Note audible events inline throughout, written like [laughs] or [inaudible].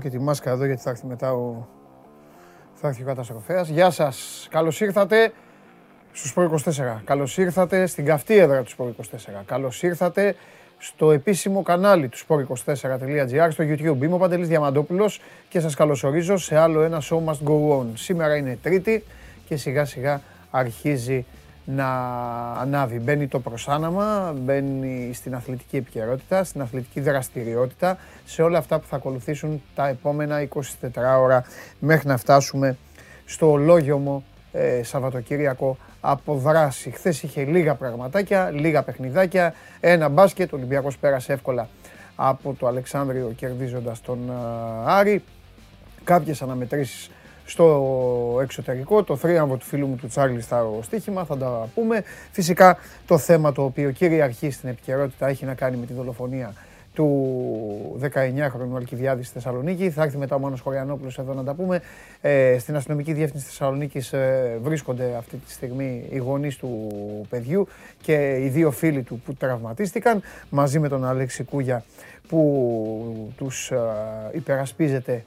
φτιάξω, να βάλω και τη μάσκα εδώ γιατί θα έρθει μετά ο, θα έρθει ο καταστροφέας. Γεια σας, καλώς ήρθατε στο Σπορ 24. Καλώς ήρθατε στην καυτή έδρα του Σπορ 24. Καλώς ήρθατε στο επίσημο κανάλι του sport24.gr στο YouTube. Είμαι ο Παντελής Διαμαντόπουλος και σας καλωσορίζω σε άλλο ένα Show Must Go On. Σήμερα είναι Τρίτη και σιγά σιγά αρχίζει να ανάβει. Μπαίνει το προσάναμα, μπαίνει στην αθλητική επικαιρότητα, στην αθλητική δραστηριότητα, σε όλα αυτά που θα ακολουθήσουν τα επόμενα 24 ώρα μέχρι να φτάσουμε στο ολόγιομο ε, Σαββατοκύριακο από δράση. Χθες είχε λίγα πραγματάκια, λίγα παιχνιδάκια, ένα μπάσκετ, ο Ολυμπιακός πέρασε εύκολα από το Αλεξάνδριο κερδίζοντας τον ε, Άρη. Κάποιες αναμετρήσεις στο εξωτερικό. Το θρίαμβο του φίλου μου του Τσάρλι στα στοίχημα, θα τα πούμε. Φυσικά το θέμα το οποίο κυριαρχεί στην επικαιρότητα έχει να κάνει με τη δολοφονία του 19χρονου Αλκιβιάδη στη Θεσσαλονίκη. Θα έρθει μετά ο Μάνος Χωριανόπουλος εδώ να τα πούμε. Ε, στην αστυνομική διεύθυνση της Θεσσαλονίκης ε, βρίσκονται αυτή τη στιγμή οι γονείς του παιδιού και οι δύο φίλοι του που τραυματίστηκαν μαζί με τον Αλέξη Κούγια που τους ε, υπερασπίζεται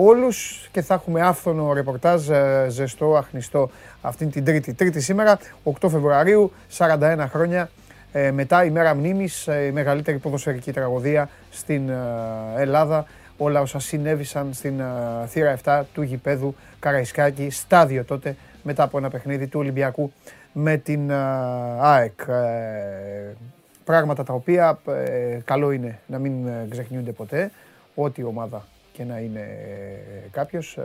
όλους και θα έχουμε άφθονο ρεπορτάζ ε, ζεστό, αχνιστό αυτήν την τρίτη. Τρίτη σήμερα, 8 Φεβρουαρίου, 41 χρόνια ε, μετά η μέρα μνήμης, ε, η μεγαλύτερη ποδοσφαιρική τραγωδία στην Ελλάδα. Όλα όσα συνέβησαν στην θύρα 7 του γηπέδου Καραϊσκάκη, στάδιο τότε μετά από ένα παιχνίδι του Ολυμπιακού με την ΑΕΚ. Πράγματα τα οποία καλό είναι να μην ξεχνιούνται ποτέ. Ό,τι ομάδα και να είναι ε, κάποιος. Ε,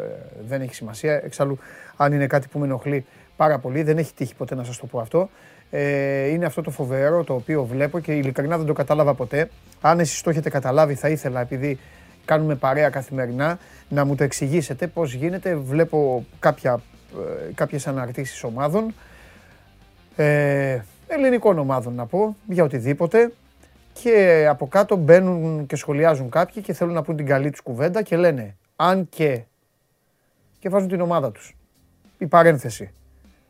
δεν έχει σημασία. Εξάλλου, αν είναι κάτι που με ενοχλεί πάρα πολύ, δεν έχει τύχει ποτέ να σας το πω αυτό. Ε, είναι αυτό το φοβερό το οποίο βλέπω και ειλικρινά δεν το κατάλαβα ποτέ. Αν εσείς το έχετε καταλάβει, θα ήθελα επειδή κάνουμε παρέα καθημερινά να μου το εξηγήσετε πώς γίνεται. Βλέπω κάποια, κάποιες αναρτήσεις ομάδων, ε, ελληνικών ομάδων να πω, για οτιδήποτε και από κάτω μπαίνουν και σχολιάζουν κάποιοι και θέλουν να πούν την καλή τους κουβέντα και λένε αν και και βάζουν την ομάδα τους. Η παρένθεση.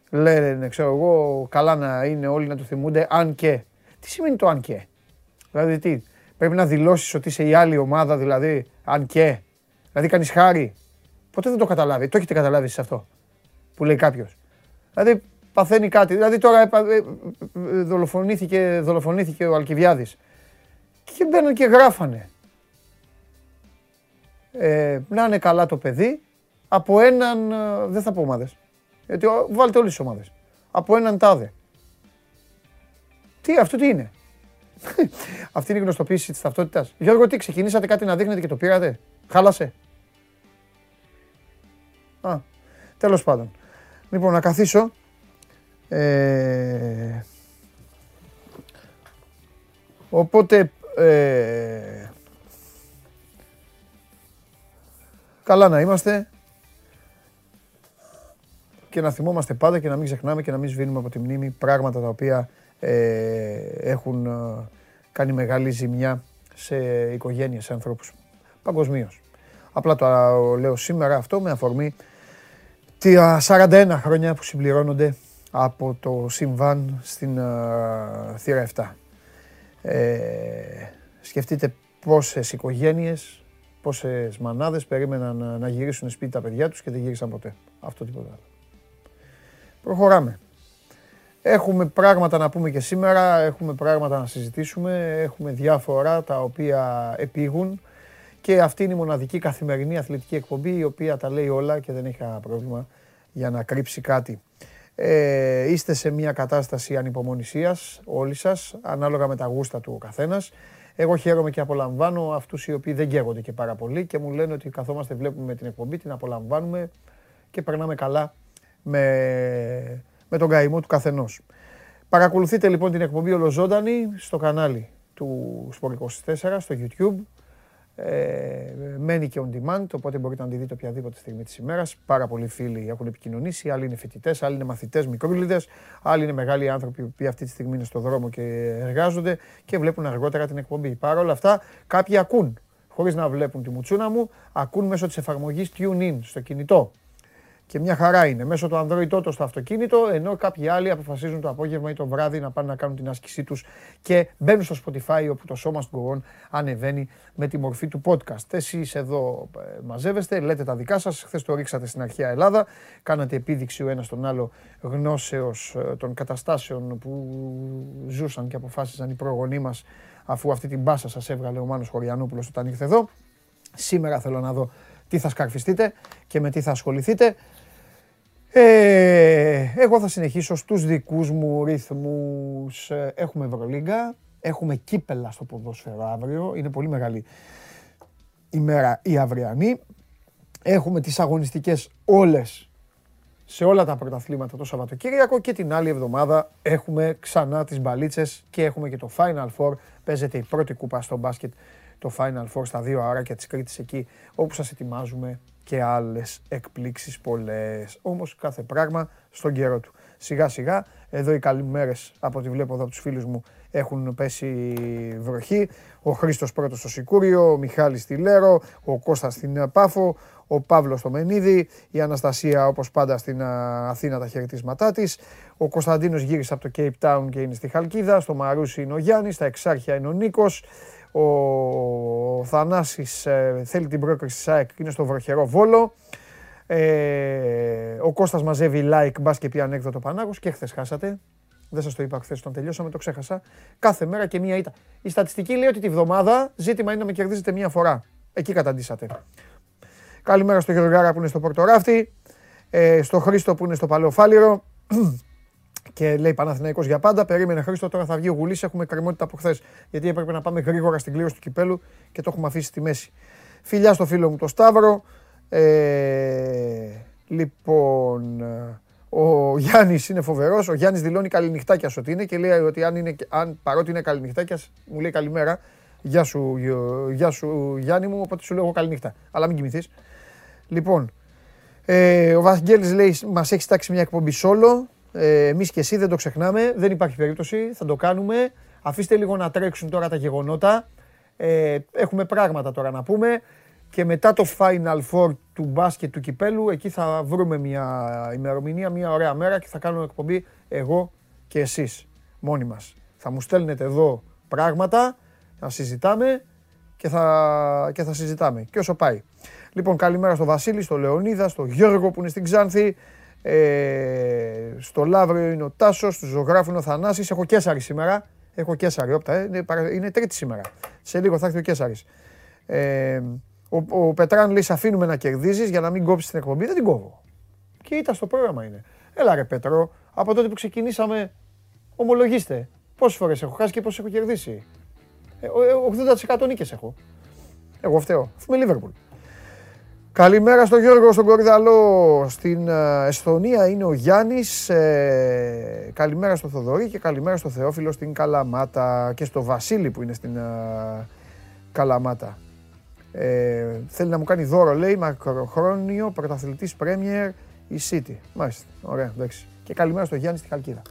Λένε, ξέρω εγώ, καλά να είναι όλοι να το θυμούνται, αν και. Τι σημαίνει το αν και. Δηλαδή τι, πρέπει να δηλώσεις ότι είσαι η άλλη ομάδα, δηλαδή, αν και. Δηλαδή κάνεις χάρη. Ποτέ δεν το καταλάβει. Το έχετε καταλάβει σε αυτό που λέει κάποιος. Δηλαδή παθαίνει κάτι. Δηλαδή τώρα ε, ε, ε, δολοφονήθηκε, δολοφονήθηκε ο Αλκιβιάδης και μπαίνουν και γράφανε. Ε, να είναι καλά το παιδί από έναν, ε, δεν θα πω ομάδες, γιατί βάλτε όλες τις ομάδες, από έναν τάδε. Τι, αυτό τι είναι; [laughs] Αυτή είναι η γνωστοποίηση της ταυτότητας. Γιώργο, τι, ξεκινήσατε κάτι να δείχνετε και το πήρατε; Χάλασε; Α, τέλος πάντων. Λοιπόν, να καθίσω. Ε, οπότε ε, καλά να είμαστε και να θυμόμαστε πάντα και να μην ξεχνάμε και να μην σβήνουμε από τη μνήμη πράγματα τα οποία ε, έχουν ε, κάνει μεγάλη ζημιά σε οικογένειες, σε ανθρώπους παγκοσμίως. Απλά το λέω σήμερα αυτό με αφορμή τα 41 χρόνια που συμπληρώνονται από το συμβάν στην uh, θύρα 7. Ε, σκεφτείτε πόσες οικογένειες, πόσες μανάδες περίμεναν να, γυρίσουν σπίτι τα παιδιά τους και δεν γύρισαν ποτέ. Αυτό τίποτα άλλο. Προχωράμε. Έχουμε πράγματα να πούμε και σήμερα, έχουμε πράγματα να συζητήσουμε, έχουμε διάφορα τα οποία επίγουν και αυτή είναι η μοναδική καθημερινή αθλητική εκπομπή η οποία τα λέει όλα και δεν έχει κανένα πρόβλημα για να κρύψει κάτι. Ε, είστε σε μια κατάσταση ανυπομονησίας όλοι σας, ανάλογα με τα γούστα του ο καθένας. Εγώ χαίρομαι και απολαμβάνω αυτούς οι οποίοι δεν καίγονται και πάρα πολύ και μου λένε ότι καθόμαστε, βλέπουμε την εκπομπή, την απολαμβάνουμε και περνάμε καλά με, με τον καημό του Παρακολουθείτε λοιπόν την εκπομπή ολοζώντανη στο κανάλι του Sport24 στο YouTube. Ε, μένει και on demand, οπότε μπορείτε να τη δείτε οποιαδήποτε στιγμή της ημέρας. Πάρα πολλοί φίλοι έχουν επικοινωνήσει, άλλοι είναι φοιτητές, άλλοι είναι μαθητές μικρούλιδες, άλλοι είναι μεγάλοι άνθρωποι που αυτή τη στιγμή είναι στο δρόμο και εργάζονται και βλέπουν αργότερα την εκπομπή. Παρ' όλα αυτά, κάποιοι ακούν, χωρίς να βλέπουν τη μουτσούνα μου, ακούν μέσω της εφαρμογής TuneIn στο κινητό. Και μια χαρά είναι μέσω του Android Auto στο αυτοκίνητο, ενώ κάποιοι άλλοι αποφασίζουν το απόγευμα ή το βράδυ να πάνε να κάνουν την άσκησή τους και μπαίνουν στο Spotify όπου το σώμα του Γκογόν ανεβαίνει με τη μορφή του podcast. Εσείς εδώ ε, μαζεύεστε, λέτε τα δικά σας. Χθες το ρίξατε στην αρχαία Ελλάδα. Κάνατε επίδειξη ο ένας τον άλλο γνώσεως ε, των καταστάσεων που ζούσαν και αποφάσισαν οι προγονείς μας αφού αυτή την μπάσα σας έβγαλε ο Μάνος Χωριανόπουλος όταν ήρθε εδώ. Σήμερα θέλω να δω τι θα σκαρφιστείτε και με τι θα ασχοληθείτε. Ε, εγώ θα συνεχίσω στους δικούς μου ρυθμούς. Ε, έχουμε Ευρωλίγκα, έχουμε κύπελα στο ποδόσφαιρο αύριο. Είναι πολύ μεγάλη ημέρα η αυριανή. Έχουμε τις αγωνιστικές όλες σε όλα τα πρωταθλήματα το Σαββατοκύριακο και την άλλη εβδομάδα έχουμε ξανά τις μπαλίτσες και έχουμε και το Final Four. Παίζεται η πρώτη κούπα στο μπάσκετ, το Final Four στα δύο άρακια της Κρήτης εκεί, όπου σας ετοιμάζουμε και άλλες εκπλήξεις πολλές. Όμως κάθε πράγμα στον καιρό του. Σιγά σιγά, εδώ οι καλημέρες από ό,τι βλέπω εδώ από τους φίλους μου έχουν πέσει βροχή. Ο Χρήστος πρώτος στο Σικούριο, ο Μιχάλης στη Λέρο, ο Κώστας στην Πάφο, ο Παύλος στο Μενίδη, η Αναστασία όπως πάντα στην Αθήνα τα χαιρετίσματά της, ο Κωνσταντίνος γύρισε από το Cape Town και είναι στη Χαλκίδα, στο Μαρούσι είναι ο Γιάννης, στα Εξάρχεια είναι ο Νίκος, ο Θανάσης ε, θέλει την πρόκριση της ΑΕΚ, είναι στο βροχερό Βόλο. Ε, ο Κώστας μαζεύει like, μπας και πει ανέκδοτο Πανάγος και χθες χάσατε. Δεν σας το είπα χθες όταν τελειώσαμε, το ξέχασα. Κάθε μέρα και μία ήττα. Η στατιστική λέει ότι τη βδομάδα ζήτημα είναι να με κερδίζετε μία φορά. Εκεί καταντήσατε. Καλημέρα στο Γεωργάρα που είναι στο Πορτοράφτη, ε, στο Χρήστο που είναι στο Παλαιοφάλιρο και λέει Παναθηναϊκός για πάντα. Περίμενε Χρήστο, τώρα θα βγει ο Γουλής, έχουμε κρεμότητα από χθες. Γιατί έπρεπε να πάμε γρήγορα στην κλήρωση του κυπέλου και το έχουμε αφήσει στη μέση. Φιλιά στο φίλο μου το Σταύρο. Ε, λοιπόν, ο Γιάννης είναι φοβερός. Ο Γιάννης δηλώνει καληνυχτάκια ότι είναι και λέει ότι αν, είναι, αν παρότι είναι καληνυχτάκιας, μου λέει καλημέρα. Γεια σου, γεια σου Γιάννη μου, οπότε σου λέω εγώ καληνύχτα. Αλλά μην κοιμηθείς. Λοιπόν, ε, ο Βαγγέλης λέει μας έχεις τάξει μια εκπομπή solo. Ε, εμείς και εσύ δεν το ξεχνάμε, δεν υπάρχει περίπτωση, θα το κάνουμε. Αφήστε λίγο να τρέξουν τώρα τα γεγονότα. Ε, έχουμε πράγματα τώρα να πούμε και μετά το Final Four του μπάσκετ του κυπέλου, εκεί θα βρούμε μια ημερομηνία, μια ωραία μέρα και θα κάνουμε εκπομπή εγώ και εσείς μόνοι μας. Θα μου στέλνετε εδώ πράγματα, θα συζητάμε και θα, και θα συζητάμε και όσο πάει. Λοιπόν, καλημέρα στο Βασίλη, στο Λεωνίδα, στο Γιώργο που είναι στην Ξάνθη, ε, στο Λαύριο είναι ο Τάσος, του ζωγράφου είναι ο Θανάσης. Έχω Κέσσαρη σήμερα. Έχω Κέσσαρη, όπτα, ε, είναι, είναι τρίτη σήμερα. Σε λίγο θα έρθει ο Κέσσαρη. Ε, ο, ο Πετράν λέει: Σε αφήνουμε να κερδίζεις για να μην κόψεις την εκπομπή. Δεν την κόβω. Και ήταν στο πρόγραμμα είναι. Έλα ρε Πέτρο, από τότε που ξεκινήσαμε, ομολογήστε. Πόσες φορές έχω χάσει και πόσες έχω κερδίσει. Ε, 80% νίκες έχω. Εγώ φταίω. Αφού είμαι Λίβερπουλ. Καλημέρα στον Γιώργο, στον Κορυδαλό. Στην ε, Εσθονία είναι ο Γιάννης. Ε, καλημέρα στο Θοδωρή και καλημέρα στο Θεόφιλο στην Καλαμάτα και στο Βασίλη που είναι στην ε, Καλαμάτα. Ε, θέλει να μου κάνει δώρο, λέει, μακροχρόνιο πρωταθλητής Premier η City. Μάλιστα, ωραία, εντάξει. Και καλημέρα στο Γιάννη στη Χαλκίδα.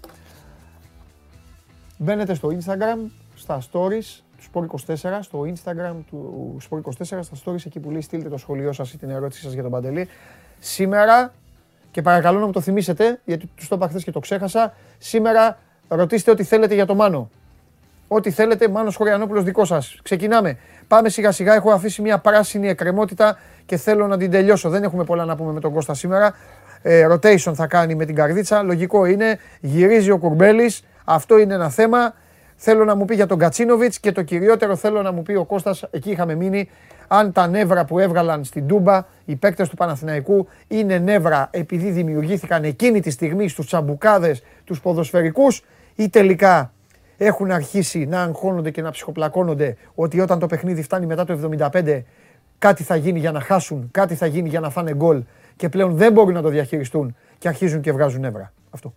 Μπαίνετε στο Instagram, στα stories, Sport 24 στο Instagram του Sport 24 στα stories εκεί που λέει στείλτε το σχολείο σας ή την ερώτησή σας για τον Παντελή. Σήμερα, και παρακαλώ να μου το θυμίσετε, γιατί τους το είπα χθες και το ξέχασα, σήμερα ρωτήστε ό,τι θέλετε για το Μάνο. Ό,τι θέλετε, Μάνος Χωριανόπουλος δικό σας. Ξεκινάμε. Πάμε σιγά σιγά, έχω αφήσει μια πράσινη εκκρεμότητα και θέλω να την τελειώσω. Δεν έχουμε πολλά να πούμε με τον Κώστα σήμερα. Ε, rotation θα κάνει με την καρδίτσα, λογικό είναι. Γυρίζει ο Κουρμπέλης, αυτό είναι ένα θέμα. Θέλω να μου πει για τον Κατσίνοβιτς και το κυριότερο θέλω να μου πει ο Κώστας, εκεί είχαμε μείνει, αν τα νεύρα που έβγαλαν στην Τούμπα οι παίκτες του Παναθηναϊκού είναι νεύρα επειδή δημιουργήθηκαν εκείνη τη στιγμή στους τσαμπουκάδες, τους ποδοσφαιρικούς ή τελικά έχουν αρχίσει να αγχώνονται και να ψυχοπλακώνονται ότι όταν το παιχνίδι φτάνει μετά το 75 κάτι θα γίνει για να χάσουν, κάτι θα γίνει για να φάνε γκολ και πλέον δεν μπορούν να το διαχειριστούν και αρχίζουν και βγάζουν νεύρα. Αυτό.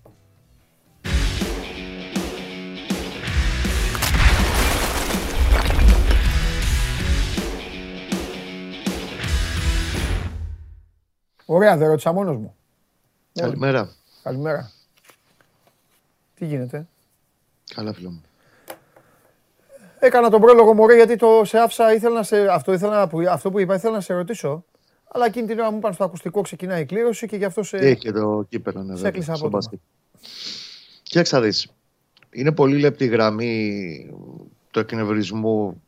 Ωραία, δεν ρώτησα μόνος μου. Καλημέρα. Καλημέρα. Τι γίνεται; Καλά, φίλο μου. Έκανα τον πρόλογο μου, γιατί το σε άφησα, ήθελα να σε, αυτό, ήθελα, που, αυτό που είπα ήθελα να σε ρωτήσω. Αλλά εκείνη την ώρα μου είπαν στο ακουστικό ξεκινάει η κλήρωση και γι' αυτό σε. Έχει και το κύπελο, ναι, σε βέβαια, έκλεισα στο από μπάσκετ. Κοίταξε να δεις. Είναι πολύ λεπτή η γραμμή του εκνευρισμού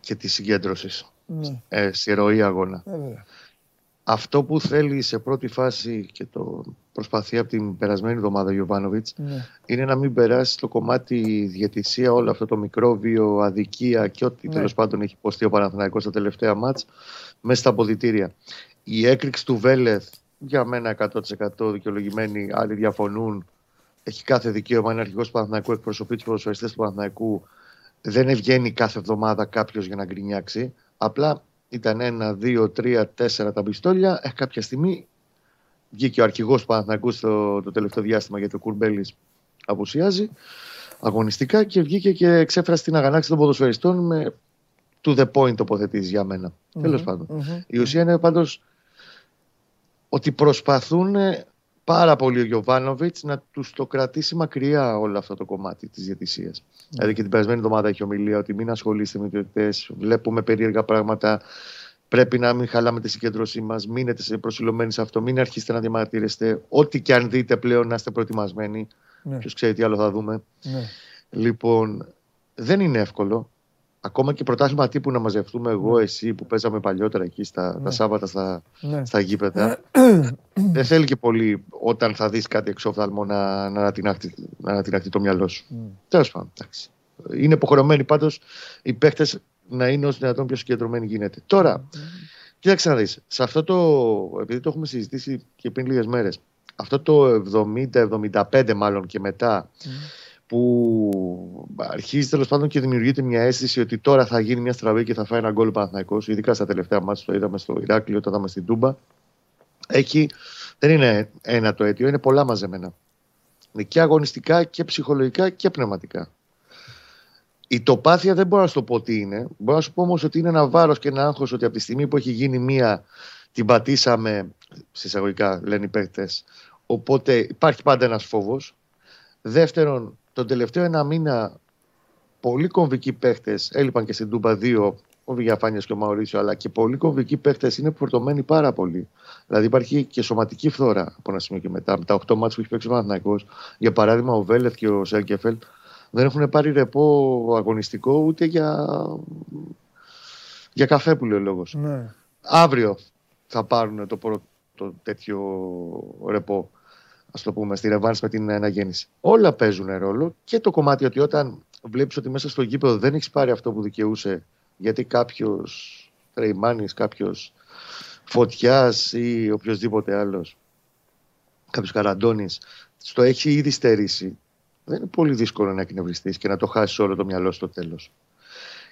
και της συγκέντρωσης Ναι, ε, στη ροή αγώνα. ε, βέβαια. Αυτό που θέλει σε πρώτη φάση και το προσπαθεί από την περασμένη εβδομάδα ο Γιωβάνοβιτς Ναι. είναι να μην περάσει το κομμάτι διαιτησία, όλο αυτό το μικρόβιο, αδικία και ό,τι Ναι. τέλος πάντων έχει υποστεί ο Παναθηναϊκός στα τελευταία μάτς μέσα στα αποδητήρια. Η έκρηξη του Βέλεθ, για μένα 100% δικαιολογημένη, άλλοι διαφωνούν. Έχει κάθε δικαίωμα, είναι αρχηγός του Παναθηναϊκού, εκπροσωπεί τους ποδοσφαιριστές του Παναθηναϊκού. Δεν ευγαίνει κάθε εβδομάδα κάποιος για να γκρινιάξει. Απλά ήταν ένα, δύο, τρία, τέσσερα τα πιστόλια. Ε, κάποια στιγμή βγήκε ο αρχηγός του Παναθηναϊκού στο το τελευταίο διάστημα γιατί ο Κουρμπέλης απουσιάζει αγωνιστικά και βγήκε και εξέφρασε την αγανάκτηση των ποδοσφαιριστών με to the point τοποθετήσει για μένα. Μμμ, Τέλος πάντων. μμμ. Η ουσία είναι πάντως ότι προσπαθούν πάρα πολύ ο Γιωβάνοβιτς να τους το κρατήσει μακριά όλο αυτό το κομμάτι της διαιτησίας. Δηλαδή και την περασμένη εβδομάδα έχει ομιλία ότι μην ασχολείστε με διαιτητές, βλέπουμε περίεργα πράγματα, πρέπει να μην χαλάμε τη συγκέντρωσή μας, μείνετε σε- προσιλωμένοι σε αυτό, μην αρχίσετε να διαμαρτύρεστε, ό,τι και αν δείτε πλέον να είστε προετοιμασμένοι, Ναι, ποιος ξέρει τι άλλο θα δούμε. ναι. Λοιπόν, δεν είναι εύκολο. Ακόμα και πρωτάθλημα τύπου να μαζευτούμε εγώ, εσύ που παίζαμε παλιότερα εκεί στα Ναι. τα Σάββατα στα, ναι. στα γήπεδα. δεν θέλει και πολύ όταν θα δεις κάτι εξόφθαλμο να, να, ανατινάχτει, να ανατινάχτει το μυαλό σου. Μμ. Τέλος πάντων, εντάξει. Είναι υποχρεωμένοι πάντως οι παίχτες να είναι όσο δυνατόν πιο συγκεντρωμένοι γίνεται. Τώρα, κοίταξε να δεις. Σε αυτό το, επειδή το έχουμε συζητήσει και πριν λίγες μέρες, αυτό το 70-75 μάλλον και μετά, που αρχίζει τέλος πάντων και δημιουργείται μια αίσθηση ότι τώρα θα γίνει μια στραβή και θα φάει ένα γκολ ο Παναθηναϊκός, ειδικά στα τελευταία μάτια το είδαμε στο Ηράκλειο, το είδαμε στην Τούμπα. Έχει, δεν είναι ένα το αίτιο, είναι πολλά μαζεμένα. Είναι και αγωνιστικά και ψυχολογικά και πνευματικά. Η τοπάθεια δεν μπορώ να σου το πω τι είναι. Μπορώ να σου πω όμως ότι είναι ένα βάρος και ένα άγχος ότι από τη στιγμή που έχει γίνει μία, την πατήσαμε, συσσαγωγικά λένε οι παίκτες. Οπότε υπάρχει πάντα ένας φόβος. Δεύτερον, τον τελευταίο ένα μήνα πολλοί κομβικοί παίχτες έλειπαν και στην Τούμπα 2, ο Βηγιαφάνια και ο Μαωρίσιο, αλλά και πολλοί κομβικοί παίχτες είναι φορτωμένοι πάρα πολύ. Δηλαδή υπάρχει και σωματική φθορά από ένα σημείο και μετά. Με τα 8 μάτια που έχει παίξει ο Παναθηναϊκός, για παράδειγμα, ο Βέλεθ και ο Σέλκεφελ δεν έχουν πάρει ρεπό αγωνιστικό ούτε για, για καφέ που λέει ο λόγος. Ναι. Αύριο θα πάρουν το πρώτο τέτοιο ρεπό, ας το πούμε, στη ρεβάνς με την αναγέννηση. Όλα παίζουν ρόλο και το κομμάτι ότι όταν βλέπεις ότι μέσα στο γήπεδο δεν έχεις πάρει αυτό που δικαιούσε γιατί κάποιος Τρεϊμάνης, κάποιος Φωτιάς ή οποιοδήποτε άλλος, κάποιος Καραντώνης, στο έχει ήδη στερήσει. Δεν είναι πολύ δύσκολο να εκνευριστείς και να το χάσεις όλο το μυαλό στο τέλος.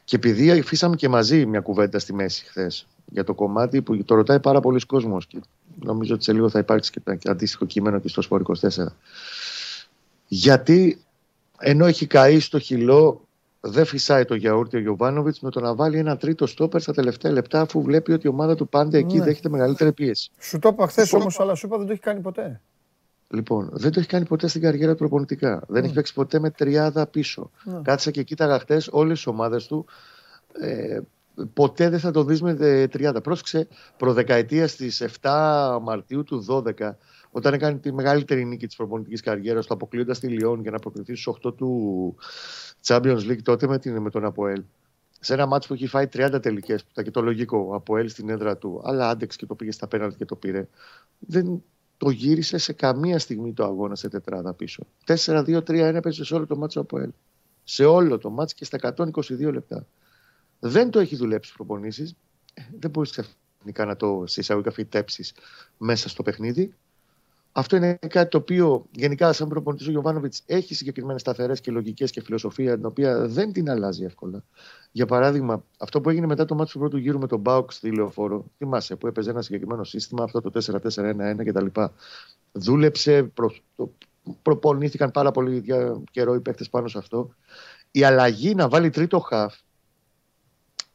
Και επειδή αφήσαμε και μαζί μια κουβέντα στη μέση χθες για το κομμάτι που το ρωτάει πάρα πολλοί κόσμος και νομίζω ότι σε λίγο θα υπάρξει και το αντίστοιχο κείμενο και στο Σπορ 24. Γιατί ενώ έχει καεί στο χυλό, δεν φυσάει το γιαούρτι ο Γιωβάνοβιτς με το να βάλει ένα τρίτο στόπερ στα τελευταία λεπτά, αφού βλέπει ότι η ομάδα του πάντα εκεί Ναι. δέχεται μεγαλύτερη πίεση. Σου το είπα χθες Σου- όμως, αλλά σου είπα δεν το έχει κάνει ποτέ. Λοιπόν, δεν το έχει κάνει ποτέ στην καριέρα του προπονητικά. Δεν έχει παίξει ποτέ με τριάδα πίσω. Ναι. Κάτσα και κοίταγα χτε όλες τις ομάδες του. Ε, ποτέ δεν θα το δεις με ε, τριάδα. Πρόσεξε, προδεκαετίας στις 7 Μαρτίου του 12, όταν έκανε τη μεγαλύτερη νίκη της προπονητικής καριέρας, το αποκλείοντας τη Λιόν για να προκριθεί στους 8 του Champions League τότε με, την, με τον Αποέλ. Σε ένα μάτσο που έχει φάει 30 τελικές, που ήταν και το λογικό, ο Αποέλ στην έδρα του, αλλά άντεξε και το πήγε στα πέναλτι και το πήρε. Δεν το γύρισε σε καμία στιγμή το αγώνα σε τετράδα πίσω. 4-2-3-1 έπαιζε σε όλο το μάτσο Αποέλ. Σε όλο το μάτσο και στα 122 λεπτά. Δεν το έχει δουλέψει στι προπονήσεις. Δεν μπορείς ξαφνικά να το σε εισαγωγικά φυτέψεις μέσα στο παιχνίδι. Αυτό είναι κάτι το οποίο γενικά, σαν προπονητής ο Γιωβάνοβιτς έχει συγκεκριμένες σταθερές και λογικές και φιλοσοφία, την οποία δεν την αλλάζει εύκολα. Για παράδειγμα, αυτό που έγινε μετά το μάτι του πρώτου γύρου με τον Μπάουκ στη λεωφόρο, θυμάσαι, που έπαιζε ένα συγκεκριμένο σύστημα, αυτό το 4-4-1-1 κτλ. Δούλεψε, προ, το, προπονήθηκαν πάρα πολύ για καιρό οι παίκτες πάνω σε αυτό. Η αλλαγή να βάλει τρίτο χαφ,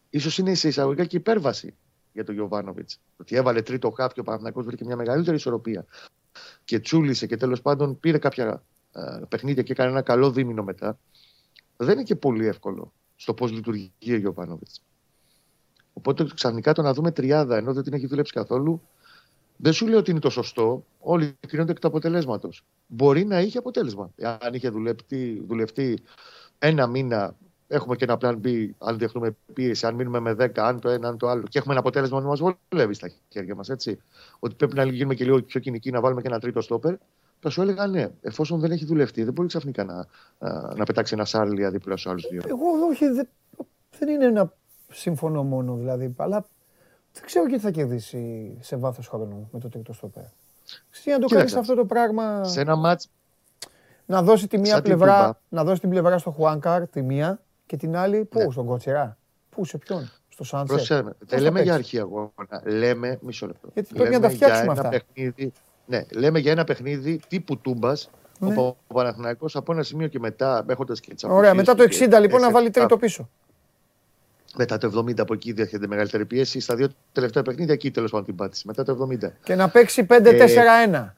ίσως είναι σε εισαγωγικά και υπέρβαση για τον Γιωβάνοβιτς. Ότι έβαλε τρίτο χαφ και ο Παναθηναϊκός βρήκε μια μεγαλύτερη ισορροπία. Και τσούλησε και τέλος πάντων πήρε κάποια α, παιχνίδια και έκανε ένα καλό δίμηνο μετά. Δεν είναι και πολύ εύκολο στο πώς λειτουργεί ο Γιωβάνοβιτς. Οπότε ξαφνικά το να δούμε τριάδα ενώ δεν την έχει δουλέψει καθόλου, δεν σου λέω ότι είναι το σωστό. Όλοι κρίνονται εκ του αποτελέσματος. Μπορεί να είχε αποτέλεσμα. Αν είχε δουλευτεί, δουλευτεί ένα μήνα, έχουμε και ένα plan B, αν δεχτούμε πίεση, αν μείνουμε με 10, αν το ένα, αν το άλλο, και έχουμε ένα αποτέλεσμα που μας βολεύει στα χέρια μας. Ότι πρέπει να γίνουμε και λίγο πιο κοινικοί, να βάλουμε και ένα τρίτο στόπερ. Θα σου έλεγα ναι, εφόσον δεν έχει δουλευτεί, δεν μπορεί ξαφνικά να, να πετάξει ένα σάρλια δίπλα στους άλλους δύο. Εγώ όχι, δεν, δεν είναι ένα συμφωνώ μόνο δηλαδή, αλλά δεν ξέρω τι θα κερδίσει σε βάθος χρόνου με το τρίτο στόπερ. Ξέρεις, να το κάνεις αυτό το πράγμα. Σε ένα μάτς να δώσει τη μία πλευρά, να δώσει την πλευρά στο Χουάνκαρ, τη μία και την άλλη πού, ναι. στον Κοτσερά; Πού, σε ποιον, στο Σάντσετ. Δεν λέμε για αρχή αγώνα. Λέμε, μισό λεπτό. Γιατί πρέπει να τα φτιάξουμε αυτά. Παιχνίδι, ναι, λέμε για ένα παιχνίδι τύπου τούμπας. Ναι. Ο Παναθηναϊκός από ένα σημείο και μετά, έχοντας και τις Ωραία, μετά το 60 λοιπόν να βάλει τρίτο πίσω. Μετά το 70 από εκεί διέρχεται μεγαλύτερη πίεση. Στα δύο τελευταία παιχνίδια εκεί τέλος πάντων την πάτησε. Μετά το 70. Και να παίξει 5-4-1. Ε,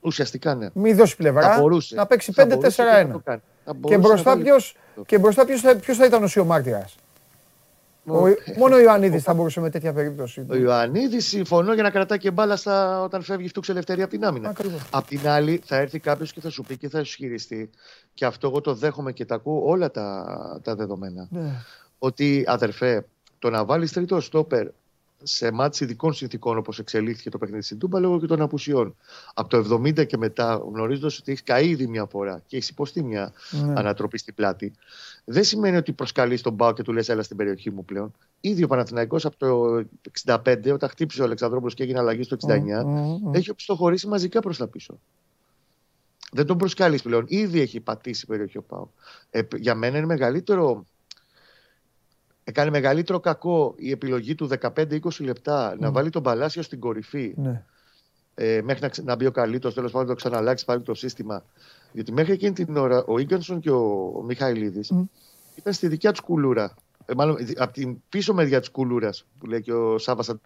ουσιαστικά ναι. Μην δώσει πλευρά. Να παίξει 5-4-1. Και μπροστά ποιο θα, θα ήταν ο Σιωμάρτυρα. Ο, μόνο ο Ιωαννίδης θα μπορούσε με τέτοια περίπτωση. Ο Ιωαννίδης συμφωνώ για να κρατάει και μπάλα στα, όταν φεύγει φτούξ ελευθερία από την άμυνα. Απ' την άλλη, θα έρθει κάποιος και θα σου πει και θα σου χειριστεί. Και αυτό εγώ το δέχομαι και τα ακούω όλα τα, τα δεδομένα. Ναι. Ότι αδερφέ, το να βάλεις τρίτο στόπερ σε μάτς ειδικών συνθήκων όπως εξελίχθηκε το παιχνίδι στην Τούμπα λόγω και των απουσιών. Από το 70 και μετά, γνωρίζοντας ότι έχεις καεί ήδη μια φορά και έχεις υποστεί μια ναι. ανατροπή στην πλάτη, δεν σημαίνει ότι προσκαλείς τον Μπάου και του λες: Έλα στην περιοχή μου πλέον. Ήδη ο Παναθηναϊκός από το 65, όταν χτύπησε ο Αλεξανδρόπουλος και έγινε αλλαγή στο 69, mm, έχει οπισθοχωρήσει μαζικά προς τα πίσω. Δεν τον προσκαλείς πλέον. Ήδη έχει πατήσει η περιοχή ο Πάου. Ε, για μένα είναι μεγαλύτερο Έκανε μεγαλύτερο κακό η επιλογή του 15-20 λεπτά να βάλει τον Παλάσιο στην κορυφή. Ναι. Ε, μέχρι να, να μπει ο Καλύτο, τέλος πάντων να το ξαναλλάξει πάλι το σύστημα. Γιατί μέχρι εκείνη την ώρα ο γκανσον και ο, ο Μιχαηλίδη ήταν στη δικιά τους κουλούρα. Ε, μάλλον από την πίσω μεριά της κουλούρας που λέει και ο Σάβα τα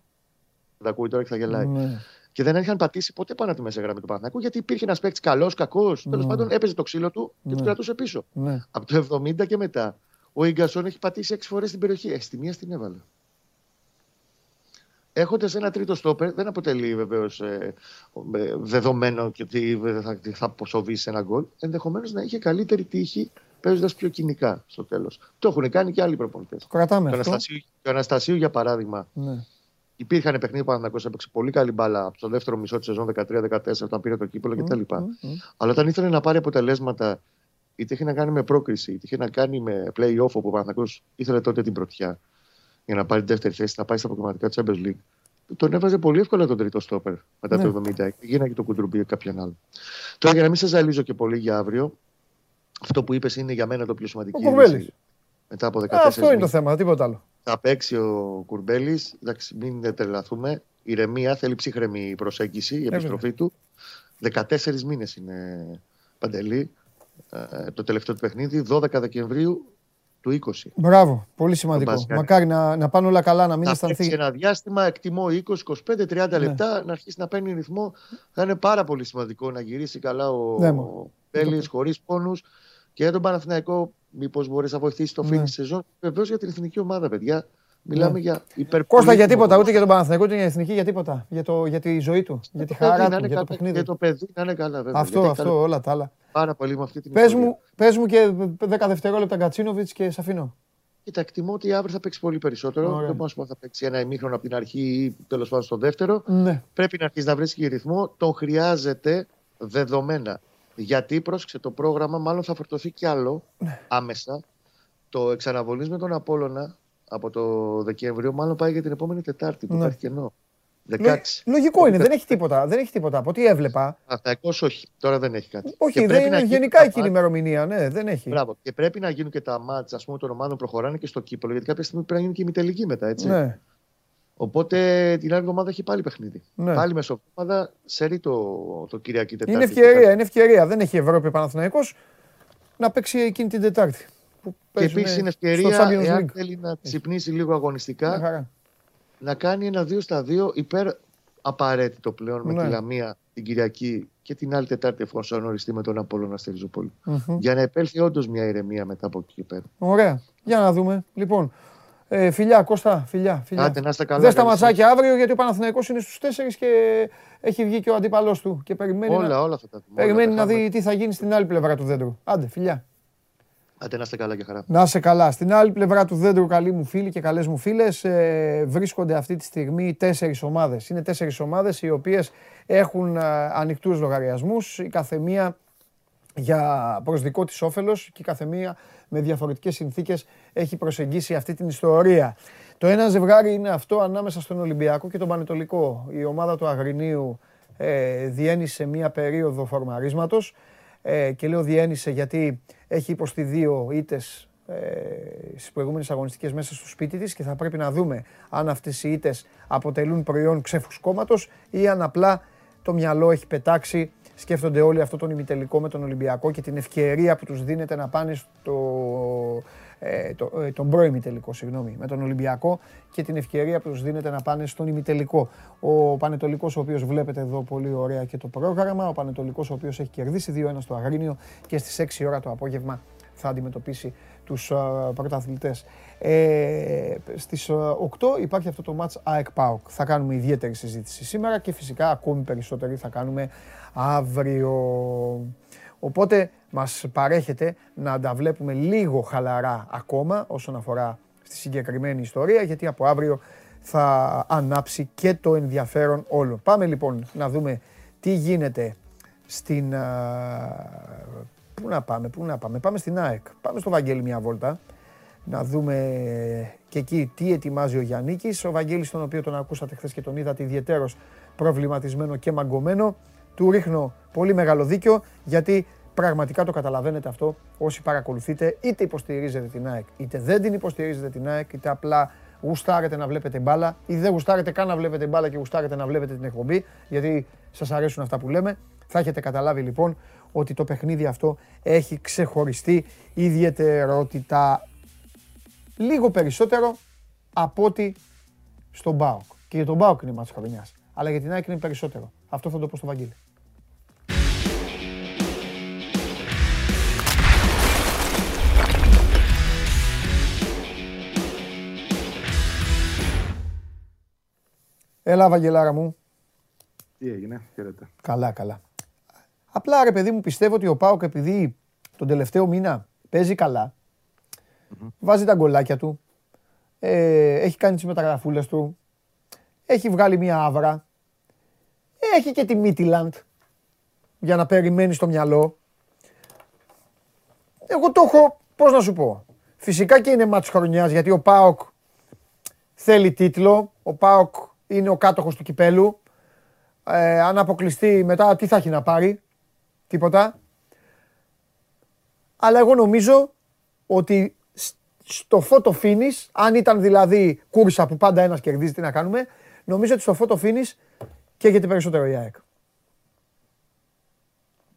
ακούει τώρα και θα γελάει. Ναι. Και δεν είχαν πατήσει ποτέ πάνω από τη μέσα γραμμή του Παναθηναϊκού γιατί υπήρχε ένας παίκτης καλός, κακός. Ναι. Τέλο πάντων έπαιζε το ξύλο του και τους κρατούσε πίσω. Από το 70 και μετά ο Ιγκασόν έχει πατήσει έξι φορές την περιοχή. Ε, στη μία στην έβαλε. Έχοντας ένα τρίτο στόπερ, δεν αποτελεί βεβαίως ε, ε, δεδομένο και ότι θα, θα αποσοβήσει ένα γκολ. Ενδεχομένως να είχε καλύτερη τύχη παίζοντας πιο κοινικά στο τέλος. Το έχουν κάνει και άλλοι προπονητές. Κρατάμε το Αναστασίου, το Αναστασίου, για παράδειγμα, ναι. υπήρχαν παιχνίδια που Παναγιώ έπαιξε πολύ καλή μπάλα από το δεύτερο μισό της σεζόν 13-14 όταν πήρε το κύπελο κτλ. Mm, mm, mm. Αλλά όταν ήθελε να πάρει αποτελέσματα είτε είχε να κάνει με πρόκριση, είτε είχε να κάνει με play-off όπου ο Παναθηναϊκός ήθελε τότε την πρωτιά για να πάρει τη δεύτερη θέση, να πάει στα αποκομματικά της Champions League. Τον έβαζε πολύ εύκολα τον τρίτο στόπερ μετά ναι. το 70. Γίνανε και το κουντρουμπί ή κάποιον άλλο. Τώρα για να μην σα ζαλίζω και πολύ για αύριο, αυτό που είπες είναι για μένα το πιο σημαντικό. Ο Κουρμπέλης. Μετά από 14 Αυτό είναι το θέμα, τίποτα άλλο. Θα παίξει ο Κουρμπέλης. Μην τρελαθούμε. Ηρεμία, θέλει ψύχρεμη προσέγγιση, η επιστροφή του. 14 μήνες είναι παντελή. Ε, το τελευταίο του παιχνίδι, 12 Δεκεμβρίου του 20. Μπράβο, πολύ σημαντικό. Μακάρι να, να πάνε όλα καλά, να μην αισθανθεί. Σε ένα διάστημα, εκτιμώ 20, 25, 30 λεπτά να αρχίσει να παίρνει ρυθμό. Θα είναι πάρα πολύ σημαντικό να γυρίσει καλά ο, ναι, ο Πέλη χωρίς πόνους και για τον Παναθηναϊκό. Μήπως μπορείς να βοηθήσεις το ναι. της σεζόν. Βεβαίως για την εθνική ομάδα, παιδιά. Μιλάμε ναι. για υπερπολίτευμα. Κώστα για τίποτα, ούτε για τον Παναθηναϊκό, ούτε για την εθνική, για τίποτα. Για, το, για τη ζωή του, για τη χαρά του, για το παιχνίδι. Για το παιδί να είναι καλά, βέβαια. Αυτό, αυτό, όλα τα άλλα. Πάρα πολύ με αυτή την πες μου, πες μου και 10 δευτερόλεπτα Γκατσίνοβιτ και σε αφήνω. Κοίτα, εκτιμώ ότι αύριο θα παίξει πολύ περισσότερο. Δεν μπορώ να θα παίξει ένα ημίχρονο από την αρχή ή τέλος πάντων στο δεύτερο. Ναι. Πρέπει να αρχίσει να βρίσκει ρυθμό. Τον χρειάζεται δεδομένα. Γιατί πρόσεξε το πρόγραμμα, μάλλον θα φορτωθεί κι άλλο ναι. άμεσα. Το εξαναβολής με τον Απόλωνα από το Δεκέμβριο, μάλλον πάει για την επόμενη Τετάρτη που ναι. υπάρχει κενό. 16. Λογικό είναι, δεν έχει τίποτα. Δεν έχει τίποτα. Από ό,τι έβλεπα; Αθηναϊκό όχι. Τώρα δεν έχει κάτι. Όχι, δεν είναι γενικά εκείνη η ημερομηνία. Ναι, δεν έχει. Μπράβο. Και πρέπει να γίνουν και τα μάτσα των ομάδων προχωράνε και στο κύπελο. Γιατί κάποια στιγμή πρέπει να γίνει και η μητελική μετά. Έτσι. Ναι. Οπότε την άλλη εβδομάδα έχει πάλι παιχνίδι. Ναι. Πάλι μεσοβδόμαδα σερεί το, το Κυριακή Τετάρτη. Είναι ευκαιρία, είναι ευκαιρία. Δεν έχει Ευρώπη Παναθηναϊκός να παίξει εκείνη την Τετάρτη. Και επίσης είναι ευκαιρία, εάν θέλει να ξυπνήσει λίγο αγωνιστικά, να κάνει ένα 2 στα 2 υπέρ απαραίτητο πλέον με τη ναι. Λαμία την Κυριακή και την άλλη Τετάρτη εφόσον οριστεί με τον Απόλλωνα στη ριζουπολη Για να επέλθει όντως μια ηρεμία μετά από εκεί και πέρα. Ωραία. Για να δούμε. Λοιπόν, Ε, φιλιά, Κώστα, φιλιά. φιλιά. Άντε, να είστε καλά. Δεν σταματσάκια αύριο γιατί ο Παναθηναϊκός είναι στους 4 και έχει βγει και ο αντίπαλός του. Και περιμένει Όλα, να, όλα αυτά τα δούμε. περιμένει όλα τα να δει κάνουμε. τι θα γίνει στην άλλη πλευρά του δέντρου. Άντε, φιλιά. Άντε, να είστε καλά και χαρά. Να είσαι καλά. Στην άλλη πλευρά του δέντρου, καλοί μου φίλοι και καλές μου φίλες, ε, βρίσκονται αυτή τη στιγμή τέσσερις ομάδες. Είναι τέσσερις ομάδες οι οποίες έχουν ε, ανοιχτούς λογαριασμούς, η καθεμία για προς δικό της όφελος και η καθεμία με διαφορετικές συνθήκες έχει προσεγγίσει αυτή την ιστορία. Το ένα ζευγάρι είναι αυτό ανάμεσα στον Ολυμπιακό και τον Πανετολικό. Η ομάδα του Αγρινίου ε, διένυσε μία περίοδο φορμαρίσματος ε, και λέω διένυσε γιατί έχει υποστεί δύο ήττες ε, στις προηγούμενες αγωνιστικές μέσα στο σπίτι της και θα πρέπει να δούμε αν αυτές οι ήττες αποτελούν προϊόν ξεφουσκώματος ή αν απλά το μυαλό έχει πετάξει. Σκέφτονται όλοι αυτό τον ημιτελικό με τον Ολυμπιακό και την ευκαιρία που τους δίνεται να πάνε στο, ε, το, ε, τον προημιτελικό, συγγνώμη, με τον Ολυμπιακό και την ευκαιρία που τους δίνεται να πάνε στον ημιτελικό. Ο Πανετολικός, ο οποίος βλέπετε εδώ πολύ ωραία και το πρόγραμμα, ο Πανετολικός, ο οποίος έχει κερδίσει 2-1 στο Αγρίνιο και στις 6 ώρα το απόγευμα θα αντιμετωπίσει τους uh, πρωταθλητές. Ε, στις uh, 8 υπάρχει αυτό το match ΑΕΚ ΠΑΟΚ. Θα κάνουμε ιδιαίτερη συζήτηση σήμερα και φυσικά ακόμη περισσότερη θα κάνουμε αύριο. Οπότε μας παρέχεται να τα βλέπουμε λίγο χαλαρά ακόμα όσον αφορά στη συγκεκριμένη ιστορία γιατί από αύριο θα ανάψει και το ενδιαφέρον όλων. Πάμε λοιπόν να δούμε τι γίνεται στην... α, Πού να πάμε, πού να πάμε. Πάμε στην ΑΕΚ. Πάμε στο Βαγγέλη μια βόλτα. Να δούμε και εκεί τι ετοιμάζει ο Γιάννικης. Ο Βαγγέλης τον οποίο τον ακούσατε χθες και τον είδατε ιδιαίτερος προβληματισμένο και μαγκωμένο. Του ρίχνω πολύ μεγάλο δίκιο γιατί πραγματικά το καταλαβαίνετε αυτό όσοι παρακολουθείτε είτε υποστηρίζετε την ΑΕΚ είτε δεν την υποστηρίζετε την ΑΕΚ είτε απλά γουστάρετε να βλέπετε μπάλα ή δεν γουστάρετε καν να βλέπετε μπάλα και γουστάρετε να βλέπετε την εκπομπή γιατί σας αρέσουν αυτά που λέμε. Θα έχετε καταλάβει λοιπόν ότι το παιχνίδι αυτό έχει ξεχωριστή ιδιαιτερότητα λίγο περισσότερο από ότι στον ΠΑΟΚ. Και για τον ΠΑΟΚ είναι μάτς χρονιάς. Αλλά για την ΑΕΚ είναι περισσότερο. Αυτό θα το πω στο Βαγγέλη. Έλα, Βαγγελάρα μου. Τι έγινε, χαίρετε. Καλά, καλά. Απλά ρε παιδί μου πιστεύω ότι ο Πάοκ επειδή τον τελευταίο μήνα παίζει καλά, βάζει τα γκολάκια του, ε, έχει κάνει τις μεταγραφούλες του, έχει βγάλει μία άβρα, έχει και τη Μίτιλαντ για να περιμένεις στο μυαλό. Εγώ το έχω, πώς να σου πω, φυσικά και είναι μάτς χρονιάς γιατί ο Πάοκ θέλει τίτλο, ο Πάοκ είναι ο κάτοχος του κυπέλου, ε, αν αποκλειστεί μετά τι θα έχει να πάρει, τίποτα. Αλλά εγώ νομίζω ότι σ- στο photo finish, αν ήταν δηλαδή κούρσα που πάντα ένας κερδίζει, τι να κάνουμε, νομίζω ότι στο photo finish καίγεται περισσότερο η ΑΕΚ.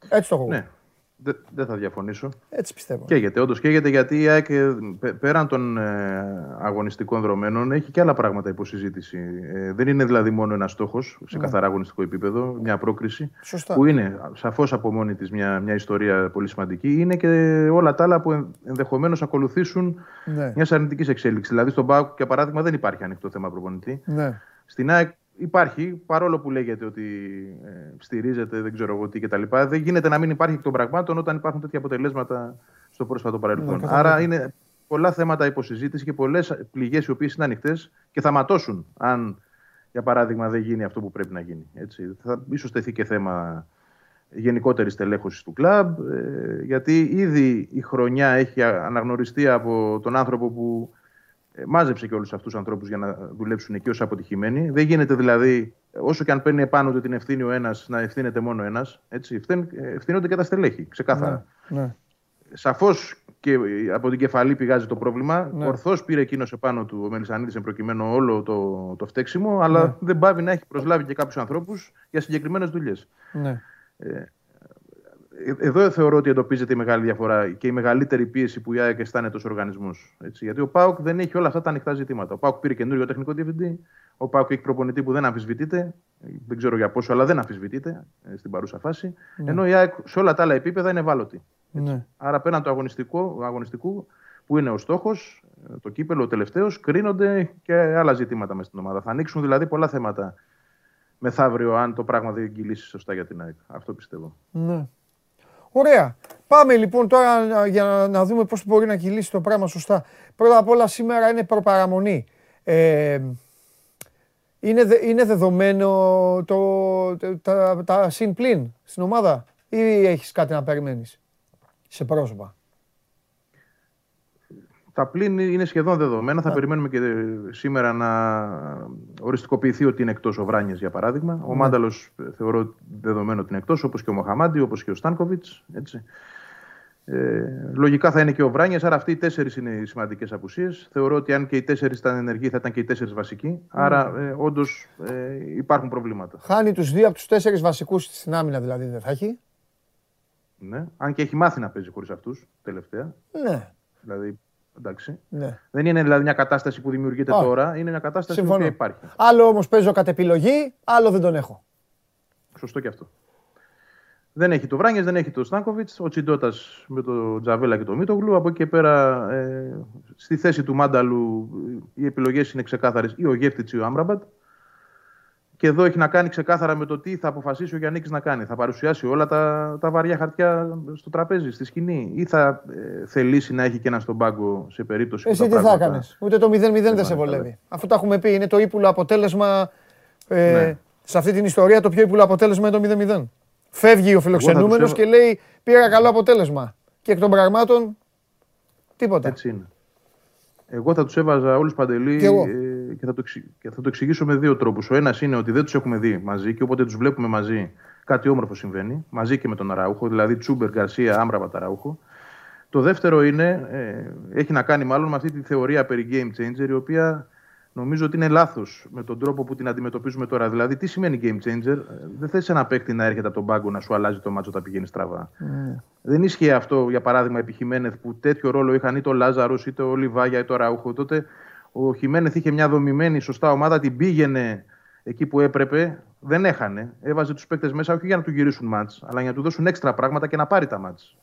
Έτσι το έχω. εγώ. Ναι, δε- δεν θα διαφωνήσω. Έτσι πιστεύω. Καίγεται, όντως καίγεται γιατί η ΑΕΚ ε, πε- πέραν των ε, αγωνιστικών δρομένων έχει και άλλα πράγματα υποσυζήτηση. Ε, δεν είναι δηλαδή μόνο ένας στόχος σε καθαρά αγωνιστικό επίπεδο, μια πρόκριση. Σωστά. Που είναι σαφώς από μόνη της μια, μια ιστορία πολύ σημαντική. Είναι και όλα τα άλλα που ενδεχομένως ακολουθήσουν Ναι. μιας αρνητικής εξέλιξης. Δηλαδή στον ΠΑΟΚ, για παράδειγμα, δεν υπάρχει ανοιχτό θέμα προπονητή. Ναι. Στην ΑΕΚ υπάρχει, παρόλο που λέγεται ότι ε, στηρίζεται, δεν ξέρω εγώ τι κτλ. Δεν γίνεται να μην υπάρχει εκ των πραγμάτων όταν υπάρχουν τέτοια αποτελέσματα στο πρόσφατο παρελθόν. Ναι, κατάλαβα. Άρα είναι πολλά θέματα υποσυζήτηση και πολλές πληγές οι οποίες είναι ανοιχτές και θα ματώσουν αν, για παράδειγμα, δεν γίνει αυτό που πρέπει να γίνει. Έτσι. Θα ίσως τεθεί και θέμα γενικότερης τελέχωση του κλαμπ, ε, γιατί ήδη η χρονιά έχει α- αναγνωριστεί από τον άνθρωπο που ε, μάζεψε και όλους αυτούς τους ανθρώπους για να δουλέψουν εκεί ως αποτυχημένοι. Δεν γίνεται δηλαδή, όσο και αν παίρνει επάνω του την ευθύνη ο ένας, να ευθύνεται μόνο ένας. Ευθύνονται και τα στελέχη, ξεκάθαρα. Ναι. ναι. Σαφώς και από την κεφαλή πηγάζει το πρόβλημα. Ναι. Ορθώς πήρε εκείνος επάνω του ο Μελισανίδης εν προκειμένου όλο το, το φταίξιμο, αλλά Ναι. δεν πάβει να έχει προσλάβει και κάποιους ανθρώπους για συγκεκριμένες δουλειές. ναι. Ε, Εδώ θεωρώ ότι εντοπίζεται η μεγάλη διαφορά και η μεγαλύτερη πίεση που η ΑΕΚ αισθάνεται ω οργανισμό. Γιατί ο ΠΑΟΚ δεν έχει όλα αυτά τα ανοιχτά ζητήματα. Ο ΠΑΟΚ πήρε καινούριο τεχνικό διευθυντή. Ο ΠΑΟΚ έχει προπονητή που δεν αμφισβητείται. Δεν ξέρω για πόσο, αλλά δεν αμφισβητείται ε, στην παρούσα φάση. Ενώ η ΑΕΚ σε όλα τα άλλα επίπεδα είναι ευάλωτη. ναι. Άρα πέραν του αγωνιστικού, αγωνιστικού που είναι ο στόχος, το κύπελο ο τελευταίος, κρίνονται και άλλα ζητήματα μες στην ομάδα. Θα ανοίξουν δηλαδή πολλά θέματα μεθαύριο, αν το πράγμα δεν κυλήσει σωστά για την ΑΕΚ. Αυτό πιστεύω. Ναι. Ωραία. Πάμε λοιπόν τώρα για να δούμε πώς μπορεί να κυλήσει το πράγμα σωστά. Πρώτα απ' όλα σήμερα είναι προπαραμονή. Ε, είναι, είναι δεδομένο το, τα, τα συν πλήν στην ομάδα ή έχεις κάτι να περιμένεις σε πρόσωπα; Τα πλήν είναι σχεδόν δεδομένα. Θα περιμένουμε και σήμερα να οριστικοποιηθεί ότι είναι εκτός ο Βράνιε, για παράδειγμα. Ο ναι. Μάνταλος ε, θεωρώ δεδομένο ότι είναι εκτός, όπως και ο Μοχαμάντι, όπως και ο Στάνκοβιτς. Ε, λογικά θα είναι και ο Βράνιε, άρα αυτοί οι τέσσερις είναι οι σημαντικές απουσίες. Θεωρώ ότι αν και οι τέσσερις ήταν ενεργοί, θα ήταν και οι τέσσερις βασικοί. Άρα, ε, όντως ε, υπάρχουν προβλήματα. Χάνει τους δύο από τους τέσσερις βασικούς στην άμυνα, δηλαδή δεν θα έχει; Ναι. Αν και έχει μάθει να παίζει χωρίς αυτούς τελευταία. Ναι. Δηλαδή Εντάξει. Ναι. Δεν είναι δηλαδή μια κατάσταση που δημιουργείται τώρα, είναι μια κατάσταση που υπάρχει. Άλλο όμως παίζω κατ' επιλογή, άλλο δεν τον έχω. Σωστό και αυτό. Δεν έχει το Βράνιε, δεν έχει το Στάνκοβιτς. Ο Τσιντότα με το Τζαβέλα και το Μίτογλου. Από εκεί και πέρα, ε, στη θέση του Μάνταλου, οι επιλογές είναι ξεκάθαρες ή ο Γεύτιτ ή ο Άμραμπατ. Και εδώ έχει να κάνει ξεκάθαρα με το τι θα αποφασίσει ο Γιάννης να κάνει. Θα παρουσιάσει όλα τα, τα βαριά χαρτιά στο τραπέζι, στη σκηνή, ή θα ε, θελήσει να έχει και ένα στον πάγκο σε περίπτωση Εσύ που τι θα έκανε. Ούτε το 0-0 δεν σε βολεύει. Αφού το έχουμε πει, είναι το ύπουλο αποτέλεσμα. Ε, ναι. Σε αυτή την ιστορία το πιο ύπουλο αποτέλεσμα είναι το 0-0. Φεύγει ο φιλοξενούμενος και λέει: Πήρα καλό αποτέλεσμα. Και εκ των πραγμάτων τίποτα. Έτσι είναι. Εγώ θα τους έβαζα όλους παντελή και, ε, και, θα το, και θα το εξηγήσω με δύο τρόπους. Ο ένας είναι ότι δεν τους έχουμε δει μαζί και όποτε τους βλέπουμε μαζί κάτι όμορφο συμβαίνει, μαζί και με τον Αράουχο, δηλαδή Τσούμπερ, Γκαρσία, Άμραμπα, Αράουχο. Το δεύτερο είναι, ε, έχει να κάνει μάλλον με αυτή τη θεωρία περί game changer, η οποία νομίζω ότι είναι λάθος με τον τρόπο που την αντιμετωπίζουμε τώρα. Δηλαδή, τι σημαίνει game changer, δεν θες ένα παίκτη να έρχεται από τον πάγκο να σου αλλάζει το μάτσο όταν πηγαίνεις στραβά. Mm. Δεν ίσχυε αυτό, για παράδειγμα, επί Χιμένεθ που τέτοιο ρόλο είχαν είτε ο Λάζαρος, είτε ο Λιβάγια, είτε ο Ραούχο. Τότε ο Χιμένεθ είχε μια δομημένη σωστά ομάδα, την πήγαινε εκεί που έπρεπε, δεν έχανε. Έβαζε τους παίκτες μέσα όχι για να του γυρίσουν μάτς, αλλά για να του δώσουν έξτρα πράγματα και να πάρει τα μάτς.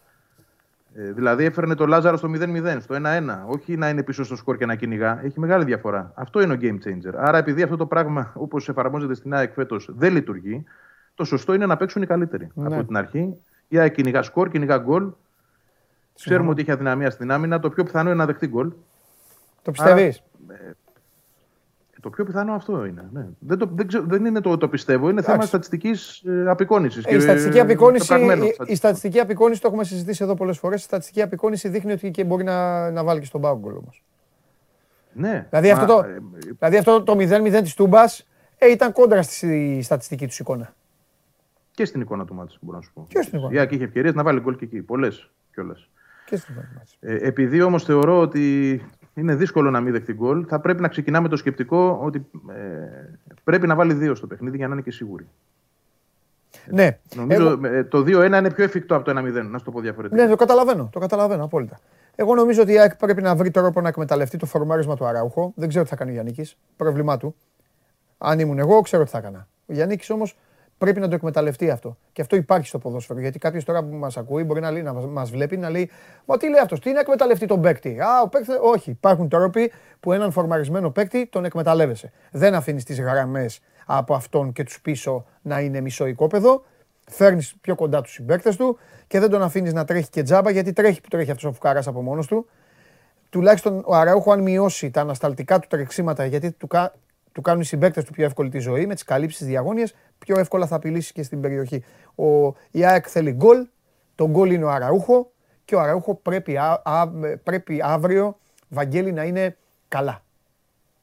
Ε, δηλαδή έφερνε το Λάζαρο στο 0-0, στο 1-1. Όχι να είναι πίσω στο σκορ και να κυνηγά. Έχει μεγάλη διαφορά. Αυτό είναι ο game changer. Άρα, επειδή αυτό το πράγμα, όπως εφαρμόζεται στην ΑΕΚ φέτος, δεν λειτουργεί, το σωστό είναι να παίξουν οι καλύτεροι. Ναι. Από την αρχή, η ΑΕΚ κυνηγά σκορ, κυνηγά γκολ. Ξέρουμε ότι έχει αδυναμία στην άμυνα. Το πιο πιθανό είναι να δεχτεί γκολ. Το πιστεύεις; Το πιο πιθανό αυτό είναι. Ναι. Δεν, το, δεν, ξέρω, δεν είναι το, το πιστεύω. Είναι θέμα στατιστικής ε, απεικόνησης. Ε, η, στατιστική απεικόνηση, η, η στατιστική απεικόνηση, το έχουμε συζητήσει εδώ πολλές φορές. Η στατιστική απεικόνηση δείχνει ότι και μπορεί να, να βάλει και στον πάγκο όμως. Ναι. Δηλαδή, αυτό το, ε, δηλαδή αυτό το 0-0 της Τούμπας ε, ήταν κόντρα στη στατιστική τους εικόνα. Και στην εικόνα του μάτσα, μπορώ να σου πω. Και στην εικόνα. Η είχε ευκαιρίες να βάλει γκολ και εκεί. Πολλές κιόλας. Ε, επειδή όμως θεωρώ ότι είναι δύσκολο να μην δεχτεί γκολ. Θα πρέπει να ξεκινάμε το σκεπτικό ότι ε, πρέπει να βάλει δύο στο παιχνίδι για να είναι και σίγουροι. Ναι. Νομίζω ε, το 2-1 είναι πιο εφικτό από το 1-0, να σου το πω διαφορετικά. Ναι, το καταλαβαίνω, το καταλαβαίνω απόλυτα. Εγώ νομίζω ότι η ΑΕΚ πρέπει να βρει τρόπο να εκμεταλλευτεί το φορμάρισμα του Αράουχο. Δεν ξέρω τι θα κάνει ο Γιάννη. Πρόβλημά του. Αν ήμουν εγώ, ξέρω τι θα έκανα. Ο Γιάννη όμως πρέπει να το εκμεταλλευτεί αυτό. Και αυτό υπάρχει στο ποδόσφαιρο. Γιατί κάποιος τώρα που μας ακούει μπορεί να, λέει, να μας βλέπει να λέει: Μα τι λέει αυτός, τι είναι εκμεταλλευτεί τον παίκτη; Α, ο παίκτη. Όχι, υπάρχουν τρόποι που έναν φορμαρισμένο παίκτη τον εκμεταλλεύεσαι. Δεν αφήνεις τις γραμμές από αυτόν και τους πίσω να είναι μισό οικόπεδο. Φέρνεις πιο κοντά τους συμπαίκτες του και δεν τον αφήνεις να τρέχει και τζάμπα γιατί τρέχει που τρέχει αυτός ο φουκάρας από μόνος του. Τουλάχιστον ο Αραούχο, αν μειώσει τα ανασταλτικά του τρεξίματα, γιατί του, του κάνουν οι συμπαίκτες του πιο εύκολη τη ζωή με τις καλύψεις διαγώνιες, πιο εύκολα θα απειλήσεις και στην περιοχή. Ο, η ΑΕΚ θέλει γκολ, το γκολ είναι ο Αραούχο και ο Αραούχο πρέπει, πρέπει αύριο, Βαγγέλη, να είναι καλά.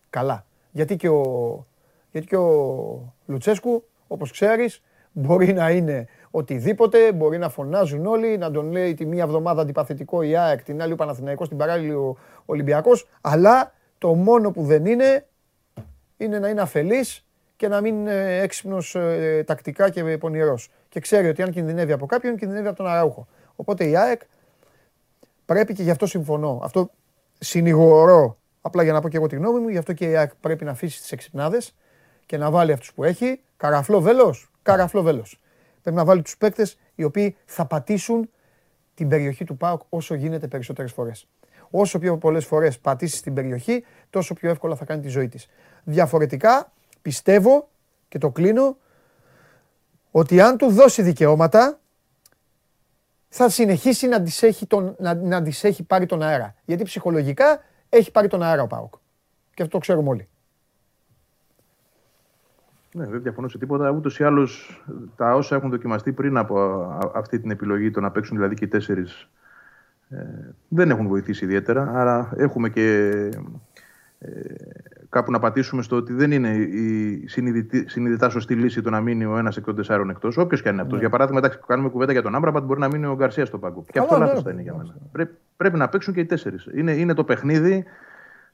Καλά. Γιατί και ο, γιατί και ο Λουτσέσκου, όπως ξέρεις, μπορεί να είναι οτιδήποτε, μπορεί να φωνάζουν όλοι, να τον λέει τη μία εβδομάδα αντιπαθητικό η ΑΕΚ, την άλλη ο Παναθηναϊκός, την παράλληλη ο Ολυμπιακός, αλλά το μόνο που δεν είναι είναι να είναι αφελής και να μην είναι έξυπνος ε, τακτικά και πονηρός. Και ξέρει ότι αν κινδυνεύει από κάποιον, κινδυνεύει από τον Αραούχο. Οπότε η ΑΕΚ πρέπει και γι' αυτό συμφωνώ. Αυτό συνηγορώ, απλά για να πω και εγώ τη γνώμη μου, γι' αυτό και η ΑΕΚ πρέπει να αφήσει τις εξυπνάδες και να βάλει αυτούς που έχει. Καραφλό βέλος, καραφλό βέλος. Πρέπει να βάλει τους παίκτες οι οποίοι θα πατήσουν την περιοχή του ΠΑΟΚ όσο γίνεται περισσότερες φορές. Όσο πιο πολλές φορές πατήσεις στην περιοχή, τόσο πιο εύκολα θα κάνει τη ζωή της. Διαφορετικά, πιστεύω και το κλείνω, ότι αν του δώσει δικαιώματα, θα συνεχίσει να τις έχει, τον, να, να τις έχει πάρει τον αέρα. Γιατί ψυχολογικά έχει πάρει τον αέρα ο Πάοκ. Και αυτό το ξέρουμε όλοι. Ναι, δεν διαφωνώ σε τίποτα. Ούτως ή άλλως τα όσα έχουν δοκιμαστεί πριν από αυτή την επιλογή, το να παίξουν δηλαδή και οι τέσσερις, ε, δεν έχουν βοηθήσει ιδιαίτερα. Άρα έχουμε και ε, κάπου να πατήσουμε στο ότι δεν είναι η συνειδητά σωστή λύση το να μείνει ο ένας εκ των τεσσάρων εκτός. Όποιος και αν είναι αυτός. Ναι. Για παράδειγμα, εντάξει, κάνουμε κουβέντα για τον Άμπραμπατ, μπορεί να μείνει ο Γκαρσίας στο πάγκο. Και αυτό λάθος θα είναι για μένα. Πρέπει, πρέπει να παίξουν και οι τέσσερις. Είναι, είναι το παιχνίδι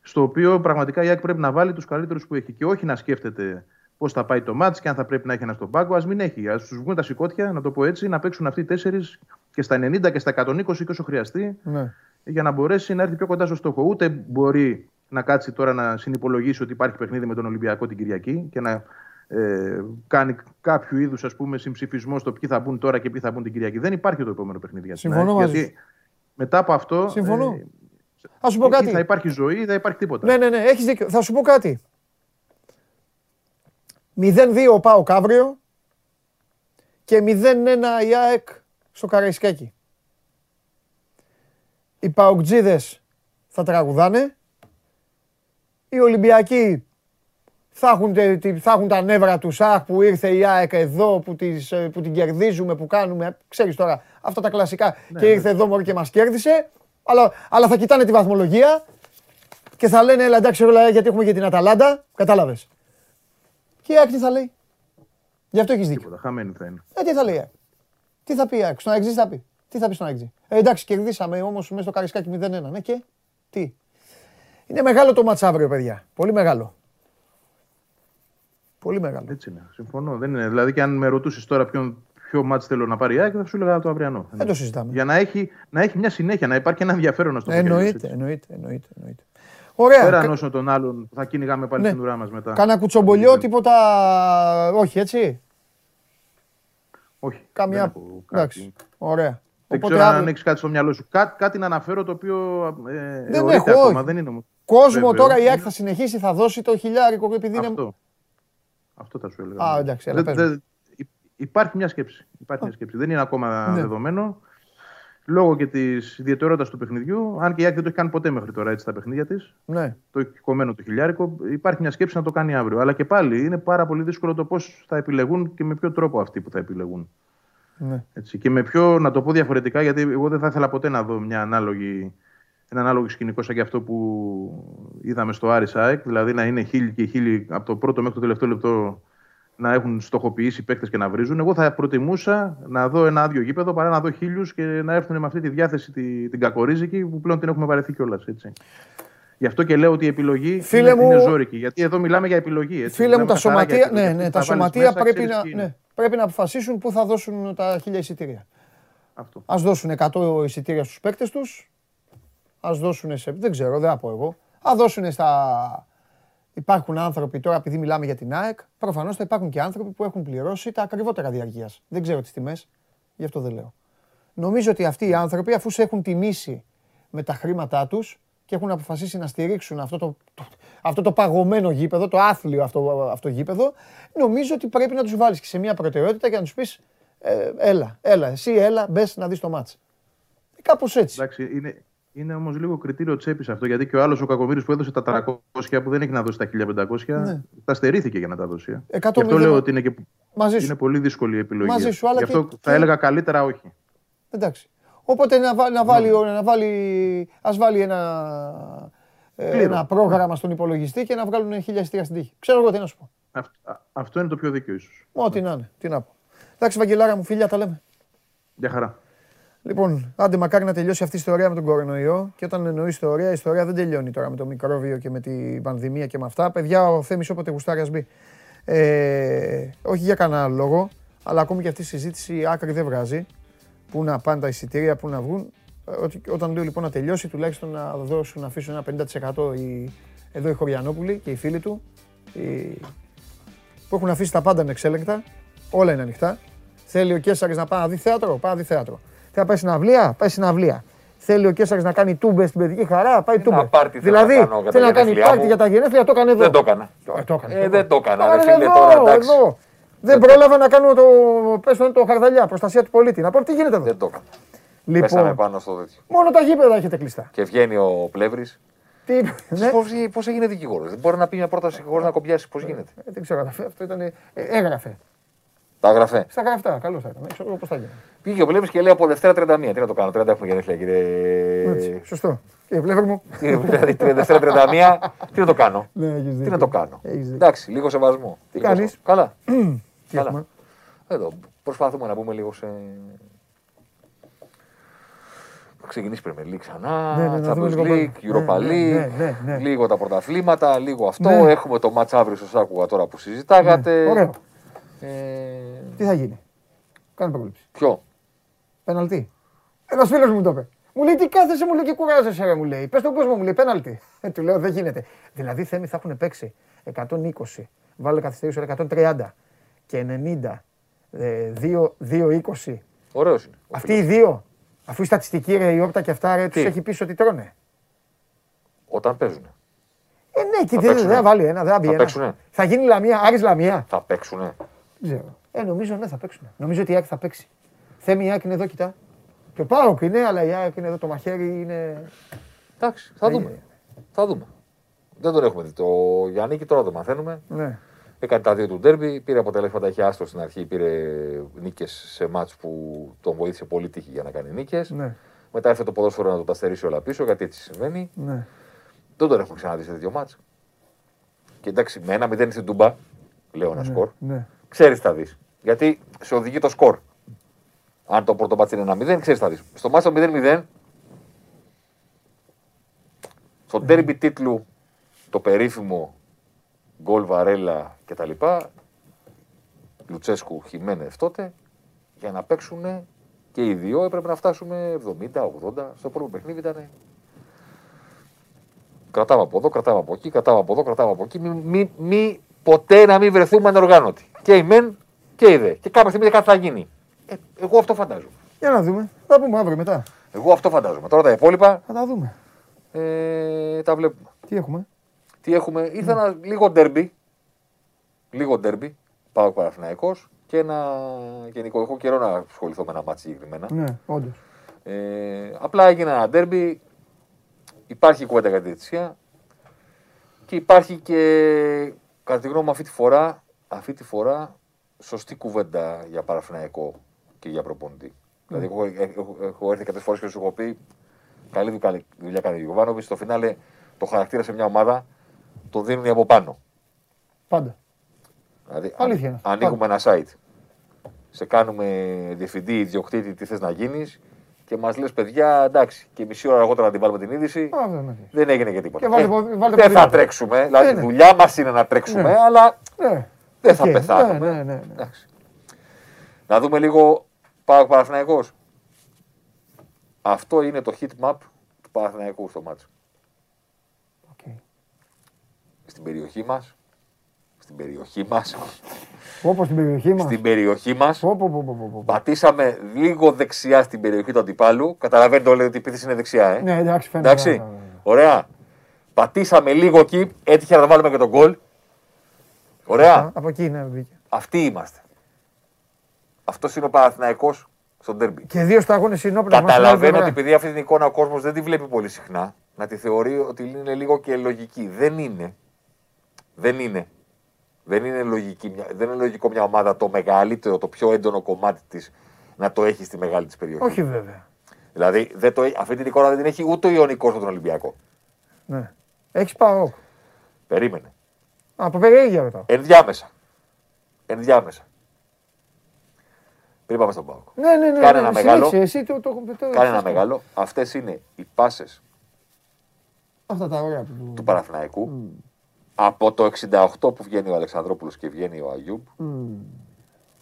στο οποίο πραγματικά η ΑΕΚ πρέπει να βάλει τους καλύτερους που έχει και όχι να σκέφτεται πώς θα πάει το μάτς και αν θα πρέπει να έχει ένα στον πάγκο. Α μην έχει. Α τους βγουν τα σηκώτια, να το πω έτσι, να παίξουν αυτοί οι τέσσερις και στα 90 και στα 120 και όσο χρειαστεί ναι. για να μπορέσει να έρθει πιο κοντά στο στόχο. Ούτε μπορεί να κάτσει τώρα να συνυπολογίσει ότι υπάρχει παιχνίδι με τον Ολυμπιακό την Κυριακή και να ε, κάνει κάποιο είδους συμψηφισμό στο ποιοι θα μπουν τώρα και ποιοι θα μπουν την Κυριακή. Δεν υπάρχει το επόμενο παιχνίδι Συμφωνώ μαζί. Γιατί μετά από αυτό. Συμφωνώ. Ε, θα σου πω κάτι. Θα υπάρχει ζωή ή θα υπάρχει τίποτα. Ναι, ναι, ναι, έχεις δίκιο. Θα σου πω κάτι. 0-2 ο Πάο Καύριο και 0-1 η ΑΕΚ στο Καραϊσκάκι. Οι Παοκτζίδες θα τραγουδάνε. Οι Ολυμπιακοί θα έχουν, θα έχουν τα νεύρα του αχ που ήρθε η ΑΕΚ εδώ, που, τις, που την κερδίζουμε, που κάνουμε, ξέρεις τώρα, αυτά τα κλασικά. Ναι, και ναι. ήρθε εδώ μόνο και μας κέρδισε. Αλλά, αλλά θα κοιτάνε τη βαθμολογία και θα λένε, έλα εντάξει, όλα γιατί έχουμε και την Αταλάντα. Κατάλαβες. Και η ΑΕΚ τι θα λέει; Γι' αυτό έχεις δίκιο. Τίποτα, χαμένη θα είναι. Ε, τι θα λέει. Τι θα πει η ΑΕΚ, στον ΑΕΚ θα πει; Τι θα πει στον ΑΕΚ. Ε, εντάξει, κερδίσαμε όμως μέσα στο καρισκάκι 0-1. Ναι, και; Τι; Είναι μεγάλο το μάτς αύριο, παιδιά. Πολύ μεγάλο. Πολύ μεγάλο. Έτσι είναι. Συμφωνώ. Δεν είναι. Δηλαδή, και αν με ρωτούσες τώρα ποιον, ποιο μάτς θέλω να πάρει η ΑΕΚ, θα σου έλεγα το αυριανό. Δεν το συζητάμε. Για να έχει, να έχει μια συνέχεια, να υπάρχει ένα ενδιαφέρον στο εννοείται, εννοείται, εννοείται, εννοείται. Ωραία. Πέραν όσο των άλλων θα κυνηγάμε πάλι ναι. την ουρά μας μετά. Κάνα κουτσομπολιό, τίποτα. Όχι, έτσι; Όχι. Καμιά. Εντάξει. Ωραία. Δεν Οπότε, ξέρω αν έχεις κάτι στο μυαλό σου. Κά, κάτι να αναφέρω το οποίο. Ε, δεν έχω. Ακόμα, δεν είναι Κόσμο Βέβαιο. τώρα η ΑΕΚ θα συνεχίσει, θα δώσει το χιλιάρικο επειδή Αυτό. είναι. Αυτό θα σου έλεγα. Α, εντάξει. Δε, δε, υπάρχει μια σκέψη. Υπάρχει μια σκέψη. Δεν είναι ακόμα ναι. δεδομένο λόγω και της ιδιαιτερότητας του παιχνιδιού, αν και η Άκη δεν το έχει κάνει ποτέ μέχρι τώρα έτσι τα παιχνίδια της. Ναι. Το έχει κομμένο το χιλιάρικο. Υπάρχει μια σκέψη να το κάνει αύριο. Αλλά και πάλι είναι πάρα πολύ δύσκολο το πώς θα επιλεγούν και με ποιο τρόπο αυτοί που θα επιλεγούν. Ναι. Έτσι. Και με ποιο, να το πω διαφορετικά, γιατί εγώ δεν θα ήθελα ποτέ να δω μια ανάλογη, ένα ανάλογο σκηνικό σαν και αυτό που είδαμε στο Άρη ΑΕΚ, δηλαδή να είναι χίλιοι και χίλιοι από το πρώτο μέχρι το τελευταίο λεπτό να έχουν στοχοποιήσει παίκτες και να βρίζουν. Εγώ θα προτιμούσα να δω ένα άδειο γήπεδο παρά να δω χίλιους και να έρθουν με αυτή τη διάθεση την, την κακορίζικη που πλέον την έχουμε βαρεθεί κιόλας. Γι' αυτό και λέω ότι η επιλογή Φίλε είναι, μου... είναι ζώρικη. Γιατί εδώ μιλάμε για επιλογή. Έτσι. Φίλε μου, τα σωματεία, ναι, ναι, τα σωματεία πρέπει, να, ναι, πρέπει να αποφασίσουν πού θα δώσουν τα χίλια εισιτήρια. Αυτό. Ας δώσουν 100 εισιτήρια στους παίκτες τους. Ας δώσουν σε... Δεν ξέρω, δεν θα πω εγώ. Α δώσουν στα Υπάρχουν άνθρωποι τώρα, επειδή μιλάμε για την ΑΕΚ, προφανώς θα υπάρχουν και άνθρωποι που έχουν πληρώσει τα ακριβότερα διαρκεία. Δεν ξέρω τις τιμές, γι' αυτό δεν λέω. Νομίζω ότι αυτοί οι άνθρωποι, αφού σε έχουν τιμήσει με τα χρήματά τους και έχουν αποφασίσει να στηρίξουν αυτό το, αυτό το παγωμένο γήπεδο, το άθλιο αυτό, αυτό γήπεδο, νομίζω ότι πρέπει να τους βάλεις και σε μια προτεραιότητα και να τους πεις: ε, Έλα, έλα, εσύ έλα, μπες να δεις το μάτς. Κάπως έτσι. Εντάξει, είναι, είναι όμως λίγο κριτήριο τσέπης αυτό, γιατί και ο άλλος ο Κακομίρη που έδωσε τα 300 που δεν έχει να δώσει τα 1500, ναι. τα στερήθηκε για να τα δώσει. Ε. Γι' αυτό λέω ότι είναι, και... Μαζί είναι πολύ δύσκολη η επιλογή. Μαζί σου, αλλά Γι' αυτό θα έλεγα καλύτερα όχι. Εντάξει. Οπότε να, να βάλει, ναι. να βάλει, ας βάλει ένα, ε, ένα πρόγραμμα στον υπολογιστή και να βγάλουν χίλια εισιτήρια στην τύχη. Ξέρω εγώ τι να σου πω. αυτό είναι το πιο δίκαιο ίσως. Ό,τι να είναι. Τι να πω. Εντάξει, Βαγγελάρα μου, φίλια, τα λέμε. Γεια χαρά. Λοιπόν, άντε μακάρι να τελειώσει αυτή η ιστορία με τον κορονοϊό. Και όταν εννοείς ιστορία, η ιστορία δεν τελειώνει τώρα με το μικρόβιο και με την πανδημία και με αυτά. Παιδιά, ο Θέμης όποτε γουστάρεις α μπει. Ε, όχι για κανένα λόγο, αλλά ακόμη και αυτή η συζήτηση άκρη δεν βγάζει. Πού να πάνε τα εισιτήρια, πού να βγουν. Ε, όταν λέω λοιπόν να τελειώσει, τουλάχιστον να δώσουν, να αφήσουν ένα 50% οι, εδώ οι Χωριανόπουλοι και οι φίλοι του. Οι, που έχουν αφήσει τα πάντα ανεξέλεγκτα. Όλα είναι ανοιχτά. Θέλει ο Κέσσαρης να πάει να δει θέατρο, πάει να δει θέατρο. Θα πάει στην αυλία, πάει στην αυλία. Θέλει ο Κέσσαρ να κάνει τούμπες στην παιδική χαρά, πάει τούμπες. πάρτι θέλω να Δηλαδή κάνω για τα θέλει να κάνει γενέθλιά πάρτι μου. για τα γενέθλια, το έκανε εδώ. Δεν το έκανα. Ε, το έκανε. Ε, δεν το έκανα, Το ρε έκανε φίλε, εδώ, τώρα, εντάξει. εδώ. Δεν πρόλαβα να κάνω το, πες το, είναι το χαρδαλιά, προστασία του πολίτη. Να πω τι γίνεται εδώ; Δεν το έκανα. Πέσαμε Λοιπόν, πάνω στο τέτοιο. μόνο τα γήπεδα έχετε κλειστά. Και βγαίνει ο Πλεύρης. Τι, ναι. Πώς έγινε δικηγόρος; Δεν μπορεί να πει μια πρόταση χωρίς να κομπιάσει. Πώς γίνεται; Ε, Δεν ξέρω, αυτό ήταν. ε, έγραφε. Τα έγραφε. Στα γραφτά, καλό θα ήταν. Δεν ξέρω πώς θα γίνει. Πήγε ο Πλεύρη και λέει από Δευτέρα 31. Τι να το κάνω, 30 έχουμε γενέθλια, κύριε. Έτσι, σωστό. Κύριε Πλεύρη μου. Κύριε, Δηλαδή, Δευτέρα 31, τι να το κάνω; Ναι, έχεις Τι δίκιο. να το κάνω; Έχεις δίκιο. Εντάξει, λίγο σεβασμό. Τι Λίγο κάνεις; σεβασμό. Καλά. Τι Καλά. έχουμε. Εδώ προσπαθούμε να μπούμε λίγο σε. Θα ξεκινήσει η Premier League ξανά, Ναι, ναι, να δούμε Champions λίγο League, πάνω. Europa Ναι, League, ναι, ναι, ναι. λίγο τα πρωταθλήματα, λίγο αυτό. Ναι. Έχουμε το match αύριο στο Σάκουγα τώρα που συζητάγατε. Ναι, Ωραίο. Ε, Τι θα γίνει; Κάνε πρόληψη. ποιο; Πέναλτι. Ένας φίλος μου το είπε. Μου λέει τι κάθεσαι, μου λέει και κουράζεσαι, ρε, μου λέει. Πες στον κόσμο, μου λέει πέναλτι. Ε, του λέω δεν γίνεται. Δηλαδή θέμη θα έχουν παίξει 120, βάλε καθυστερήσει 130 και 90, ε, 2, 2, 20. Ωραίος είναι. ο Αυτοί οι δύο, αφού η στατιστική ρε, η όπτα και αυτά ρε, τους Τι; έχει πει ότι τρώνε. Όταν παίζουν. Ε, ναι, και Θα δεν παίξουνε. θα βάλει ένα, δεν θα μπει Θα ένα. παίξουνε. Θα γίνει λαμία, Άρης λαμία. Θα παίξουν. Δεν ξέρω. Ε, νομίζω ναι, θα παίξουν. Νομίζω ότι η Άκη θα παίξει. Θέμη η Άκη είναι εδώ, κοιτά. Και ο Πάοκ είναι, αλλά η Άκη είναι εδώ, το μαχαίρι είναι. Εντάξει, θα Ε, δούμε. Θα δούμε. Δεν τον έχουμε δει. Το Γιάννη τώρα το μαθαίνουμε. Ναι. Έκανε τα δύο του ντέρμπι, πήρε αποτελέσματα, είχε άστο στην αρχή, πήρε νίκες σε μάτς που τον βοήθησε πολύ τύχη για να κάνει νίκες. Ναι. Μετά ήρθε το ποδόσφαιρο να το τα στερήσει όλα πίσω, γιατί έτσι συμβαίνει. Ναι. Δεν τον έχουμε ξαναδεί σε τέτοιο μάτς. Και εντάξει, με ένα μηδέν στην Τούμπα, λέω ένα σκορ, Ναι. Ξέρεις τι θα δεις. Γιατί σε οδηγεί το σκορ. Αν το πρώτο μάτς είναι ένα 0, ξέρεις τι θα δεις. Στο μάτς το 0-0, στο ντέρμπι τίτλου το περίφημο γκολ Βαρέλα κτλ. Λουτσέσκου Χιμένεθ τότε, για να παίξουν και οι δύο έπρεπε να φτάσουμε 70-80. Στο πρώτο παιχνίδι ήταν. Κρατάμε από εδώ, κρατάμε από εκεί, κρατάμε από εδώ, κρατάμε από εκεί. Μη, μη, μη ποτέ να μην βρεθούμε ανοργάνωτοι. Και η μεν και η δε. Και κάποια στιγμή κάτι θα γίνει. Ε, εγώ αυτό φαντάζομαι. Για να δούμε. Θα πούμε αύριο μετά. Εγώ αυτό φαντάζομαι. Τώρα τα υπόλοιπα Θα τα δούμε. ε, τα βλέπουμε. Τι έχουμε; Τι έχουμε, ήρθε ένα λίγο ντέρμπι. Λίγο ντέρμπι. ΠΑΟΚ Παναθηναϊκό και ένα γενικό. Έχω καιρό να ασχοληθώ με ένα ματς συγκεκριμένα. Ναι, όντως. Ε, απλά έγινε ένα ντέρμπι. Υπάρχει κουβέντα για τη διαιτησία. Και υπάρχει και, κατά τη γνώμη μου, αυτή τη φορά, αυτή τη φορά σωστή κουβέντα για Παναθηναϊκό και για προπονητή. Δηλαδή, έχω, έχω, έχω έρθει κάποιε φορές και σου έχω πει καλή δουλειά, καλή δουλειά κάνει ο Γιωβάνοβιτς. Στο φινάλε το χαρακτήρα σε μια ομάδα το δίνουν οι από πάνω. Πάντα. Δηλαδή, Αλήθεια αν, είναι. ανοίγουμε ένα site, σε κάνουμε διευθυντή, ιδιοκτήτη, τι θες να γίνεις και μας λες, παιδιά, εντάξει, και μισή ώρα αργότερα να την βάλουμε την είδηση. Α, δεν είναι. Δεν έγινε και τίποτα. Και βάλτε Ε, πο- βάλτε δεν θα ποδήλατο. τρέξουμε. Δηλαδή, Ναι, η ναι. δουλειά μας είναι να τρέξουμε, Ναι. αλλά Ναι. δεν θα Οκ. πεθάνουμε. Ναι, ναι, ναι, ναι. Εντάξει. Να δούμε λίγο ΠΑΟΚ Παναθηναϊκός. Αυτό είναι το heat map του Παναθηναϊκού στο μάτσο. Οκ. Στην περιοχή μας. Στην περιοχή μας. Όπως στην περιοχή μας. στην περιοχή μας. Πω, πω, πω, πω, πω, πω. Πατήσαμε λίγο δεξιά στην περιοχή του αντιπάλου. Καταλαβαίνετε όλοι ότι η επίθεση είναι δεξιά, ε. Ναι, εντάξει, φαίνεται. Εντάξει. Ναι, ναι, ναι. Ωραία. Πατήσαμε λίγο εκεί. Έτυχε να βάλουμε και τον γκολ. Ωραία. Από εκεί ναι, βγήκε. Αυτοί είμαστε. Αυτός είναι ο Παναθηναϊκός στο ντέρμπι. Και δύο σταγόνε συνόπλευμα. Καταλαβαίνω ότι επειδή αυτή την εικόνα ο κόσμος δεν τη βλέπει πολύ συχνά, να τη θεωρεί ότι είναι λίγο και λογική. Δεν είναι. Δεν είναι. Δεν είναι, λογική, μια- δεν είναι λογικό μια ομάδα το μεγαλύτερο, το πιο έντονο κομμάτι της να το έχει στη μεγάλη της περιοχή. Όχι βέβαια. Δηλαδή δεν το, έχει- αυτή την εικόνα δεν την έχει ούτε ο Ιωνικός με τον Ολυμπιακό. Ναι. Έχεις πάω. Περίμενε. Από περιέργεια ρωτάω. Ενδιάμεσα. Ενδιάμεσα. Πριν πάμε στον Πάοκ. Ναι, ναι, ναι. Κάνε ναι, ένα συνέχισε, μεγάλο. Εσύ το, το, το, Κάνε ένα αυτό. μεγάλο. Αυτές είναι οι πάσες Αυτά τα ωραία που του Παναθηναϊκού. Από το 68 που βγαίνει ο Αλεξανδρόπουλος και βγαίνει ο Αγιούμπ Μμμ.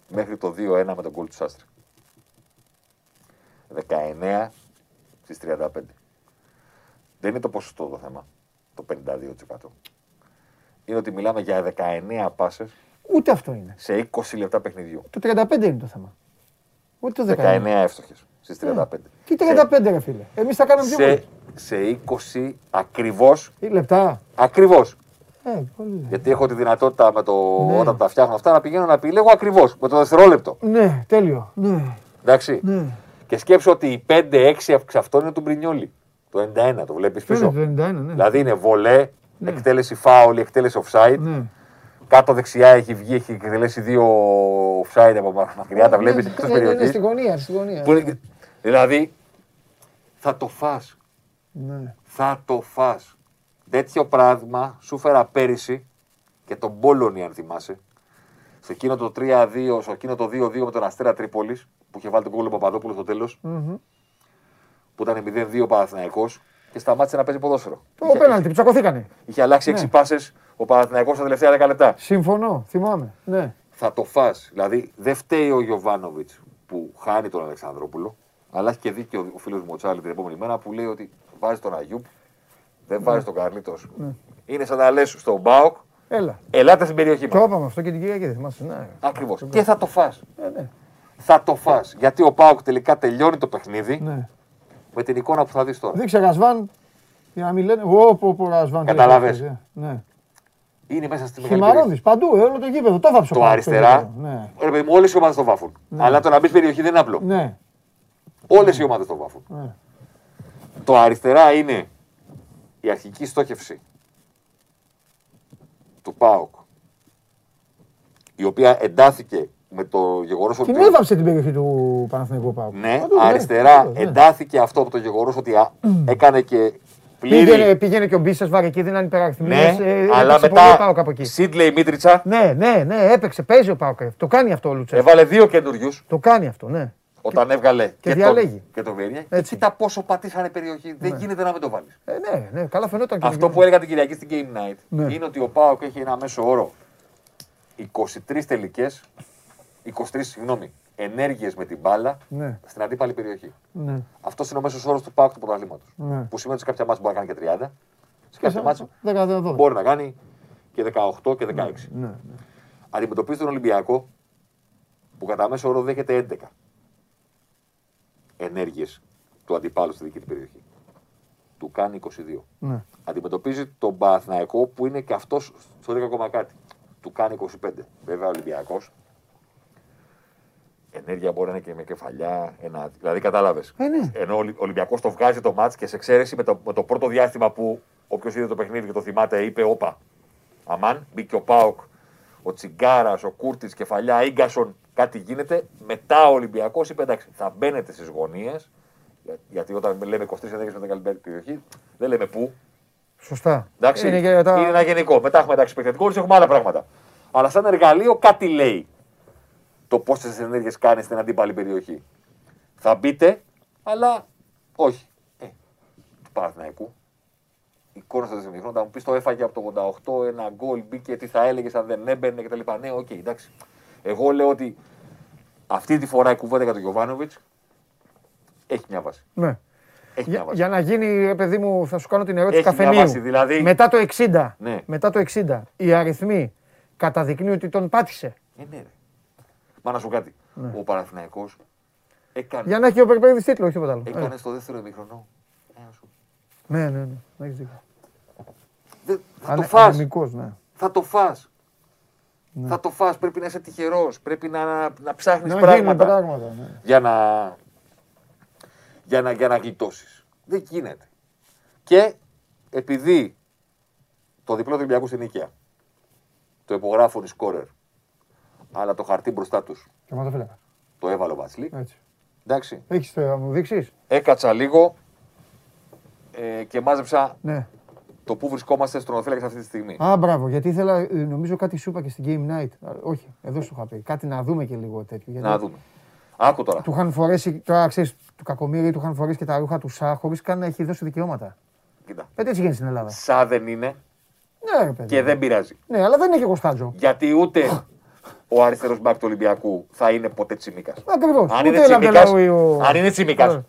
μέχρι το 2-1 με τον γκολ του Σάστρη. 19 στις 35. Δεν είναι το ποσοστό το θέμα, το 52%. Είναι ότι μιλάμε για 19 πάσες Ούτε αυτό είναι. σε 20 λεπτά παιχνιδιού. Το 35 είναι το θέμα. Ούτε το 19. 19 εύστοχες. στις 35. Τι 35 ρε φίλε. Εμείς θα κάναμε πιο Σε, πολύ. σε 20 ακριβώς. Τι λεπτά; Ακριβώς. Ε, πολύ. Γιατί έχω τη δυνατότητα με το, Ναι. όταν τα φτιάχνω αυτά να πηγαίνω να επιλέγω ακριβώς με το δευτερόλεπτο. Ναι, τέλειο. Ναι, Εντάξει. ναι. Και σκέψω ότι οι 5-6 εξ αυτών είναι του Μπρινιόλι. Το 91, το βλέπεις Ποιο πίσω. είναι το 91, ναι. Δηλαδή είναι βολέ, εκτέλεση φάουλ, εκτέλεση offside. Ναι. Κάτω δεξιά έχει βγει, έχει εκτελέσει δύο offside από μακριά, τα βλέπεις Ναι, εκτό ναι, ναι, ναι, περιοχή. Στην γωνία, στην γωνία. Δηλαδή θα το φας. Ναι. Θα το φας. Τέτοιο πράγμα σου φέρα πέρυσι και τον Πόλωνη, αν θυμάσαι. Σε εκείνο το 3-2, σε εκείνο το 2-2 με τον Αστέρα Τρίπολης, που είχε βάλει τον κόλλο Παπαδόπουλο στο τέλος, Μμμ. που ήταν 0-2 Παναθηναϊκός και σταμάτησε να παίζει ποδόσφαιρο. Το πέναλτι που τσακωθήκανε. Είχε αλλάξει Ναι. 6 πάσες ο Παναθηναϊκός στα τελευταία 10 λεπτά. Συμφωνώ, θυμάμαι. Ναι. Θα το φας. Δηλαδή δεν φταίει ο Γιωβάνοβιτς που χάνει τον Αλεξανδρόπουλο, αλλά έχει και δίκιο ο φίλος Μοτσάλη την επόμενη μέρα που λέει ότι βάζει τον Αγιούπ, δεν βάζει τον Καρλίτος. Είναι σαν να λες στον Μπάοκ, Έλα. ελάτε στην περιοχή Το μα. είπαμε αυτό και την Κυριακή, δεν θυμάσαι. Ναι. Ακριβώς. Και θα το φας. Ε, ναι. Θα το φας. Γιατί ο Πάοκ τελικά τελειώνει το παιχνίδι ναι. Με την εικόνα που θα δεις τώρα. Δείξε Ρασβάν, για να μην λένε. Ω, πω, πω, Ρασβάν. τι Καταλάβες. έφτασε, Ναι. Είναι μέσα στη μεγάλη περιοχή. Χυμαρόδης, παντού, ε, όλο το γήπεδο. Το βάψω. Το πάνω, αριστερά, γήπεδο. Ναι. ρε παιδί μου, όλες οι ομάδες το βάφουν. Αλλά το να μπεις περιοχή δεν είναι απλό. Ναι. Όλες οι ομάδες το βάφουν. Ναι. Το αριστερά είναι η αρχική στόχευση του ΠΑΟΚ η οποία εντάθηκε με το γεγονός ότι. Την έβαψε την περιοχή του Παναθηναϊκού Πάου. Ναι, Παντού, αριστερά παντού, ναι. εντάθηκε αυτό από το γεγονός ότι α, έκανε και πλήρη. Πήγαινε, πήγαινε και ο Μπίσας βάρε εκεί, δίνανε υπεραριθμίες. Ναι, ε, αλλά έπαιξε πολύ ο Πάοκ από μετά εκεί. Σίτλεϊ Μίτριτσα Ναι, ναι, ναι, έπαιξε, παίζει ο Πάοκ. Το κάνει αυτό ο Λουτσέσκου. έβαλε δύο καινούριους Το κάνει αυτό, ναι. όταν έβγαλε και, διαλέγει. τον, και τον Βέρνια. Και Έτσι. κοίτα πόσο πατήσανε περιοχή. Δεν γίνεται να μην το βάλεις. Ε, ναι, ναι, καλά φαινόταν και Αυτό που έλεγα την Κυριακή στην Game Night Ναι. είναι ότι ο Πάοκ έχει ένα μέσο όρο 23 τελικές, 23 συγγνώμη, ενέργειες με την μπάλα Ναι, στην αντίπαλη περιοχή. ναι. Αυτός είναι ο μέσος όρος του Πάοκ του πρωταθλήματος. Ναι. Που σημαίνει ότι σε κάποια μάτια μπορεί να κάνει και 30, σε κάποια μάτια 10-12. μπορεί να κάνει και 18 και 16. Ναι, ναι. Αντιμετωπίζει τον Ολυμπιακό που κατά μέσο όρο δέχεται 11 ενέργειες του αντιπάλου στη δική του περιοχή. Του κάνει 22. ναι. Αντιμετωπίζει τον Παναθηναϊκό που είναι και αυτός στο 10 ακόμα κάτι. Του κάνει 25. Βέβαια ο Ολυμπιακός. Ενέργεια μπορεί να είναι και με κεφαλιά. Ένα... Δηλαδή κατάλαβες. Ε, ναι. Ενώ ο Ολυ- Ολυμπιακός το βγάζει το μάτς και σε εξαίρεση με το, με το πρώτο διάστημα που όποιος είδε το παιχνίδι και το θυμάται είπε: Όπα. Αμάν, μπήκε ο Πάοκ, ο Τσιγκάρας, ο Κούρτης, κεφαλιά, γκασον, κάτι γίνεται. Μετά ο Ολυμπιακός είπε: Εντάξει, θα μπαίνετε στις γωνίες. Γιατί όταν λέμε 23 ενέργειε με την καλύτερη περιοχή, δεν λέμε πού, Σωστά. Εντάξει, Είναι είναι, για τα... ένα γενικό. Μετά έχουμε εντάξει παιχτετικό, έχουμε άλλα πράγματα. Αλλά σαν εργαλείο κάτι λέει το πόσες ενέργειες κάνει στην αντίπαλη περιοχή. Θα μπείτε, αλλά όχι. Ε, του Παναθηναϊκού. Η εικόνα στα δεσμευτικά θα μου πεις το έφαγε από το 88, ένα γκολ μπήκε, τι θα έλεγε αν δεν έμπαινε κτλ. Ναι, οκ, εντάξει. Εγώ λέω ότι αυτή τη φορά η κουβέντα για τον Γιωβάνοβιτς έχει μια βάση. Ναι. Έχει μια Για, βάση. για να γίνει, ρε παιδί μου, θα σου κάνω την ερώτηση Έχει μια καφενείου. βάση, δηλαδή- Μετά το 60, Ναι. μετά το 60, οι αριθμοί καταδεικνύουν ότι τον πάτησε. Ε, ναι, ρε. Μα να σου κάτι. Ο Παναθηναϊκός έκανε, Για να έχει ο Περπέδης τίτλο, όχι τίποτα άλλο. έκανε Ε, στο δεύτερο ημίχρονο. ένα σου. Ναι, ναι, ναι. να έχεις δίκιο. Δεν- θα Ανε- το φας. ανεμικός, ναι. Θα το φας. Θα το φας. Πρέπει να είσαι τυχερός. Πρέπει να, να, να ψάχνεις Να πράγματα, γίνουν πράγματα. Ναι. για να, για να, για να γλιτώσεις. Δεν γίνεται. Και επειδή το διπλό του Ολυμπιακού στην Νίκαια το υπογράφουν οι σκόρερ, αλλά το χαρτί μπροστά τους Τερματοφύλακα. το έβαλε ο Βασλή. Έτσι. Εντάξει. Έχεις το να μου δείξεις; Έκατσα λίγο ε, και μάζεψα Ναι. το πού βρισκόμαστε στον Οθέλεξ αυτή τη στιγμή. Α, μπράβο, γιατί ήθελα, ε, νομίζω κάτι σου είπα και στην Game Night. Α, όχι, εδώ σου είχα πει. Κάτι να δούμε και λίγο τέτοιο. γιατί Να δούμε. Άκου τώρα. Του είχαν φορέσει, τώρα ξέρεις, του κακομίρι, του είχαν φορέσει και τα ρούχα του Σα, χωρίς καν να έχει δώσει δικαιώματα. Κοίτα. Ε, έτσι γίνεται στην Ελλάδα; Σα δεν είναι Ναι, ρε παιδί. και δεν πειράζει. Ναι, αλλά δεν έχει κοστάτζο. Γιατί ούτε ο αριστερός μπακ του Ολυμπιακού θα είναι ποτέ τσιμίκας. Ακριβώς. Αν είναι τσιμίκας, αν είναι τσιμίκας, Ναι.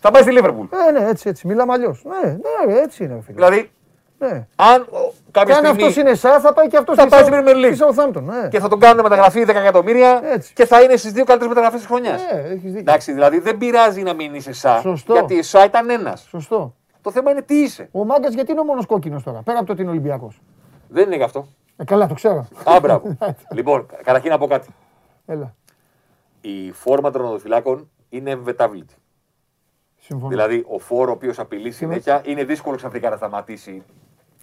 θα πάει στη Λίβερπουλ. Ε, ναι, έτσι, έτσι. Μιλάμε αλλιώς. Ναι, ναι, ρε, έτσι είναι, ρε φίλε. Δηλαδή, Ναι. Αν ο, κάποια Και αν στιγμή αυτός είναι εσά, θα πάει και αυτός Θα πάει στην Premier League. Στη Southampton. Ναι. και θα τον κάνουν μεταγραφή 10 εκατομμύρια Έτσι. και θα είναι στις δύο καλύτερες μεταγραφές της χρονιάς. Ναι, έχεις δίκιο. Εντάξει, δηλαδή δεν πειράζει να μην είσαι εσά. Σωστό. Γιατί εσά ήταν ένας. Σωστό. Το θέμα είναι τι είσαι. Ο Μάγκας γιατί είναι ο μόνος κόκκινος τώρα, πέρα από το ότι είναι Ολυμπιακός; Δεν είναι γι' αυτό. Ε, καλά, το ξέρω. Α, μπράβο. [laughs] λοιπόν, καταρχήν να πω κάτι. Έλα. Η φόρμα των οδοφυλάκων είναι εμβετάβλητη. Συμφωνώ. Δηλαδή, ο φόρο ο οποίος απειλεί συνέχεια είναι δύσκολο ξαφνικά να σταματήσει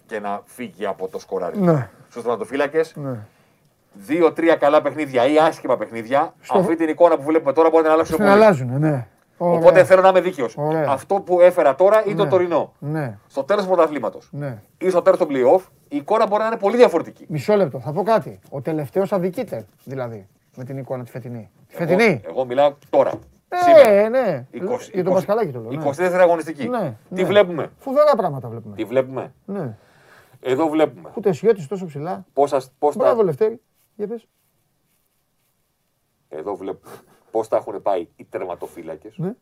και να φύγει από το σκοράρι. Ναι. Στους τερματοφύλακε, Ναι. δύο-τρία καλά παιχνίδια ή άσχημα παιχνίδια, αυτή την εικόνα που βλέπουμε τώρα μπορεί να αλλάξει Την πολύ. αλλάζουν, ναι. Ωραία. Οπότε θέλω να είμαι δίκαιος. Ωραία. Αυτό που έφερα τώρα είναι το Ναι. τωρινό. Ναι, Στο τέλος του πρωταθλήματος ναι. ή στο τέλος των playoff, η εικόνα μπορεί να είναι πολύ διαφορετική. Μισό λεπτό, θα πω κάτι. Ο τελευταίος αδικείται, δηλαδή, με την εικόνα τη φετινή. Τη Εγώ, φετινή; εγώ μιλάω τώρα. Σήμερα. Ναι, ναι. 20, Για τον Πασχαλάκη το λέω. ναι. 24 αγωνιστική. Ναι, Τι ναι. βλέπουμε; Φοβερά πράγματα βλέπουμε. Τι βλέπουμε; Ναι. Εδώ βλέπουμε. Ούτε σιώτης τόσο ψηλά. Πόσα, πώς Μπράβο, τα, Λευτέρη. Για πες. εδώ βλέπουμε πώς τα έχουν πάει οι τερματοφύλακες Ναι.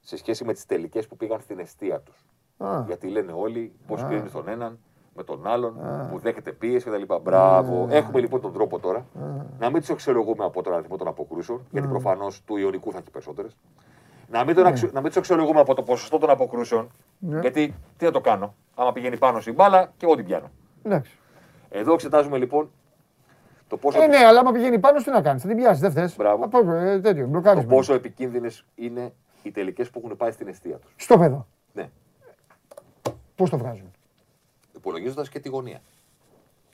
σε σχέση με τις τελικές που πήγαν στην αιστεία τους. Α, Γιατί λένε όλοι πώς κρίνεις τον έναν με τον άλλον, που δέχεται πίεση κτλ. Μπράβο. Έχουμε λοιπόν τον τρόπο τώρα να μην τους αξιολογούμε από τον αριθμό των αποκρούσεων, γιατί προφανώς του Ιωνικού θα έχει περισσότερες. Να μην, τον αξιο... να μην τους αξιολογούμε από το ποσοστό των αποκρούσεων, Ναι. γιατί τι να το κάνω. Άμα πηγαίνει πάνω στην μπάλα και εγώ την πιάνω. εντάξει. Εδώ εξετάζουμε λοιπόν το πόσο, Ε, ναι, αλλά άμα πηγαίνει πάνω, τι να κάνεις. Θα την πιάσεις, δεν θε. Μπράβο. Από, ε, τέτοιο, το μπλοκάρισμα. πόσο επικίνδυνες είναι οι τελικές που έχουν πάει στην αιστεία τους. Στο παιδό. Ναι. Πώς το βγάζουν. Υπολογίζοντας και τη γωνία.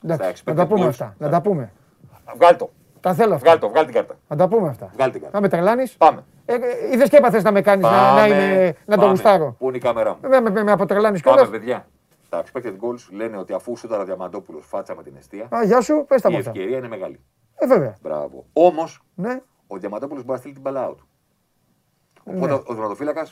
Εντάξει, expected να τα πούμε goals. αυτά. Να τα πούμε. Βγάλ το. Τα θέλω αυτά. Βγάλ το. Βγάλ την κάρτα. Να τα πούμε αυτά. Βγάλ την κάρτα. Να με τρελάνεις. Πάμε. Ε, είδες και έπαθες να με κάνεις να, να, Πάμε. είμαι, να το Πάμε. γουστάρω. Πού είναι η κάμερά μου; Με, με, με, με αποτρελάνεις Πάμε, κιόλας. παιδιά. Τα expected goals λένε ότι αφού σούταρα Διαμαντόπουλος φάτσα με την αιστεία, Α, γεια σου, πες τα η μου αυτά. ευκαιρία είναι μεγάλη. Ε, βέβαια. Μπράβο. Όμως, Ναι. ο Διαμαντόπουλος μπορεί να στείλει την μπαλά out. Οπότε ο δωματοφύλακα.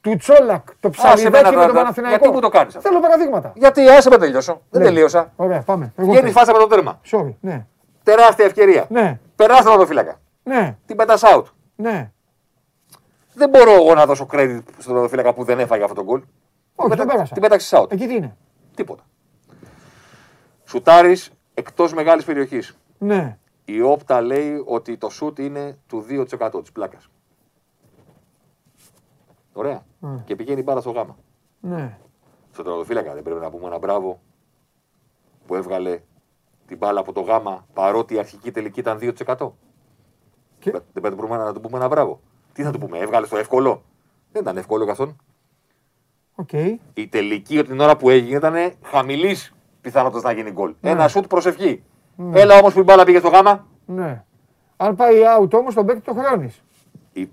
Του Τσόλακ, το Άσε με ψαλιδάκι να με τα- τον τα- Παναθηναϊκό. γιατί μου το κάνεις αυτό; Θέλω παραδείγματα. Γιατί άσε με τελειώσω. Δεν Ναι. τελείωσα. Ωραία, πάμε. Εγώ Βγαίνει θέλω. φάσα με το τέρμα. Sorry, ναι. Τεράστια ευκαιρία. Ναι, Περάσει τον δωματοφύλακα. ναι, Την πετάς out. ναι. Δεν μπορώ εγώ να δώσω credit στον δωματοφύλακα που δεν έφαγε αυτό το γκολ. Όχι, Την τον πέτα- πέρασα. Την πέταξες out; Εκεί τι είναι; Τίποτα. Σουτάρεις εκτός μεγάλης περιοχής. Ναι. Η όπτα λέει ότι το σουτ είναι του 2% της πλάκας. Ωραία. Mm. Και πηγαίνει μπάλα στο γάμα. Ναι. Στον τερματοφύλακα δεν πρέπει να πούμε ένα μπράβο που έβγαλε την μπάλα από το γάμα παρότι η αρχική τελική ήταν 2%. Και- Δεν πρέπει να, πούμε- να του πούμε ένα μπράβο. Τι θα του πούμε, έβγαλε το εύκολο; Δεν ήταν εύκολο για αυτόν. Οκ. Η τελική την ώρα που έγινε ήταν χαμηλής πιθανότητας να γίνει γκολ. Ένα σουτ προσευχή. Έλα όμως που η μπάλα πήγε στο γάμα. Ναι. Αν πάει out όμως τον παίκτη το χρεώνεις. Η...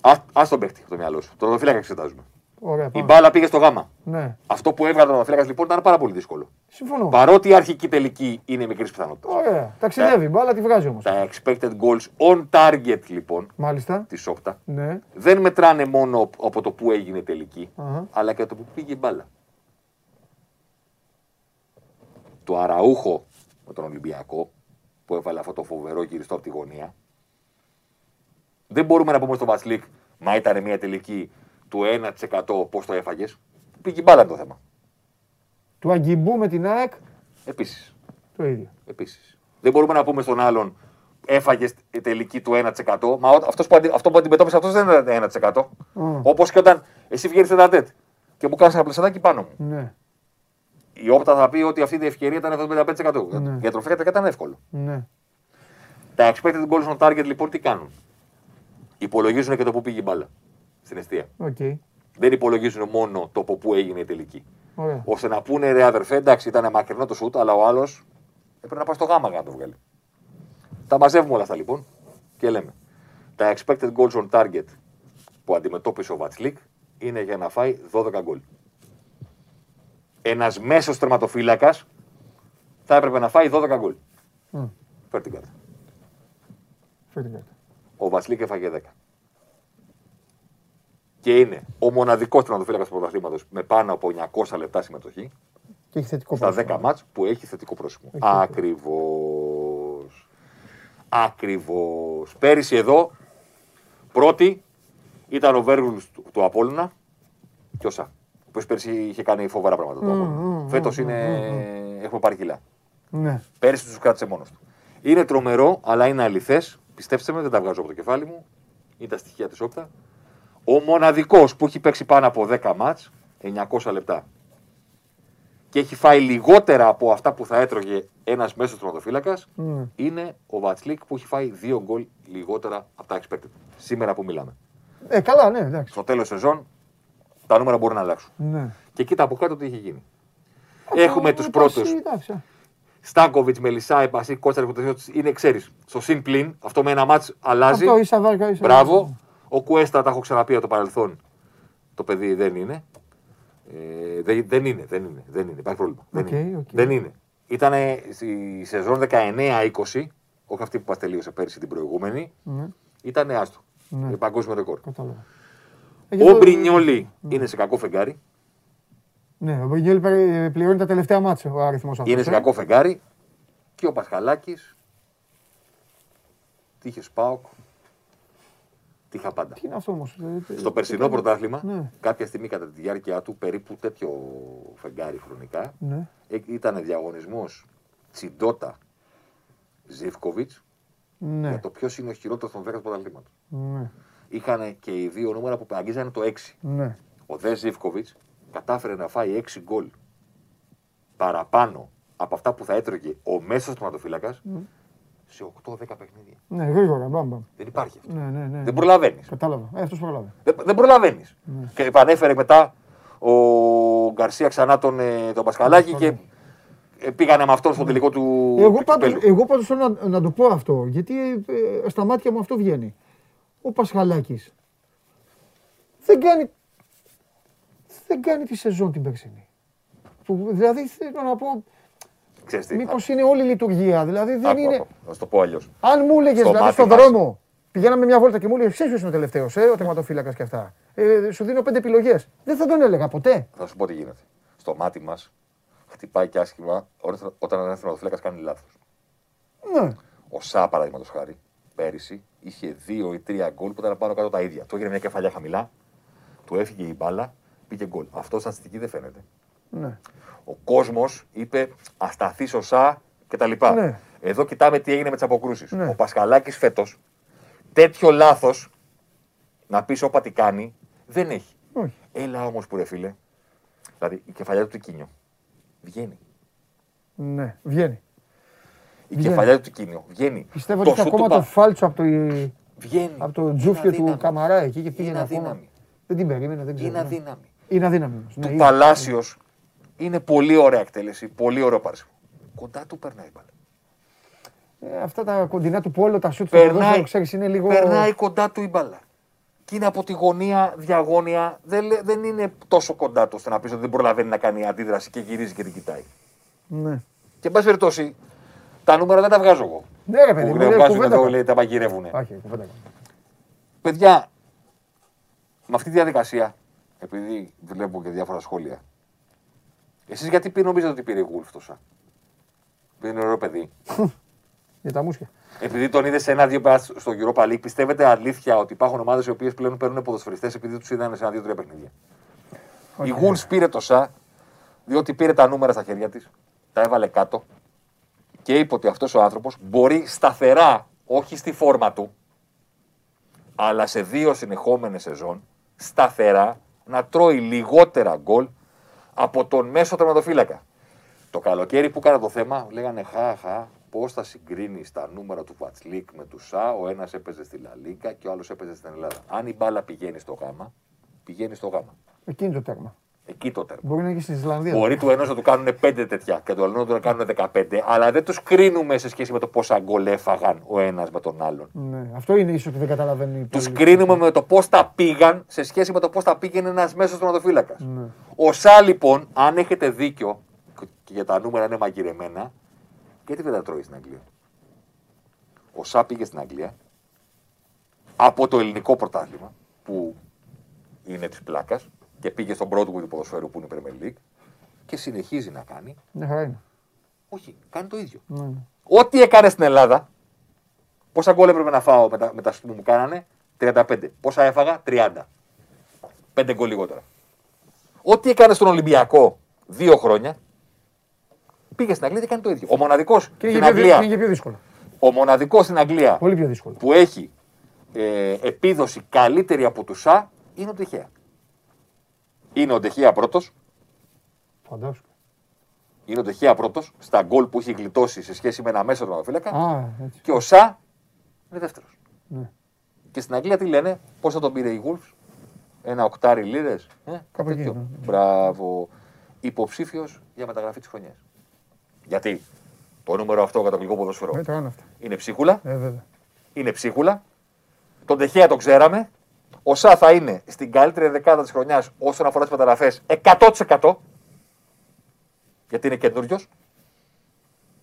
Α άσ' τον παίχτη από το μυαλό σου. Τον οδοφύλακα εξετάζουμε. Ωραία, Η πάμε. μπάλα πήγε στο γάμα. Ναι. Αυτό που έβγαλε τον οδοφύλακα λοιπόν ήταν πάρα πολύ δύσκολο. Συμφωνώ. Παρότι η αρχική τελική είναι μικρής πιθανότητας. Ωραία. Ταξιδεύει, μπάλα τη βγάζει όμως. Τα expected goals on target λοιπόν Μάλιστα. της Σόπτα Ναι. δεν μετράνε μόνο από το που έγινε η τελική, Αχα. αλλά και από το που πήγε η μπάλα. Το Αραούχο με τον Ολυμπιακό που έβαλε αυτό το φοβερό γυριστό από τη γωνία. Δεν μπορούμε να πούμε στο Βασλίκ, μα ήταν μια τελική του 1% πώς το έφαγες. Πήγε η μπάλα είναι το θέμα. Του Αγκιμπού με την ΑΕΚ Επίσης. το ίδιο. Επίσης. Δεν μπορούμε να πούμε στον άλλον έφαγες τελική του 1%. Μα ο- αυτός που, αντι- αυτό που αντιμετώπισε αυτός δεν ήταν 1%. Mm. Όπως και όταν εσύ βγαίνεις σε τετ και μου κάνεις ένα πλεσsadάκι πάνω μου. Ναι. Η όπτα θα πει ότι αυτή η ευκαιρία ήταν 75%. Ναι. Για τροφή ήταν εύκολο. Ναι. Τα expected goals on target λοιπόν τι κάνουν; Υπολογίζουν και το που πήγε η μπάλα στην αιστεία. Οκ. Δεν υπολογίζουν μόνο το από πού έγινε η τελική. Ωραία. ώστε να πούνε ρε αδερφέ, εντάξει, ήταν μακρινό το σουτ, αλλά ο άλλος έπρεπε να πάει στο γάμα για να το βγάλει. Τα μαζεύουμε όλα αυτά λοιπόν και λέμε. Τα expected goals on target που αντιμετώπισε ο Βατσλίκ είναι για να φάει 12 γκολ. Ένας μέσος τερματοφύλακας θα έπρεπε να φάει 12 γκολ. Μμ. Φέρ την κάρτα. Φέρτε κάρτα. Ο Βασλίκ έφαγε 10. Και είναι ο μοναδικός τερματοφύλακας του πρωταθλήματος με πάνω από 900 λεπτά συμμετοχή Και έχει θετικό στα 10 πρόσωπο. μάτς που έχει θετικό πρόσημο. Έχει θετικό. Ακριβώς. Ακριβώς. Πέρυσι εδώ, πρώτη, ήταν ο Βέργουλς του, του Απόλλωνα και ο Σα. Που πέρσι είχε κάνει φοβερά πράγματα. Mm, Φέτος είναι. Έχουμε πάρει κιλά. Ναι. Πέρσι τους κράτησε μόνος του. Είναι τρομερό, αλλά είναι αληθές. Πιστέψτε με, δεν τα βγάζω από το κεφάλι μου. Είναι τα στοιχεία της Όπτα. Ο μοναδικός που έχει παίξει πάνω από 10 μάτς, 900 λεπτά. Και έχει φάει λιγότερα από αυτά που θα έτρωγε ένας μέσος τροματοφύλακας, Ναι. είναι ο Βατσλίκ που έχει φάει 2 γκολ λιγότερα από τα expected. Σήμερα που μιλάμε. Ε, καλά, ναι, εντάξει. Στο τέλος σεζόν τα νούμερα μπορούν να αλλάξουν. Ναι. Και κοίτα από κάτω τι έχει γίνει. Έχουμε τους πρώτους. Εντάξει, α. Στάνκοβιτ, Μελισάη, Πασί, Κότσαρη, είναι ξέρεις. Στο συν πλην, αυτό με ένα μάτς αλλάζει. Αυτό ίσα βάρκα, ίσα Μπράβο. Ο Κουέστα, τα έχω ξαναπεί από το παρελθόν. Το παιδί δεν είναι. Ε, δεν, δεν είναι, δεν είναι, δεν είναι. Υπάρχει πρόβλημα. Οκ, δεν, είναι. οκ. δεν είναι. Ήταν στη σεζόν 19-20, όχι αυτή που μας τελείωσε πέρσι την προηγούμενη, Ναι, ήταν άστο. Ναι. Ε, Παγκόσμιο ρεκόρ. κατάλαβα. Ε, γι' Ο αυτό- Μπρινιόλι είναι σε κακό φεγγάρι. Ναι, ο Μπρινιόλ περι- πληρώνει τα τελευταία μάτια ο αριθμός αυτός. Είναι σε κακό φεγγάρι. Και ο Πασχαλάκης. Τύχες Πάοκ. Τύχα πάντα. Τι είναι αυτό όμως. Στο περσινό πρωτάθλημα, Ναι. κάποια στιγμή κατά τη διάρκεια του, περίπου τέτοιο φεγγάρι χρονικά, Ναι. ε, ήταν διαγωνισμός Τσιντότα Ζήφκοβιτς Ναι. για το ποιος είναι ο χειρότερος των 10 του πρωταθλήματο. Ναι. Είχαν και οι δύο νούμερα που αγγίζανε το 6. Ναι. Ο Δε Ζήφκοβιτς κατάφερε να φάει 6 γκολ παραπάνω από αυτά που θα έτρωγε ο μέσος τερματοφύλακας σε 8-10 παιχνίδια. Ναι, γρήγορα, μπαμ, μπαμ. Δεν υπάρχει αυτό. Ναι, ναι, ναι. Δεν προλαβαίνεις. Κατάλαβα. Ε, αυτός προλάβει. Δεν, δεν προλαβαίνεις. Και επανέφερε μετά ο Γκαρσία ξανά τον, ε, τον Πασχαλάκη και ε, πήγανε με αυτόν στο τελικό του. Εγώ του πάντως, κυπέλου. εγώ πάντως θέλω να, να το πω αυτό, γιατί ε, στα μάτια μου αυτό βγαίνει. Ο Πασχαλάκης δεν κάνει, δεν κάνει τη σεζόν την περσινή. Που, δηλαδή θέλω να πω, Ξέρεις τι, μήπως είναι όλη η λειτουργία. Δηλαδή δεν άκου, είναι... άκου, Να σου το πω αλλιώς. Αν μου έλεγες Στο δηλαδή μάτι στον μας. δρόμο, πηγαίναμε μια βόλτα και μου έλεγε Ξέρεις ποιος είναι ο τελευταίος, ε, ο τερματοφύλακας και αυτά. Ε, σου δίνω πέντε επιλογές. Δεν θα τον έλεγα ποτέ. Θα σου πω τι γίνεται. Στο μάτι μας χτυπάει και άσχημα όταν- όταν ένας θεματοφύλακα κάνει λάθος. Ναι. Ο Σα, παραδείγματος χάρη, πέρυσι είχε δύο ή τρία γκολ που ήταν πάνω κάτω τα ίδια. Του έγινε μια κεφαλιά χαμηλά, του έφυγε η μπάλα, πήγε γκολ. Αυτό στατιστική δεν φαίνεται. Ναι. Ο κόσμος είπε ασταθείς ο Σα κτλ. Ναι. Εδώ κοιτάμε τι έγινε με τις αποκρούσεις. Ναι. Ο Πασχαλάκης φέτος τέτοιο λάθος να πεις όπα τι κάνει δεν έχει. Όχι. Έλα όμως που ρε φίλε. Δηλαδή η κεφαλιά του Τικίνιο βγαίνει. Ναι, βγαίνει. Η Βγαίνει. κεφαλιά του Τικίνιο βγαίνει. Πιστεύω ότι είχε σούτ ακόμα του το Πα- φάλτσο από το, Βγαίνει. από το Είναι τζούφιο του αδύναμη. Καμαρά εκεί και πήγαινε Είναι ακόμα. αδύναμη. Δεν την περίμενε, δεν ξέρω. Είναι ναι. αδύναμη. Είναι αδύναμη. όμως. Ναι, Του είναι. Παλάσιος είναι πολύ ωραία εκτέλεση, πολύ ωραίο πάρσιμο. Κοντά του περνάει η μπάλα. Ε, αυτά τα κοντινά του πόλο, τα σουτ στο Περνάει, ποδόσφαιρο, ξέρεις, είναι λίγο... περνάει κοντά του η μπάλα. Και είναι από τη γωνία διαγώνια. Δεν, λέ- δεν είναι τόσο κοντά του ώστε να πεις ότι δεν προλαβαίνει να κάνει αντίδραση και γυρίζει και την κοιτάει. Ναι. Και εν πάση περιπτώσει, τα νούμερα δεν τα βγάζω εγώ. Ναι, ρε παιδί, Που μου, λέει, βγάζουν κουβέντα εδώ, κάνω. λέει, τα μαγειρεύουνε. Όχι, κουβέντα κάνω. Παιδιά, με αυτή τη διαδικασία, επειδή βλέπω και διάφορα σχόλια, εσείς γιατί πει- νομίζετε ότι πήρε η Γουλφ τόσα; Επειδή είναι ωραίο παιδί. Για τα μουσια. Επειδή τον είδε σε ένα-δύο πέρας στο Europa League, πιστεύετε αλήθεια ότι υπάρχουν ομάδες οι οποίες πλέον παίρνουν ποδοσφαιριστές επειδή τους είδαν σε ένα-δύο-τρία παιχνίδια; Η Γουλφ πήρε το ΣΑ, διότι πήρε τα νούμερα στα χέρια της, τα έβαλε κάτω και είπε ότι αυτός ο άνθρωπος μπορεί σταθερά, όχι στη φόρμα του, αλλά σε δύο συνεχόμενες σεζόν, σταθερά να τρώει λιγότερα γκολ από τον μέσο τερματοφύλακα. Το καλοκαίρι που έκανα το θέμα, λέγανε χα-χα, πώς θα συγκρίνει τα νούμερα του Βατσλίκ με του Σα. Ο ένας έπαιζε στη Λαλίκα και ο άλλος έπαιζε στην Ελλάδα. Αν η μπάλα πηγαίνει στο γάμα, πηγαίνει στο γάμα. Εκείνη το τέρμα. Εκεί το τέρμα. Μπορεί να γίνει στην Ισλανδία. Μπορεί του ενό να του κάνουν πέντε τέτοια και του άλλου να του κάνουν 15, αλλά δεν τους κρίνουμε σε σχέση με το πόσα γκολ έφαγαν ο ένας με τον άλλον. Ναι. Αυτό είναι ίσως ότι δεν καταλαβαίνει. Τους πολύ. κρίνουμε με το πώς τα πήγαν σε σχέση με το πώς τα πήγαινε ένας μέσος τερματοφύλακα. Ναι. Ο Σα λοιπόν, αν έχετε δίκιο και για τα νούμερα είναι μαγειρεμένα, γιατί δεν τα τρώει στην Αγγλία; Ο Σα πήγε στην Αγγλία από το ελληνικό πρωτάθλημα που είναι της πλάκας και πήγε στον Broadway του ποδοσφαίρου που είναι η Premier League και συνεχίζει να κάνει. Μια χαρά είναι. Όχι, κάνει το ίδιο. Ναι. Ό,τι έκανε στην Ελλάδα, πόσα γκολ έπρεπε να φάω με τα, με τα σουτ που μου κάνανε, 35. Πόσα έφαγα, 30. 5 γκολ λιγότερα. Ό,τι έκανε στον Ολυμπιακό δύο χρόνια, πήγε στην Αγγλία και κάνει το ίδιο. Ο μοναδικός Και στην είναι, πιο, Αγγλία, είναι και πιο δύσκολο. ο μοναδικός στην Αγγλία Πολύ πιο δύσκολο. που έχει ε, επίδοση καλύτερη από τους Σα είναι ο Τεχέα. Είναι ο Τεχέα πρώτος. Φαντάσου. Είναι ο Τεχέα πρώτος στα γκολ που έχει γλιτώσει σε σχέση με ένα μέσο τερματοφύλακα. Α, έτσι. Και ο Σα είναι δεύτερος. Ναι. Και στην Αγγλία τι λένε, πώς θα τον πήρε η Wolves, ένα οκτάρι λίρες. Ε, Κάπου εκεί, τέτοιο. ναι. Μπράβο. Υποψήφιος για μεταγραφή της χρονιάς. Γιατί; Το νούμερο αυτό για το αγγλικό ποδόσφαιρο Ε, το κάνω αυτά. είναι ψίχουλα. Ε, βέβαια. Είναι ψίχουλα. Τον Τεχέα τον ξέραμε. Ο Σα θα είναι στην καλύτερη δεκάδα της χρονιάς όσον αφορά τις μεταγραφές 100%. Γιατί είναι καινούριο.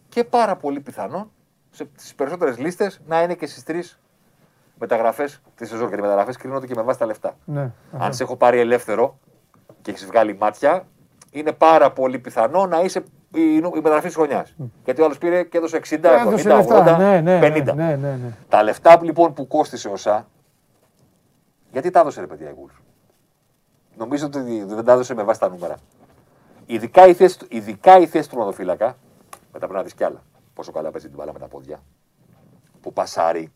Και πάρα πολύ πιθανό στι περισσότερες λίστες να είναι και στις τρεις μεταγραφές της σεζόν. Γιατί οι μεταγραφές κρίνονται και με βάση τα λεφτά. Ναι. Αν σε έχω πάρει ελεύθερο και έχεις βγάλει μάτια, είναι πάρα πολύ πιθανό να είσαι η, η μεταγραφή της χρονιάς. Γιατί ο άλλος πήρε και έδωσε 60, 70, Έδωσε 80, λεφτά. Ναι, ναι, 50. ναι, ναι, ναι, ναι. Τα λεφτά λοιπόν που κόστησε ο ΣΑ, γιατί τα έδωσε ρε παιδιά η Wolves. Νομίζω ότι δεν τα έδωσε με βάση τα νούμερα. Ειδικά η θέση, του- ειδικά η θέση του ματοφύλακα, μετά πρέπει να δεις κι άλλα. Πόσο καλά παίζει την μπάλα με τα πόδια. Που πασάρει.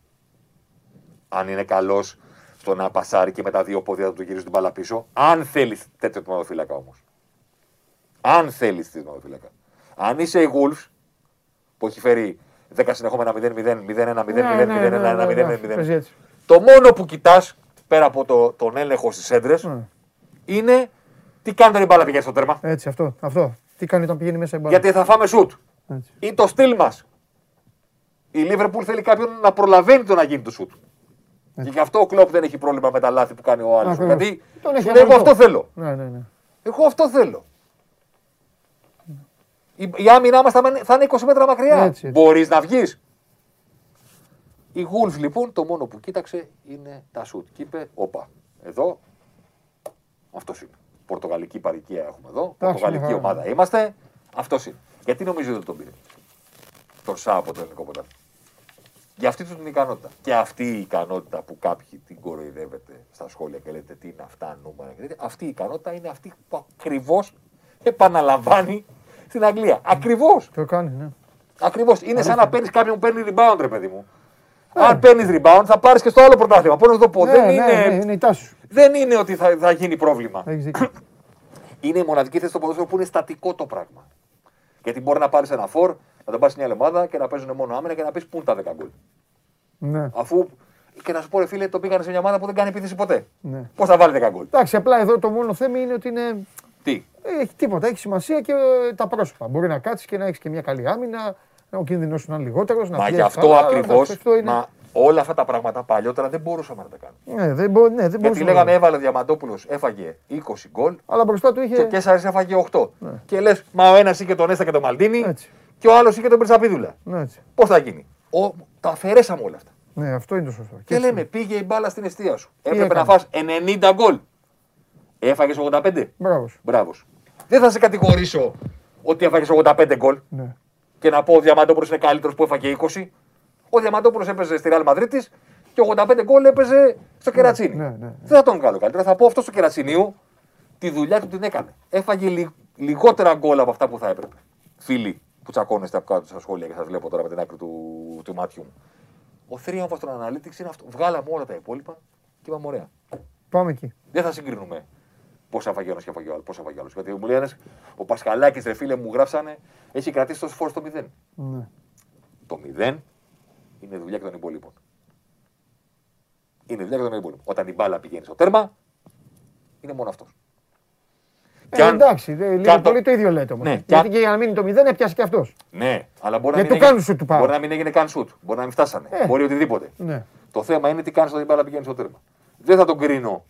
Αν είναι καλός στο να πασάρει και με τα δύο πόδια του γυρίζει την μπάλα πίσω. Αν θέλεις τέτοιο τερματοφύλακα όμως. Αν θέλεις τέτοιο τερματοφύλακα. Αν είσαι η Wolves που έχει φέρει 10 συνεχόμενα 0-0, 0-1, 0-0, 0-1, 0-1, 0-1, 0-1, Παίζει έτσι. το μόνο που κοιτάς πέρα από το, τον έλεγχο στις έντρες Ναι. είναι τι κάνει όταν η μπάλα πηγαίνει στο τέρμα. Έτσι, αυτό. αυτό. Τι κάνει όταν πηγαίνει μέσα η μπάλα. Γιατί θα φάμε σουτ. Έτσι. Ή το στυλ μας. Η Λίβερπουλ θέλει κάποιον να προλαβαίνει το να γίνει το σουτ. Και γι' αυτό ο Κλόπ δεν έχει πρόβλημα με τα λάθη που κάνει ο άλλος. Ακριβώς. Γιατί Τον έχει σου λέει, εγώ αναλυτό. αυτό θέλω. Ναι, ναι, ναι. Εγώ αυτό θέλω. Η, η άμυνά μας θα, μένει- θα είναι 20 μέτρα μακριά. Έτσι, έτσι. Μπορείς να βγεις. Η Γούλφ λοιπόν το μόνο που κοίταξε είναι τα σουτ. Και είπε, όπα, εδώ αυτός είναι. Πορτογαλική παροικία έχουμε εδώ. Πορτογαλική μια χαρά. ομάδα είμαστε. Αυτός είναι. Γιατί νομίζω ότι τον πήρε. Τον ΣΑ από το ελληνικό πρωτάθλημα. Για αυτή του την ικανότητα. Και αυτή η ικανότητα που κάποιοι την κοροϊδεύετε στα σχόλια και λέτε τι είναι αυτά νούμερα και τέτοια, αυτή η ικανότητα είναι αυτή που ακριβώς επαναλαμβάνει στην Αγγλία. Ακριβώς. Το κάνει, ναι. Ακριβώς. Είναι σαν να παίρνεις κάποιον που παίρνει rebound, ρε παιδί μου. Αν παίρνεις rebound, θα πάρεις και στο άλλο πρωτάθλημα. Πώς να το πω, Ναι, δεν, ναι, είναι, ναι, είναι η τάση σου. δεν είναι ότι θα, θα γίνει πρόβλημα. Έχεις δίκιο. [clears throat] Είναι η μοναδική θέση στο ποδόσφαιρο που είναι στατικό το πράγμα. Γιατί μπορεί να πάρεις ένα φορ, να τον πάρεις μια άλλη ομάδα και να παίζουν μόνο άμυνα και να πεις πού είναι τα 10 γκολ. ναι, Αφού και να σου πω, ρε φίλε, το πήγανε σε μια ομάδα που δεν κάνει επίθεση ποτέ. ναι. Πώς θα βάλει 10 γκολ; Εντάξει, απλά εδώ το μόνο θέμα είναι ότι είναι. Τι; ε, Έχει τίποτα, έχει σημασία και ε, τα πρόσωπα. Μπορεί να κάτσεις και να έχεις και μια καλή άμυνα, ο κίνδυνος σου να είναι λιγότερος. Να Μα πιέζεις γι' αυτό καλά, ακριβώς. εντάξει, αυτό είναι- Μα όλα αυτά τα πράγματα παλιότερα δεν μπορούσαμε να τα κάνουμε. Ναι, δεν μπο- ναι, δεν Γιατί μπορούσε να λέγαμε, το- έβαλε ο Διαμαντόπουλος, έφαγε 20 γκολ Αλλά μπροστά του και είχε. ο Κέσσαρη έφαγε 8. Και λες, μα ο ένας είχε τον Έστα και τον Μαλτίνη Έτσι. και ο άλλος είχε τον Περσαπίδουλα. Ναι, έτσι. Πώς θα γίνει; Ο, τα αφαιρέσαμε όλα αυτά. ναι, αυτό είναι το σωστό. Και λέμε, πήγε η μπάλα στην αιστεία σου. Έπρεπε έκανε; να φας 90 γκολ. Έφαγες 85. Μπράβος. σου. Μπράβος. σου. Δεν θα σε κατηγορήσω ότι έφαγες 85 γκολ Ναι. Και να πω ο Διαμαντόπουλος είναι καλύτερος που έφαγε 20. Ο Διαμαντόπουλος έπαιζε στη Real Madrid και 85 γκολ έπαιζε στο Κερατσίνι. ναι, ναι, ναι. Δεν θα τον βγάλω καλύτερα. Θα πω αυτό στο Κερατσινίου τη δουλειά του την έκανε. Έφαγε λι- λιγότερα γκολ από αυτά που θα έπρεπε. Φίλοι που τσακώνεστε από κάτω στα σχόλια και σας βλέπω τώρα με την άκρη του, του μάτιου μου. Ο θρίαμβος των Analytics είναι αυτό. Βγάλαμε όλα τα υπόλοιπα και είπαμε ωραία. Πάμε εκεί. Δεν θα συγκρίνουμε πόσα έφαγε ο ένα και έφαγε ο άλλο. Πόσα έφαγε ο άλλος. Γιατί μου λέει ένας, ο Πασχαλάκης, ρε φίλε μου γράψανε, έχει κρατήσει τόσο φόρο στο 0. Ναι. Το 0 είναι δουλειά και των υπόλοιπων. Είναι δουλειά και των υπόλοιπων. Όταν η μπάλα πηγαίνει στο τέρμα, είναι μόνο αυτός. Ε, εντάξει, δε, λίγο αν το- πολύ το ίδιο λέτε όμως. Ναι, και Γιατί αν- και για να μείνει το 0 έπιασε και αυτός. Ναι, αλλά μπορεί να, Γιατί μην το έγινε- κάνουν σουτ του Πάου. μπορεί να μην έγινε καν σουτ. Μπορεί να μην φτάσανε. Ε. Μπορεί οτιδήποτε. Ναι. Το θέμα είναι τι κάνεις όταν η μπάλα πηγαίνει στο τέρμα. Δεν θα τον κρίνω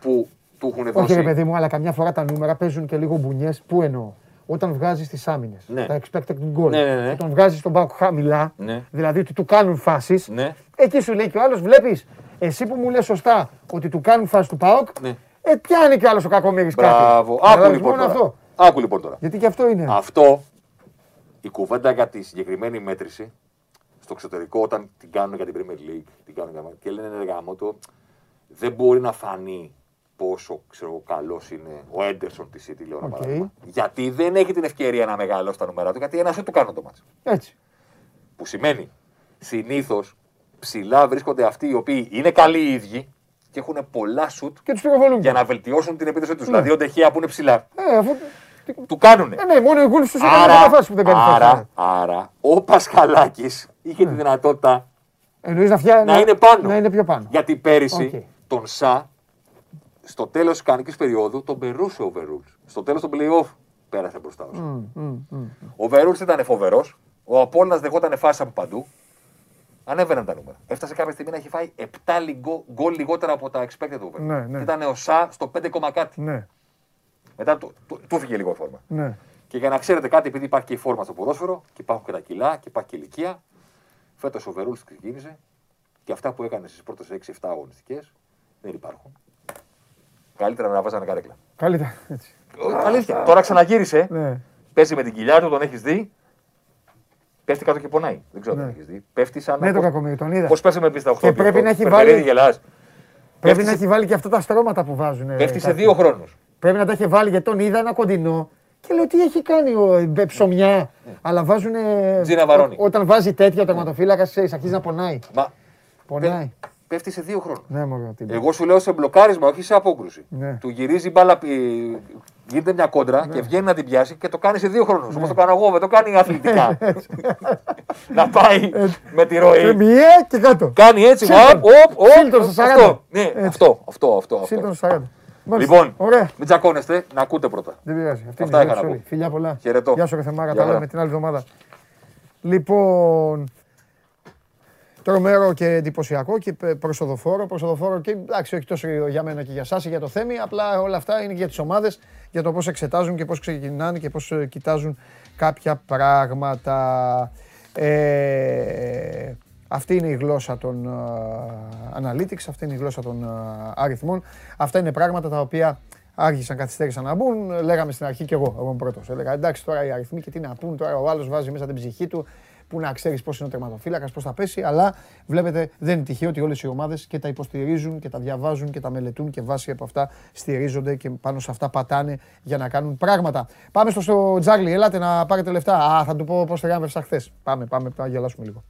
που του έχουν Όχι, δώσει. ρε παιδί μου, αλλά καμιά φορά τα νούμερα παίζουν και λίγο μπουνιές. Πού εννοώ; Όταν βγάζεις τις άμυνες, Ναι. τα expected goal, Ναι, ναι, ναι. όταν βγάζεις τον Πάουκ χαμηλά, Ναι. δηλαδή ότι του κάνουν φάσεις, Ναι. εκεί σου λέει και ο άλλος, βλέπεις, εσύ που μου λες σωστά ότι του κάνουν φάση του Πάουκ, Ναι. ε, πιάνει κι άλλος ο κακομίρι κάτι. Μπράβο. Άκου Καταλάβεις, λοιπόν, μόνο τώρα. αυτό. Άκου λοιπόν τώρα. Γιατί και αυτό είναι. Αυτό, η κουβέντα για τη συγκεκριμένη μέτρηση στο εξωτερικό, όταν την κάνουν για την Premier League την κάνουν για... και λένε ρε γαμώτο, δεν μπορεί να φανεί πόσο ξέρω, καλός είναι ο Έντερσον της City, λέω ένα Οκ. παράδειγμα. Γιατί δεν έχει την ευκαιρία να μεγαλώσει τα νούμερα του, γιατί ένα σουτ του κάνουν το ματς. Έτσι. Που σημαίνει συνήθως ψηλά βρίσκονται αυτοί οι οποίοι είναι καλοί οι ίδιοι και έχουν πολλά σουτ Και τους πυροβολούν. για να βελτιώσουν την επίδοση τους. Δηλαδή ο Ντε Χέα που είναι ψηλά, Ε, αφού... του κάνουνε. Ε, ναι, μόνο οι γκολ του έκανε Άρα, καταφάσει που δεν κάνει άρα, φάση. άρα, ο Πασχαλάκης είχε τη δυνατότητα Εννοείς να, φτιά... να είναι πάνω. Να είναι πιο πάνω. Γιατί πέρυσι Οκ. τον Σα στο τέλος της κανονικής περίοδου τον περούσε ο Βερούλς. Στο τέλος των playoff πέρασε μπροστά ο Σα. Ο Βερούλς ήταν φοβερός. Ο Απόλυνα δεχόταν φάση από παντού. Ανέβαιναν τα νούμερα. Έφτασε κάποια στιγμή να έχει φάει 7 λιγκο- γκολ λιγότερα από τα expected του Βερούλ. Ναι, ναι. Ήταν ο Σα στο 5, κάτι. Ναι, Μετά του, του, του έφυγε λίγο η φόρμα. ναι. Και για να ξέρετε κάτι, επειδή υπάρχει και η φόρμα στο ποδόσφαιρο και υπάρχουν και τα κιλά και υπάρχει και η ηλικία, φέτος ο Βερούλς ξεκίνησε και αυτά που έκανε στις πρώτες 6-7 αγωνιστικές δεν υπάρχουν. Καλύτερα να βάζανε καρέκλα. Καλύτερα. Έτσι. Αλήθεια. Τώρα ξαναγύρισε. Ναι. Παίζει με την κοιλιά του, τον έχεις δει. Πέφτει κάτω και πονάει. Δεν ξέρω αν Ναι. τον έχεις δει. Πέφτει σαν. Ναι, το κακομίρι, τον είδα. Πώς πέσει με πίστα 8 Και πρέπει να έχει βάλει- Γελάς. Πρέπει Πέφτει να σε- έχει βάλει και αυτά τα στρώματα που βάζουν. Πέφτει σε δύο χρόνους. Πρέπει να τα έχει βάλει γιατί τον είδα ένα κοντινό. Και λέω τι έχει κάνει ο ε, ψωμιά. Αλλά βάζουν. Τζίνα Βαρόνι. Όταν βάζει τέτοια ο τερματοφύλακα, αρχίζει να πονάει. Μα Πονάει. Πέφτει σε δύο χρόνου. Ναι, μωρέ. τι- Εγώ σου λέω σε μπλοκάρισμα, όχι σε απόκρουση. Ναι. Του γυρίζει η μπάλα, πι- γίνεται μια κόντρα και βγαίνει να την πιάσει και το κάνει σε δύο χρόνου. Ναι. Όπως το κάνω εγώ, δεν το κάνει αθλητικά. [laughs] να πάει με τη ροή. Και μία και κάτω. Κάνει έτσι, Σύλλτον. οπ, οπ, οπ, Σύλλτον στο 40. αυτό. Ναι, αυτό, αυτό, αυτό. Σύντομο αυτό. 40. Μάλιστα. Λοιπόν, Ωραία. μην τσακώνεστε, να ακούτε πρώτα. Δεν πειράζει. Αυτή Αυτά είναι η είχα να ζωή. πω. Φιλιά πολλά. Χαιρετώ. Γεια σου, ρε Θεμάρα. Γεια Τα λέμε χαρά. την άλλη εβδομάδα. Λοιπόν, τρομερό και εντυπωσιακό και πε- προσοδοφόρο. Προσοδοφόρο και εντάξει, όχι τόσο για μένα και για εσάς, για το Θέμη. Απλά όλα αυτά είναι για τις ομάδες, για το πώς εξετάζουν και πώς ξεκινάνε και πώς κοιτάζουν κάποια πράγματα. Ε, αυτή είναι η γλώσσα των ε, analytics, αυτή είναι η γλώσσα των ε, αριθμών. Αυτά είναι πράγματα τα οποία άρχισαν, καθυστέρησαν να μπουν. Λέγαμε στην αρχή και εγώ, εγώ είμαι πρώτος. Έλεγα εντάξει τώρα οι αριθμοί και τι να πούν. Τώρα ο άλλος βάζει μέσα την ψυχή του που να ξέρεις πώς είναι ο τερματοφύλακας, πώς θα πέσει. Αλλά βλέπετε δεν είναι τυχαίο ότι όλες οι ομάδες και τα υποστηρίζουν και τα διαβάζουν και τα μελετούν και βάσει από αυτά στηρίζονται και πάνω σε αυτά πατάνε για να κάνουν πράγματα. Πάμε στο, στο Τζάρλι, ελάτε να πάρετε λεφτά. Α, θα του πω πώς τριγάμευσα χθες. Πάμε, πάμε, πάμε να γελάσουμε λίγο.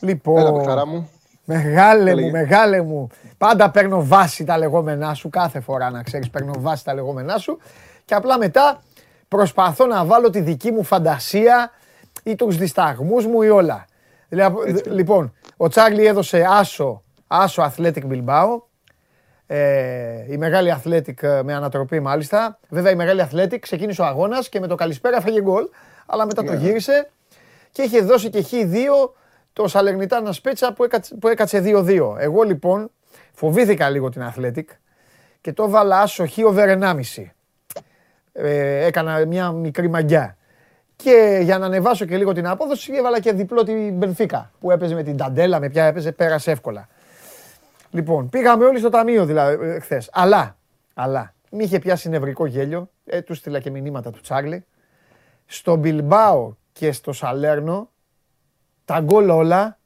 Λοιπόν, Έλα, χαρά μου. Μεγάλε μου, Έλεγε. μεγάλε μου. Πάντα παίρνω βάση τα λεγόμενά σου, κάθε φορά να ξέρεις παίρνω βάση τα λεγόμενά σου και απλά μετά προσπαθώ να βάλω τη δική μου φαντασία ή τους δισταγμούς μου ή όλα. Δηλαδή, Έτσι. λοιπόν, ο Τσάρλι έδωσε άσο, άσο Athletic Bilbao, ε, η μεγάλη Athletic ε, με ανατροπή μάλιστα. Βέβαια η μεγάλη Athletic ξεκίνησε ο αγώνας και με το καλησπέρα φάγε γκολ, αλλά μετά το Ναι. γύρισε και είχε δώσει και χ2 το Σαλερνιτάνα Σπέτσα που έκατσε, που έκατσε 2-2. Εγώ λοιπόν φοβήθηκα λίγο την Athletic και το έβαλα άσο χ over 1,5. Ε, έκανα μια μικρή μαγιά. Και για να ανεβάσω και λίγο την απόδοση, έβαλα και διπλό την Μπενφίκα που έπαιζε με την Ταντέλα, με ποια έπαιζε, πέρασε εύκολα. Λοιπόν, πήγαμε όλοι στο ταμείο δηλαδή χθες. Αλλά, αλλά, μη είχε πιάσει νευρικό γέλιο. Ε, του στείλα και μηνύματα του Τσάρλι. Στο Μπιλμπάο και στο Σαλέρνο, τα γκολ όλα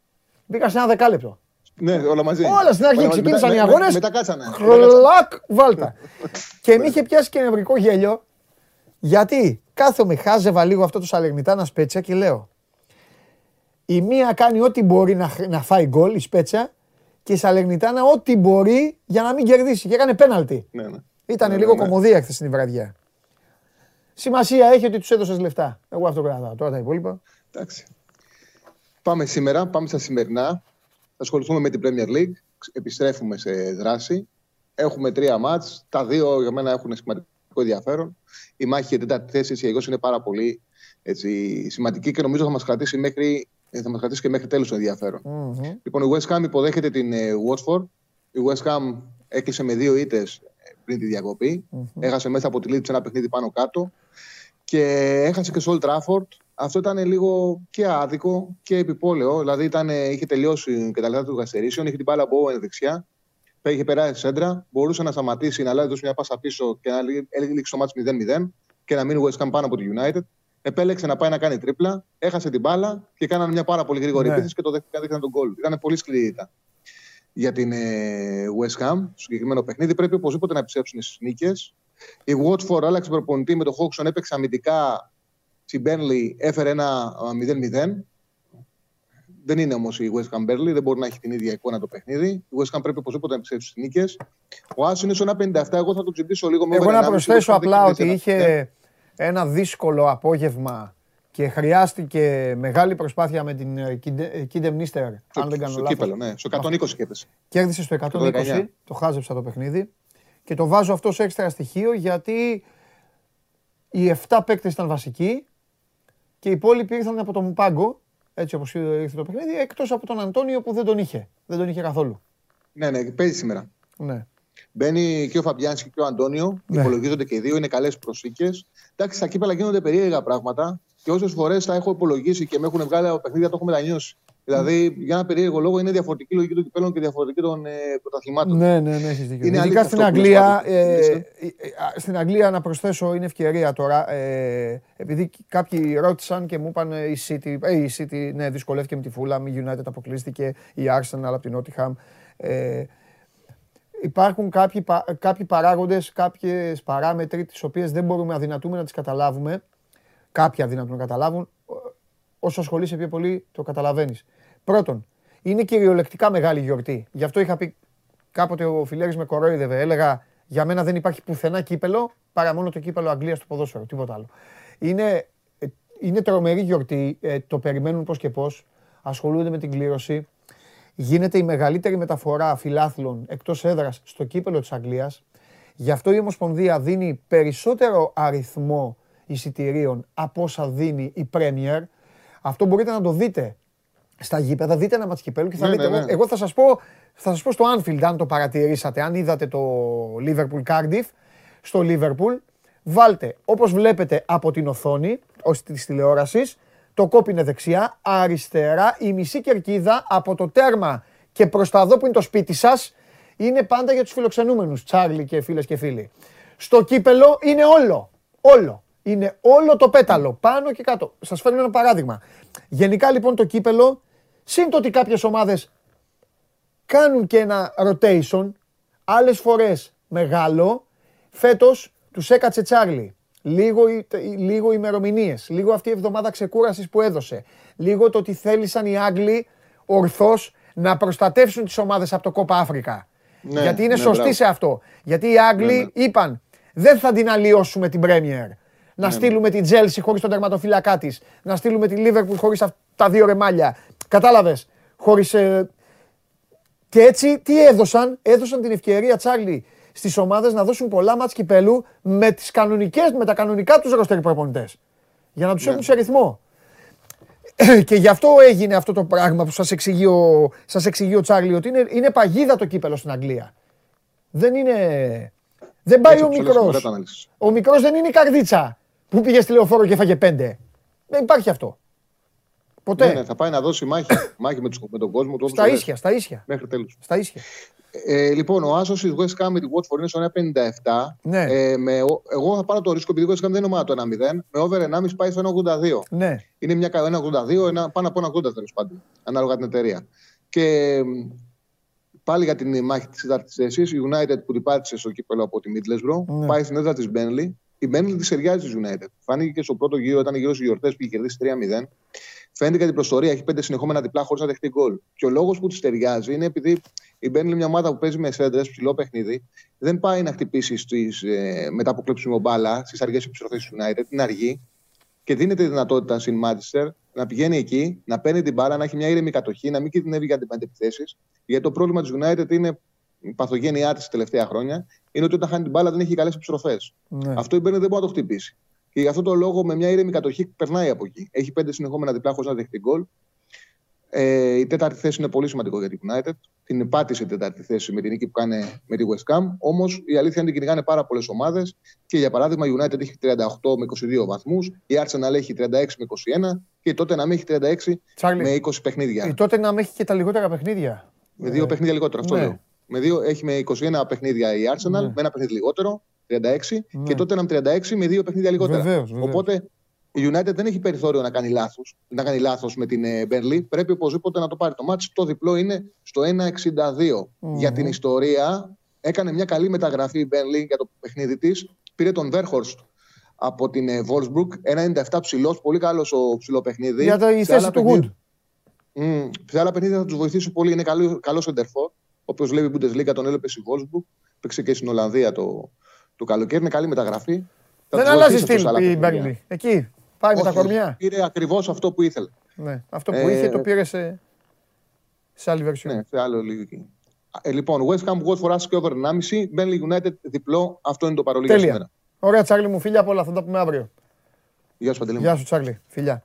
μπήκαν σε ένα δεκάλεπτο. Ναι, όλα μαζί. Όλα στην αρχή Όλα μαζί. ξεκίνησαν Μετά- οι με- αγώνες. Μετά κάτσανε. Μετά κάτσανε. Χλακ, βάλτα. [laughs] και με είχε πιάσει και νευρικό γέλιο. Γιατί κάθομαι, χάζευα λίγο αυτό το Σαλερνιτάνα Σπέτσια και λέω. Η μία κάνει ό,τι μπορεί να, χ- να φάει γκολ, η Σπέτσια, και η Σαλερνιτάνα ό,τι μπορεί για να μην κερδίσει. Και έκανε πέναλτι. Ναι, ναι. Ήταν Ναι, λίγο ναι, ναι. κομμωδία χθες την βραδιά. Σημασία έχει ότι τους έδωσες λεφτά. Εγώ αυτό κρατάω. Τώρα τα υπόλοιπα. Εντάξει. Πάμε σήμερα, πάμε στα σημερινά. Θα ασχοληθούμε με την Premier League. Επιστρέφουμε σε δράση. Έχουμε τρία μάτς. Τα δύο για μένα έχουν σημαντικό ενδιαφέρον. Η μάχη για την τέταρτη θέση για είναι πάρα πολύ έτσι, σημαντική και νομίζω θα μας κρατήσει, μέχρι, ε, θα μας κρατήσει και μέχρι τέλους το ενδιαφέρον. Μμμ. Λοιπόν, η West Ham υποδέχεται την ε, Watford. Η West Ham έκλεισε με δύο ήττες πριν τη διακοπη Έχασε μέσα από τη Leeds ένα παιχνίδι πάνω κάτω. Και έχασε και στο Old Trafford. Αυτό ήταν λίγο και άδικο και επιπόλαιο. Δηλαδή ήταν, είχε τελειώσει και τα λεπτά του καθυστερήσεων, είχε την μπάλα από Owen δεξιά. Είχε περάσει σέντρα, μπορούσε να σταματήσει, να λέει, δώσει μια πάσα πίσω και να λή- έληξε το μάτς 0-0 και να μείνει η West Ham πάνω από τη United. Επέλεξε να πάει να κάνει τρίπλα, έχασε την μπάλα και κάνανε μια πάρα πολύ γρήγορη Ναι. επίθεση και το δέχτηκαν δείχναν τον γκολ. Ήταν πολύ σκληρή ήττα. Για την ε, West Ham, στο συγκεκριμένο παιχνίδι, πρέπει οπωσδήποτε να επιστρέψουν στις νίκες. Η Watford άλλαξε προπονητή με τον Hawkson, έπαιξε αμυντικά. Στην Burnley έφερε ένα α, 0-0. Δεν είναι όμως η West Ham Burnley, δεν μπορεί να έχει την ίδια εικόνα το παιχνίδι. Η West Ham πρέπει οπωσδήποτε να επιστρέψει στι νίκες. Ο Άσο είναι στο 1,57. Εγώ θα το τσιμπήσω λίγο με Εγώ over να 1,5, προσθέσω εγώ θα απλά δείχνει ότι ένα- είχε ένα δύσκολο απόγευμα και χρειάστηκε μεγάλη προσπάθεια με την ε, Κίντε Μνίστερ, αν Στο, δεν κάνω στο λάθος. κύπελο, ναι. Στο 120 και έπεσε. Κέρδισε στο 120, 19. το χάζεψα το παιχνίδι. Και το βάζω αυτό σε έξτρα στοιχείο γιατί οι 7 παίκτες ήταν βασικοί και οι υπόλοιποι ήρθαν από τον πάγκο, έτσι όπως ήρθε το παιχνίδι, εκτός από τον Αντώνιο που δεν τον είχε. Δεν τον είχε καθόλου. Ναι, ναι, παίζει σήμερα. Ναι. Μπαίνει και ο Φαμπιάνσκι και ο Αντώνιο. Ναι. Υπολογίζονται και οι δύο, είναι καλές προσήκε. Εντάξει, στα κύπελα γίνονται περίεργα πράγματα και όσες φορές τα έχω υπολογίσει και με έχουν βγάλει από παιχνίδια, το έχω μετανιώσει. Δηλαδή, για ένα περίεργο λόγο είναι διαφορετική η λογική των κυπέλων και διαφορετική των ε, πρωταθλημάτων. Ναι, ναι, ναι, έχεις δίκιο. Είναι Ειδικά αλήθεια στην αυτό που λες, Αγγλία, Πάτο. ε, Λες, ε, ε. ε, στην Αγγλία να προσθέσω είναι ευκαιρία τώρα, ε, επειδή κάποιοι ρώτησαν και μου είπαν ε, η City, ε, η City ναι, δυσκολεύτηκε με τη Fulham, η United αποκλείστηκε, η Arsenal από την Nottingham. Ε, υπάρχουν κάποιοι, πα- κάποιοι παράγοντες, κάποιες παράμετροι τις οποίες δεν μπορούμε αδυνατούμε να τις καταλάβουμε, κάποιοι αδυνατούν να καταλάβουν, Ω- όσο ασχολείσαι πιο πολύ το καταλαβαίνεις. Πρώτον, είναι κυριολεκτικά μεγάλη γιορτή. Γι' αυτό είχα πει κάποτε ο Φιλέρης με κορόιδευε. Έλεγα για μένα δεν υπάρχει πουθενά κύπελο παρά μόνο το κύπελο Αγγλίας του ποδόσφαιρου. Τίποτα άλλο. Είναι, ε, είναι τρομερή γιορτή. ε, το περιμένουν πώς και πώς. Ασχολούνται με την κλήρωση. Γίνεται η μεγαλύτερη μεταφορά φιλάθλων εκτός έδρας στο κύπελο της Αγγλίας. Γι' αυτό η Ομοσπονδία δίνει περισσότερο αριθμό εισιτηρίων από όσα δίνει η Premier. Αυτό μπορείτε να το δείτε στα γήπεδα, δείτε ένα μάτς κυπέλου και θα Ναι, δείτε. ναι, Εγώ, ναι. εγώ θα σας πω, θα σας πω στο Anfield, αν το παρατηρήσατε, αν είδατε το Liverpool Cardiff, στο Liverpool, βάλτε, όπως βλέπετε από την οθόνη, ως της τηλεόρασης, το κόπ είναι δεξιά, αριστερά, η μισή κερκίδα από το τέρμα και προς τα δω που είναι το σπίτι σας, είναι πάντα για τους φιλοξενούμενους, Τσάρλι και φίλες και φίλοι. Στο κύπελο είναι όλο, όλο. Είναι όλο το πέταλο, πάνω και κάτω. Σας φέρνω ένα παράδειγμα. Γενικά λοιπόν το κύπελο, σύν το ότι κάποιες ομάδες κάνουν και ένα rotation, άλλες φορές μεγάλο, φέτος τους έκατσε Τσάρλι. Λίγο, οι- λίγο ημερομηνίες, λίγο αυτή η εβδομάδα ξεκούρασης που έδωσε, λίγο το ότι θέλησαν οι Άγγλοι ορθώς να προστατεύσουν τις ομάδες από το Κόπα Αφρικα. Ναι, Γιατί είναι ναι, σωστοί μπράβο. σε αυτό. Γιατί οι Άγγλοι Ναι, είπαν δεν θα την αλλοιώσουμε την Premier. Να στείλουμε την Τζέλσι χωρίς τον τερματοφύλακά της. Να στείλουμε τη Λίβερπουλ χωρίς αυ- τα δύο ρεμάλια. Κατάλαβες. Χωρίς... ε, Και έτσι τι έδωσαν; Έδωσαν την ευκαιρία Τσάρλι στις ομάδες να δώσουν πολλά μάτς κυπέλου με, τις κανονικές, με τα κανονικά τους ροστερ προπονητές. Για να τους έχουν σε ρυθμό. [clears throat] Και γι' αυτό έγινε αυτό το πράγμα που σας εξηγεί ο, σας εξηγεί ο Τσάρλι ότι είναι, είναι παγίδα το κύπελο στην Αγγλία. Δεν είναι... Δεν πάει Έτσι, ο όπως το λες, ωραία μικρός. το ανάλυση. Ο μικρός δεν είναι η καρδίτσα που πήγε στη λεωφόρο και έφαγε πέντε. Δεν υπάρχει αυτό. Ποτέ. Ναι, ναι, θα πάει να δώσει μάχη, [coughs] μάχη με, τους, με τον κόσμο του. όπως Στα το λες, ίσια, στα ίσια. Μέχρι τέλους. Στα ίσια. Ε, λοιπόν, ο Άσος της West Ham με τη Watford είναι στο 1,57. Ναι. Ε, με, ο- εγώ θα πάρω το ρίσκο επειδή η West Ham δεν είναι ομάδα το 1-0. Με over 1,5 πάει στο 1,82. Ναι. Είναι μια κα- 1,82, ένα, πάνω από 1,80 τέλο πάντων. Ανάλογα την εταιρεία. Και μ, πάλι για την μάχη της τέταρτης θέσης, η United που την πάτησε στο κύπελο από τη Middlesbrough Ναι. πάει στην έδρα της Burnley. Η Burnley τη ταιριάζει τη United. Φάνηκε και στο πρώτο γύρο, ήταν γύρω στι γιορτές που είχε κερδίσει 3-0. Φαίνεται για την προστορία, έχει πέντε συνεχόμενα διπλά χωρίς να δεχτεί γκολ. Και ο λόγος που τη ταιριάζει είναι επειδή η Burnley είναι μια ομάδα που παίζει με σέντρε, ψηλό παιχνίδι. Δεν πάει να χτυπήσει στις, ε, μετά από κλέψιμο μπάλα στις αργές επιστροφέ τη United. Είναι αργή και δίνεται η δυνατότητα στην Μάντσεστερ να πηγαίνει εκεί, να παίρνει την μπάλα, να έχει μια ήρεμη κατοχή, να μην κινδυνεύει για αντιπιθέσει. Γιατί το πρόβλημα της United είναι η παθογένειά της τα τελευταία χρόνια, είναι ότι όταν χάνει την μπάλα δεν έχει καλές επιστροφές. ναι. Αυτό η Μπέρνε δεν μπορεί να το χτυπήσει. Και γι' αυτό το λόγο με μια ήρεμη κατοχή περνάει από εκεί. Έχει πέντε συνεχόμενα διπλά χωρίς να δεχτεί γκολ. Ε, η τέταρτη θέση είναι πολύ σημαντικό για την United. Την πάτησε η τέταρτη θέση με την νίκη που κάνει με τη West Ham. Όμως η αλήθεια είναι ότι κυνηγάνε πάρα πολλές ομάδες. Και για παράδειγμα η United έχει 38 με 22 βαθμούς, η Arsenal έχει 36 με 21 και τότε να έχει 36 Τσάρλι, με 20 παιχνίδια. η τότε να έχει και τα λιγότερα παιχνίδια. Με δύο παιχνίδια λιγότερο, αυτό ναι. λέω. Με δύο, έχει με 21 παιχνίδια η Arsenal, Ναι. με ένα παιχνίδι λιγότερο, 36, Ναι. και τότε με 36 με δύο παιχνίδια λιγότερα. Βεβαίως, βεβαίως. Οπότε η United δεν έχει περιθώριο να κάνει λάθος να κάνει λάθος με την ε, Burnley. Πρέπει οπωσδήποτε να το πάρει το μάτς. Το διπλό είναι στο 1,62. Για την ιστορία έκανε μια καλή μεταγραφή η Burnley για το παιχνίδι της. Πήρε τον Βέρχορστ από την ε, Wolfsburg. 1,97 ψηλός, πολύ καλός ο ψηλό παιχνίδι. Για το, η Σε θέση άλλα του παιχνίδια- Wood. Μμμ. σε άλλα παιχνίδια θα τους βοηθήσει πολύ. Είναι καλός καλός σεντερφόρ. Όπω λέει η Bundesliga, τον έλεπε στη Wolfsburg. Παίξε και στην Ολλανδία το, το καλοκαίρι. Είναι καλή μεταγραφή. Θα Δεν τους αλλάζει βοηθήσει αυτό σε στυλ άλλα η παιχνίδια. Μπέρνλι. Εκεί. Πάει με τα Όχι, κορμιά. Πήρε ακριβώς αυτό που ήθελε. Ναι. Αυτό που Ε, είχε το πήρε σε, σε άλλη version. Ναι, σε άλλο λίγο εκεί. Ε, λοιπόν, West Ham Watford Άσο και over 1,5. Burnley United διπλό. Αυτό είναι το παρολί για Τέλεια. σήμερα. Ωραία, Τσάρλι μου, φίλια πολλά. Θα τα πούμε αύριο. Γεια σου, Παντελή. μου. Γεια σου, Τσάρλι. Φιλιά.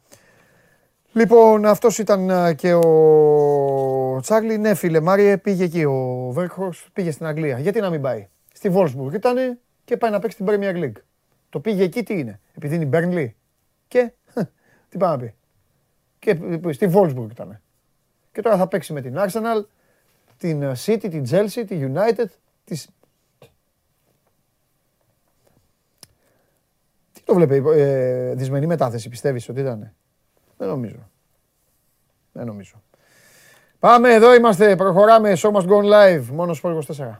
Λοιπόν, αυτός ήταν α, και ο Τσάρλι. Ναι, φίλε, Μάριε πήγε εκεί. Ο Βέρχος πήγε στην Αγγλία. Γιατί να μην πάει; Στη Wolfsburg ήταν και πάει να παίξει την Premier League. Το πήγε εκεί τι είναι. Επειδή είναι η Burnley. Και τι πάει να πει. Και ε, στη Wolfsburg ήταν. Και τώρα θα παίξει με την Arsenal, την ε, City, την Chelsea, τη United. Τις... Τι το βλέπει, ε, δυσμενή μετάθεση πιστεύεις ότι ήταν. Δεν νομίζω. Δεν νομίζω. Πάμε εδώ είμαστε, προχωράμε, show must go live, μόνο στο 24.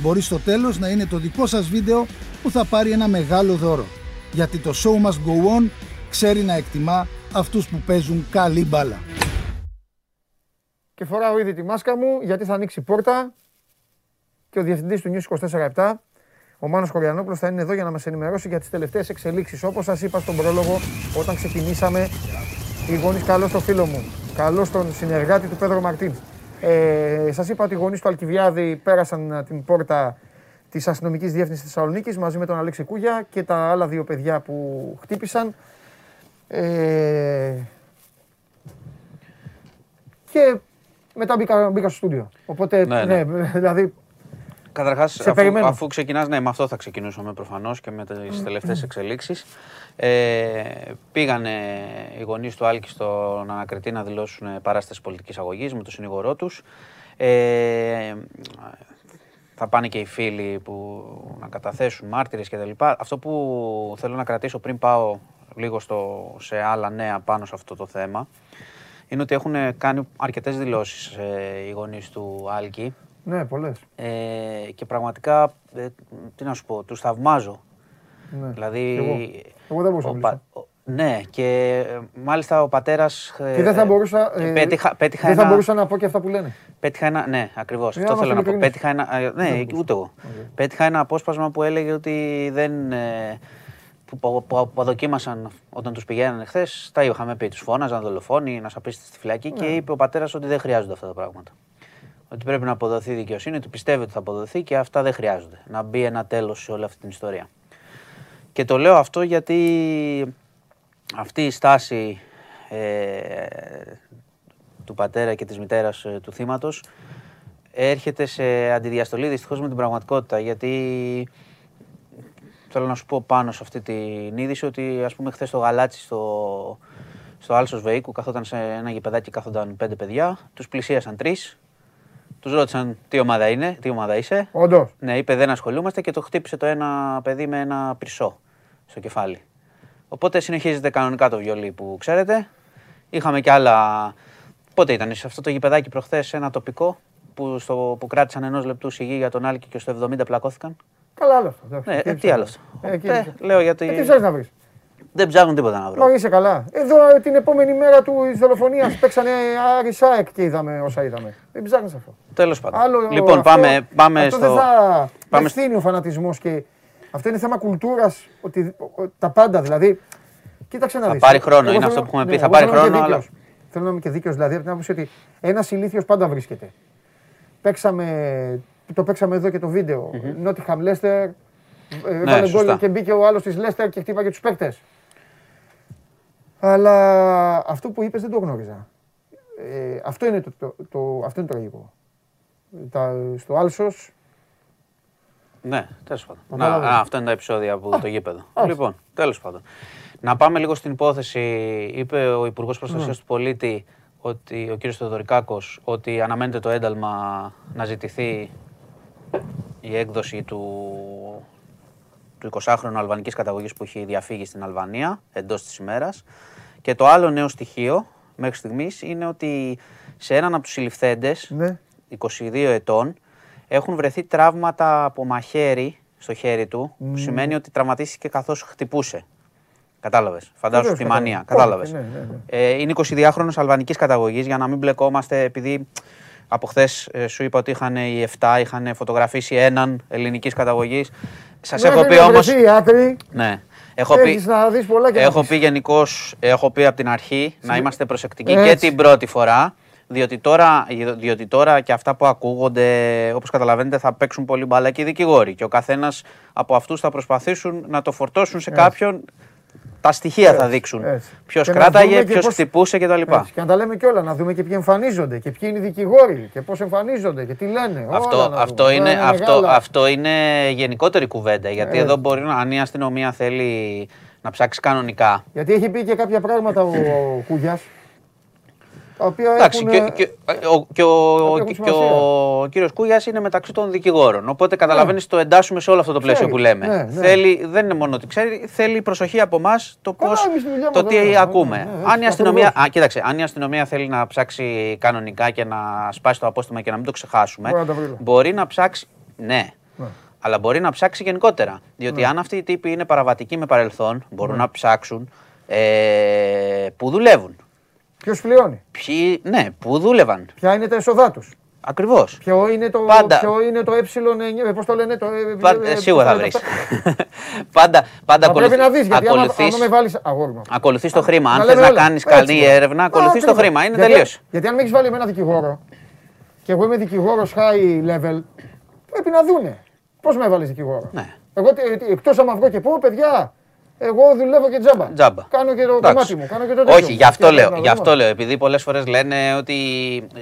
Μπορεί στο τέλος να είναι το δικό σας βίντεο που θα πάρει ένα μεγάλο δώρο. Γιατί το show must go on ξέρει να εκτιμά αυτούς που παίζουν καλή μπάλα. Και φοράω ήδη τη μάσκα μου γιατί θα ανοίξει η πόρτα και ο διευθυντής του News 24-7, ο Μάνος Κοριανόπουλος θα είναι εδώ για να μας ενημερώσει για τις τελευταίες εξελίξεις. Όπως σας είπα στον πρόλογο όταν ξεκινήσαμε, οι γονείς καλό στο φίλο μου, καλό στον συνεργάτη του Πέδρο Μαρτίν. Ε, σας είπα ότι οι γονείς του Αλκιβιάδη πέρασαν ε, την πόρτα της αστυνομικής διεύθυνσης Θεσσαλονίκης μαζί με τον Αλέξη Κούγια και τα άλλα δύο παιδιά που χτύπησαν. Ε, και μετά μπήκα, μπήκα στο στούντιο. Οπότε, ναι, Ναι, δηλαδή, Καταρχάς, Σε αφού, περιμένω. αφού ξεκινάς, ναι, με αυτό θα ξεκινούσαμε προφανώς και με τις τελευταίες εξελίξεις. Ε, πήγανε οι γονείς του Άλκη στον Ανακριτή να δηλώσουν παράσταση πολιτικής αγωγής με τον συνηγορό τους. Ε, θα πάνε και οι φίλοι που να καταθέσουν μάρτυρες και τα λοιπά. Αυτό που θέλω να κρατήσω πριν πάω λίγο στο, σε άλλα νέα πάνω σε αυτό το θέμα είναι ότι έχουν κάνει αρκετές δηλώσεις ε, οι γονείς του Άλκη ναι, πολλές. ε, και πραγματικά, ε, τι να σου πω, τους θαυμάζω. Ναι. Δηλαδή, Κι εγώ. Εγώ δεν μπορούσα ο να πα- μιλήσω. ο- ναι, και ε, μάλιστα ο πατέρας... ε, Και δεν θα μπορούσα, ε, ε, πέτυχα, πέτυχα δεν θα ένα, μπορούσα να πω και αυτά που λένε. πέτυχα ένα, ναι, ακριβώς, Ε, αυτό άμα θέλω να πω. ειλικρινής. Πέτυχα ένα, ε, ναι, μπορούσα. ούτε εγώ. Πέτυχα ένα απόσπασμα που έλεγε ότι δεν... ε, που, που, που αποδοκίμασαν όταν τους πηγαίνανε χθες, τα είχαμε πει, τους φώναζαν δολοφόνοι, να σαπίσετε στη φυλακή και είπε ο πατέρας ότι δεν χρειάζονται αυτά τα πράγματα. Ότι πρέπει να αποδοθεί δικαιοσύνη, ότι πιστεύει ότι θα αποδοθεί και αυτά δεν χρειάζονται. Να μπει ένα τέλος σε όλη αυτή την ιστορία. Και το λέω αυτό γιατί αυτή η στάση ε, του πατέρα και της μητέρας ε, του θύματος έρχεται σε αντιδιαστολή δυστυχώς με την πραγματικότητα. Γιατί θέλω να σου πω πάνω σε αυτή την είδηση ότι ας πούμε χθες το γαλάτσι στο, στο Άλσος Βεϊκού καθόταν σε ένα γηπεδάκι κάθονταν πέντε παιδιά, τους πλησίασαν τρεις, τους ρώτησαν τι ομάδα είναι, τι ομάδα είσαι, Όντως. ναι, είπε δεν ασχολούμαστε και το χτύπησε το ένα παιδί με ένα πρισό στο κεφάλι. Οπότε συνεχίζεται κανονικά το βιολί που ξέρετε. Είχαμε και άλλα. Πότε ήταν, σε αυτό το γηπεδάκι προχθές ένα τοπικό που, στο, που κράτησαν ενός λεπτού σιγή για τον Άλκη και στο 70 πλακώθηκαν. Καλά άλλο αυτό. εντάξει. Ναι, Εκεί ε, τι ψάχνω. άλλο αυτό. Ε, εκεί Ε, ψάχνω. λέω γιατί Ε, τι ψάχνεις να βρεις. Δεν ψάχνουν τίποτα να βρω. Μα είσαι καλά. Εδώ ε, την επόμενη μέρα του της δολοφονίας [clears throat] παίξανε Άρη Σάεκ και είδαμε όσα είδαμε. Δεν ψάχνεις αυτό. Τέλος πάντων. Άλλο, λοιπόν, αυτό, πάμε, πάμε αυτό στο. δεν θα πάμε πάμε στο- φθήνει ο φανατισμός και αυτό είναι θέμα κουλτούρας, ότι, ο- ο- τα πάντα δηλαδή. Κοίταξε να Θα δεις. πάρει Εγώ χρόνο, θέλω είναι να- αυτό που έχουμε πει, ναι, θα εγώ πάρει θέλω να είμαι χρόνο, και αλλά- δίκαιος. Θέλω να είμαι και δίκαιος δηλαδή από την άποψη ότι ένας ηλίθιος πάντα βρίσκεται. Παίξαμε, το παίξαμε εδώ και το βίντεο. Νότιχαμ Λέστερ, έβαλε γκολ Ναι, σωστά. και μπήκε ο άλλος της Λέστερ και χτύπαγε τους παίκτες. Αλλά αυτό που είπες δεν το γνώριζα. Ε, αυτό, είναι το, το, το, αυτό είναι το τραγικό. Τα, στο Άλσος, Ναι, τέλος πάντων. Να, Κατάλαβες. α, αυτά είναι τα επεισόδια από το γήπεδο. ας. Λοιπόν, τέλος πάντων. Να πάμε λίγο στην υπόθεση. Είπε ο Υπουργός Προστασίας Ναι. του Πολίτη, ότι, ο κ. Θεοδωρικάκος, ότι αναμένεται το ένταλμα να ζητηθεί η έκδοση του, του 20χρονου αλβανικής καταγωγής που έχει διαφύγει στην Αλβανία εντός της ημέρας. Και το άλλο νέο στοιχείο μέχρι στιγμής είναι ότι σε έναν από τους συλληφθέντες, ναι. 22 ετών, έχουν βρεθεί τραύματα από μαχαίρι στο χέρι του, που σημαίνει ότι τραυματίστηκε καθώς χτυπούσε. Κατάλαβες. Φαντάσου Βεβαίως, τη κατάλαβα. μανία. Όχι, Κατάλαβες. ναι, ναι, ναι. Ε, είναι 22χρονος αλβανικής καταγωγής, για να μην μπλεκόμαστε, επειδή από χθες σου είπα ότι είχαν οι 7, είχαν φωτογραφίσει έναν ελληνικής καταγωγής. Σας έχω Μέχρι πει να όμως... βρεθεί η άκρη, Ναι. Έχω πει, έχεις να δεις πολλά και να έχω πεις. πει γενικώς, έχω πει από την αρχή να είμαστε προσεκτικοί και Έτσι. την πρώτη φορά. Διότι τώρα, διότι τώρα και αυτά που ακούγονται, όπως καταλαβαίνετε, θα παίξουν πολύ μπάλα και οι δικηγόροι. Και ο καθένας από αυτούς θα προσπαθήσουν να το φορτώσουν σε κάποιον. Τα στοιχεία θα δείξουν. έτσι. Ποιος Και να κράταγε, δούμε και ποιος πώς- χτυπούσε κτλ. Έτσι, και να τα λέμε κιόλα, να δούμε και ποιοι εμφανίζονται και ποιοι είναι οι δικηγόροι και πώς εμφανίζονται και τι λένε. Αυτό, όλα να αυτό, δούμε. είναι, Όλα αυτό, μεγάλα. αυτό είναι γενικότερη κουβέντα. Γιατί Ε. εδώ μπορεί να, αν η αστυνομία θέλει να ψάξει κανονικά. Γιατί έχει πει και κάποια πράγματα ο, ο Κούγιας, τα οποία Εντάξει, έχουν... και, και, ο, και, ο, έχουν και σημασία. ο κύριος Κούγιας είναι μεταξύ των δικηγόρων. Οπότε καταλαβαίνεις το εντάσσουμε σε όλο αυτό το πλαίσιο Ξέρει, που λέμε. ναι, ναι. Θέλει, δεν είναι μόνο ότι ξέρει, θέλει προσοχή από εμάς το Καλά, πώς, εμείς τη δουλειά το μας τι δεν έχουμε, ακούμε. ναι, ναι, αν, έτσι, η αστυνομία, ακριβώς. α, κοίταξε, αν η αστυνομία θέλει να ψάξει κανονικά και να σπάσει το απόστημα και να μην το ξεχάσουμε, Μπορεί να τα βρει. μπορεί να ψάξει, ναι, Ναι. αλλά μπορεί να ψάξει γενικότερα. Διότι αν αυτοί οι τύποι είναι παραβατικοί με παρελθόν, μπορούν Ναι. να ψάξουν ε, που δουλεύουν. Ποιο πληρώνει, Ποιοι, ναι, που δούλευαν. ποια είναι τα έσοδά του. Ακριβώ. Ποιο είναι το, Πάντα. ποιο είναι το ε, πώς το λένε, το ε, Πάντα, ε, σίγουρα θα πώς βρει. το λένε αυτά. πάντα πάντα Θα πρέπει ακολουθεί- να δεις, γιατί άμα, ακολουθείς- άμα με βάλεις αγόρι μου. ακολουθείς το χρήμα. Να Αν λέμε θες να όλα. κάνεις Έτσι, καλή ναι. έρευνα, ακολουθείς το Ακριβώς. χρήμα. Είναι Γιατί- τελείως. Γιατί αν με έχεις βάλει με ένα δικηγόρο και εγώ είμαι δικηγόρος high level, πρέπει να δούνε. Πώς με έβαλες δικηγόρο. Ναι. Εγώ τε- τε- εκτός άμα βγω και πω, παιδιά, εγώ δουλεύω και τζάμπα. Τζάμπα. Κάνω και το Εντάξει. κομμάτι μου, κάνω και το τέτοιο Όχι, μου. γι' αυτό Και λέω. να Γι' δούμε. αυτό λέω. Επειδή πολλές φορές λένε ότι.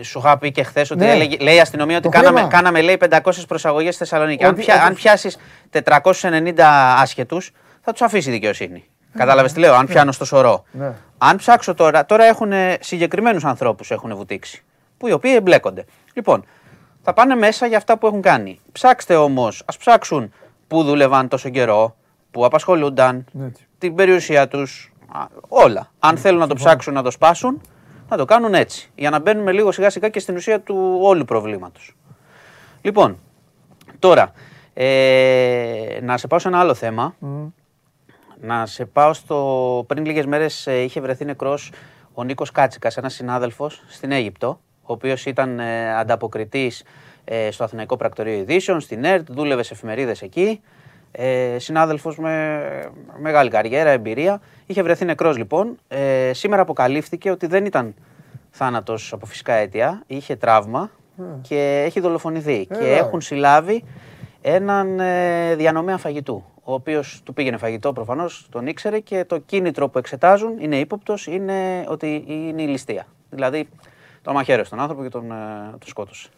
Σου είχα πει και χθες ότι Ναι. έλεγε- λέει η αστυνομία ότι Το κάναμε, χρήμα. κάναμε λέει 500 προσαγωγές στη Θεσσαλονίκη. Αν, Ότι- πια, ότι- αν πιάσεις 490 άσχετους, θα τους αφήσει η δικαιοσύνη. Κατάλαβες τι λέω, αν πιάνω στο σωρό. Ναι. Αν ψάξω τώρα, τώρα έχουν συγκεκριμένους ανθρώπους έχουν βουτήξει. Που οι οποίοι εμπλέκονται. Λοιπόν, θα πάνε μέσα για αυτά που έχουν κάνει. Ψάξτε όμως, ας ψάξουν πού δούλευαν τόσο καιρό, πού απασχολούνταν, Έτσι. την περιουσία τους. Όλα. Αν θέλουν να το ψάξουν να το σπάσουν, να το κάνουν έτσι. Για να μπαίνουμε λίγο σιγά σιγά και στην ουσία του όλου προβλήματος. Λοιπόν, τώρα, ε, να σε πάω σε ένα άλλο θέμα. Να σε πάω στο. Πριν λίγες μέρες είχε βρεθεί νεκρός ο Νίκος Κάτσικας, ένας συνάδελφος στην Αίγυπτο, ο οποίος ήταν ε, ανταποκριτής ε, στο Αθηναϊκό Πρακτορείο Ειδήσεων, στην ΕΡΤ, δούλευε σε εφημερίδες εκεί. Ε, συνάδελφος με μεγάλη καριέρα, εμπειρία. Είχε βρεθεί νεκρός λοιπόν. Ε, σήμερα αποκαλύφθηκε ότι δεν ήταν θάνατος από φυσικά αίτια, είχε τραύμα και έχει δολοφονηθεί. Και Έλα. έχουν συλλάβει έναν ε, διανομέα φαγητού, ο οποίος του πήγαινε φαγητό προφανώς, τον ήξερε και το κίνητρο που εξετάζουν, είναι ύποπτος, είναι ότι είναι η ληστεία. Δηλαδή τον μαχαίρωσε τον άνθρωπο και τον, ε, τον σκότωσε.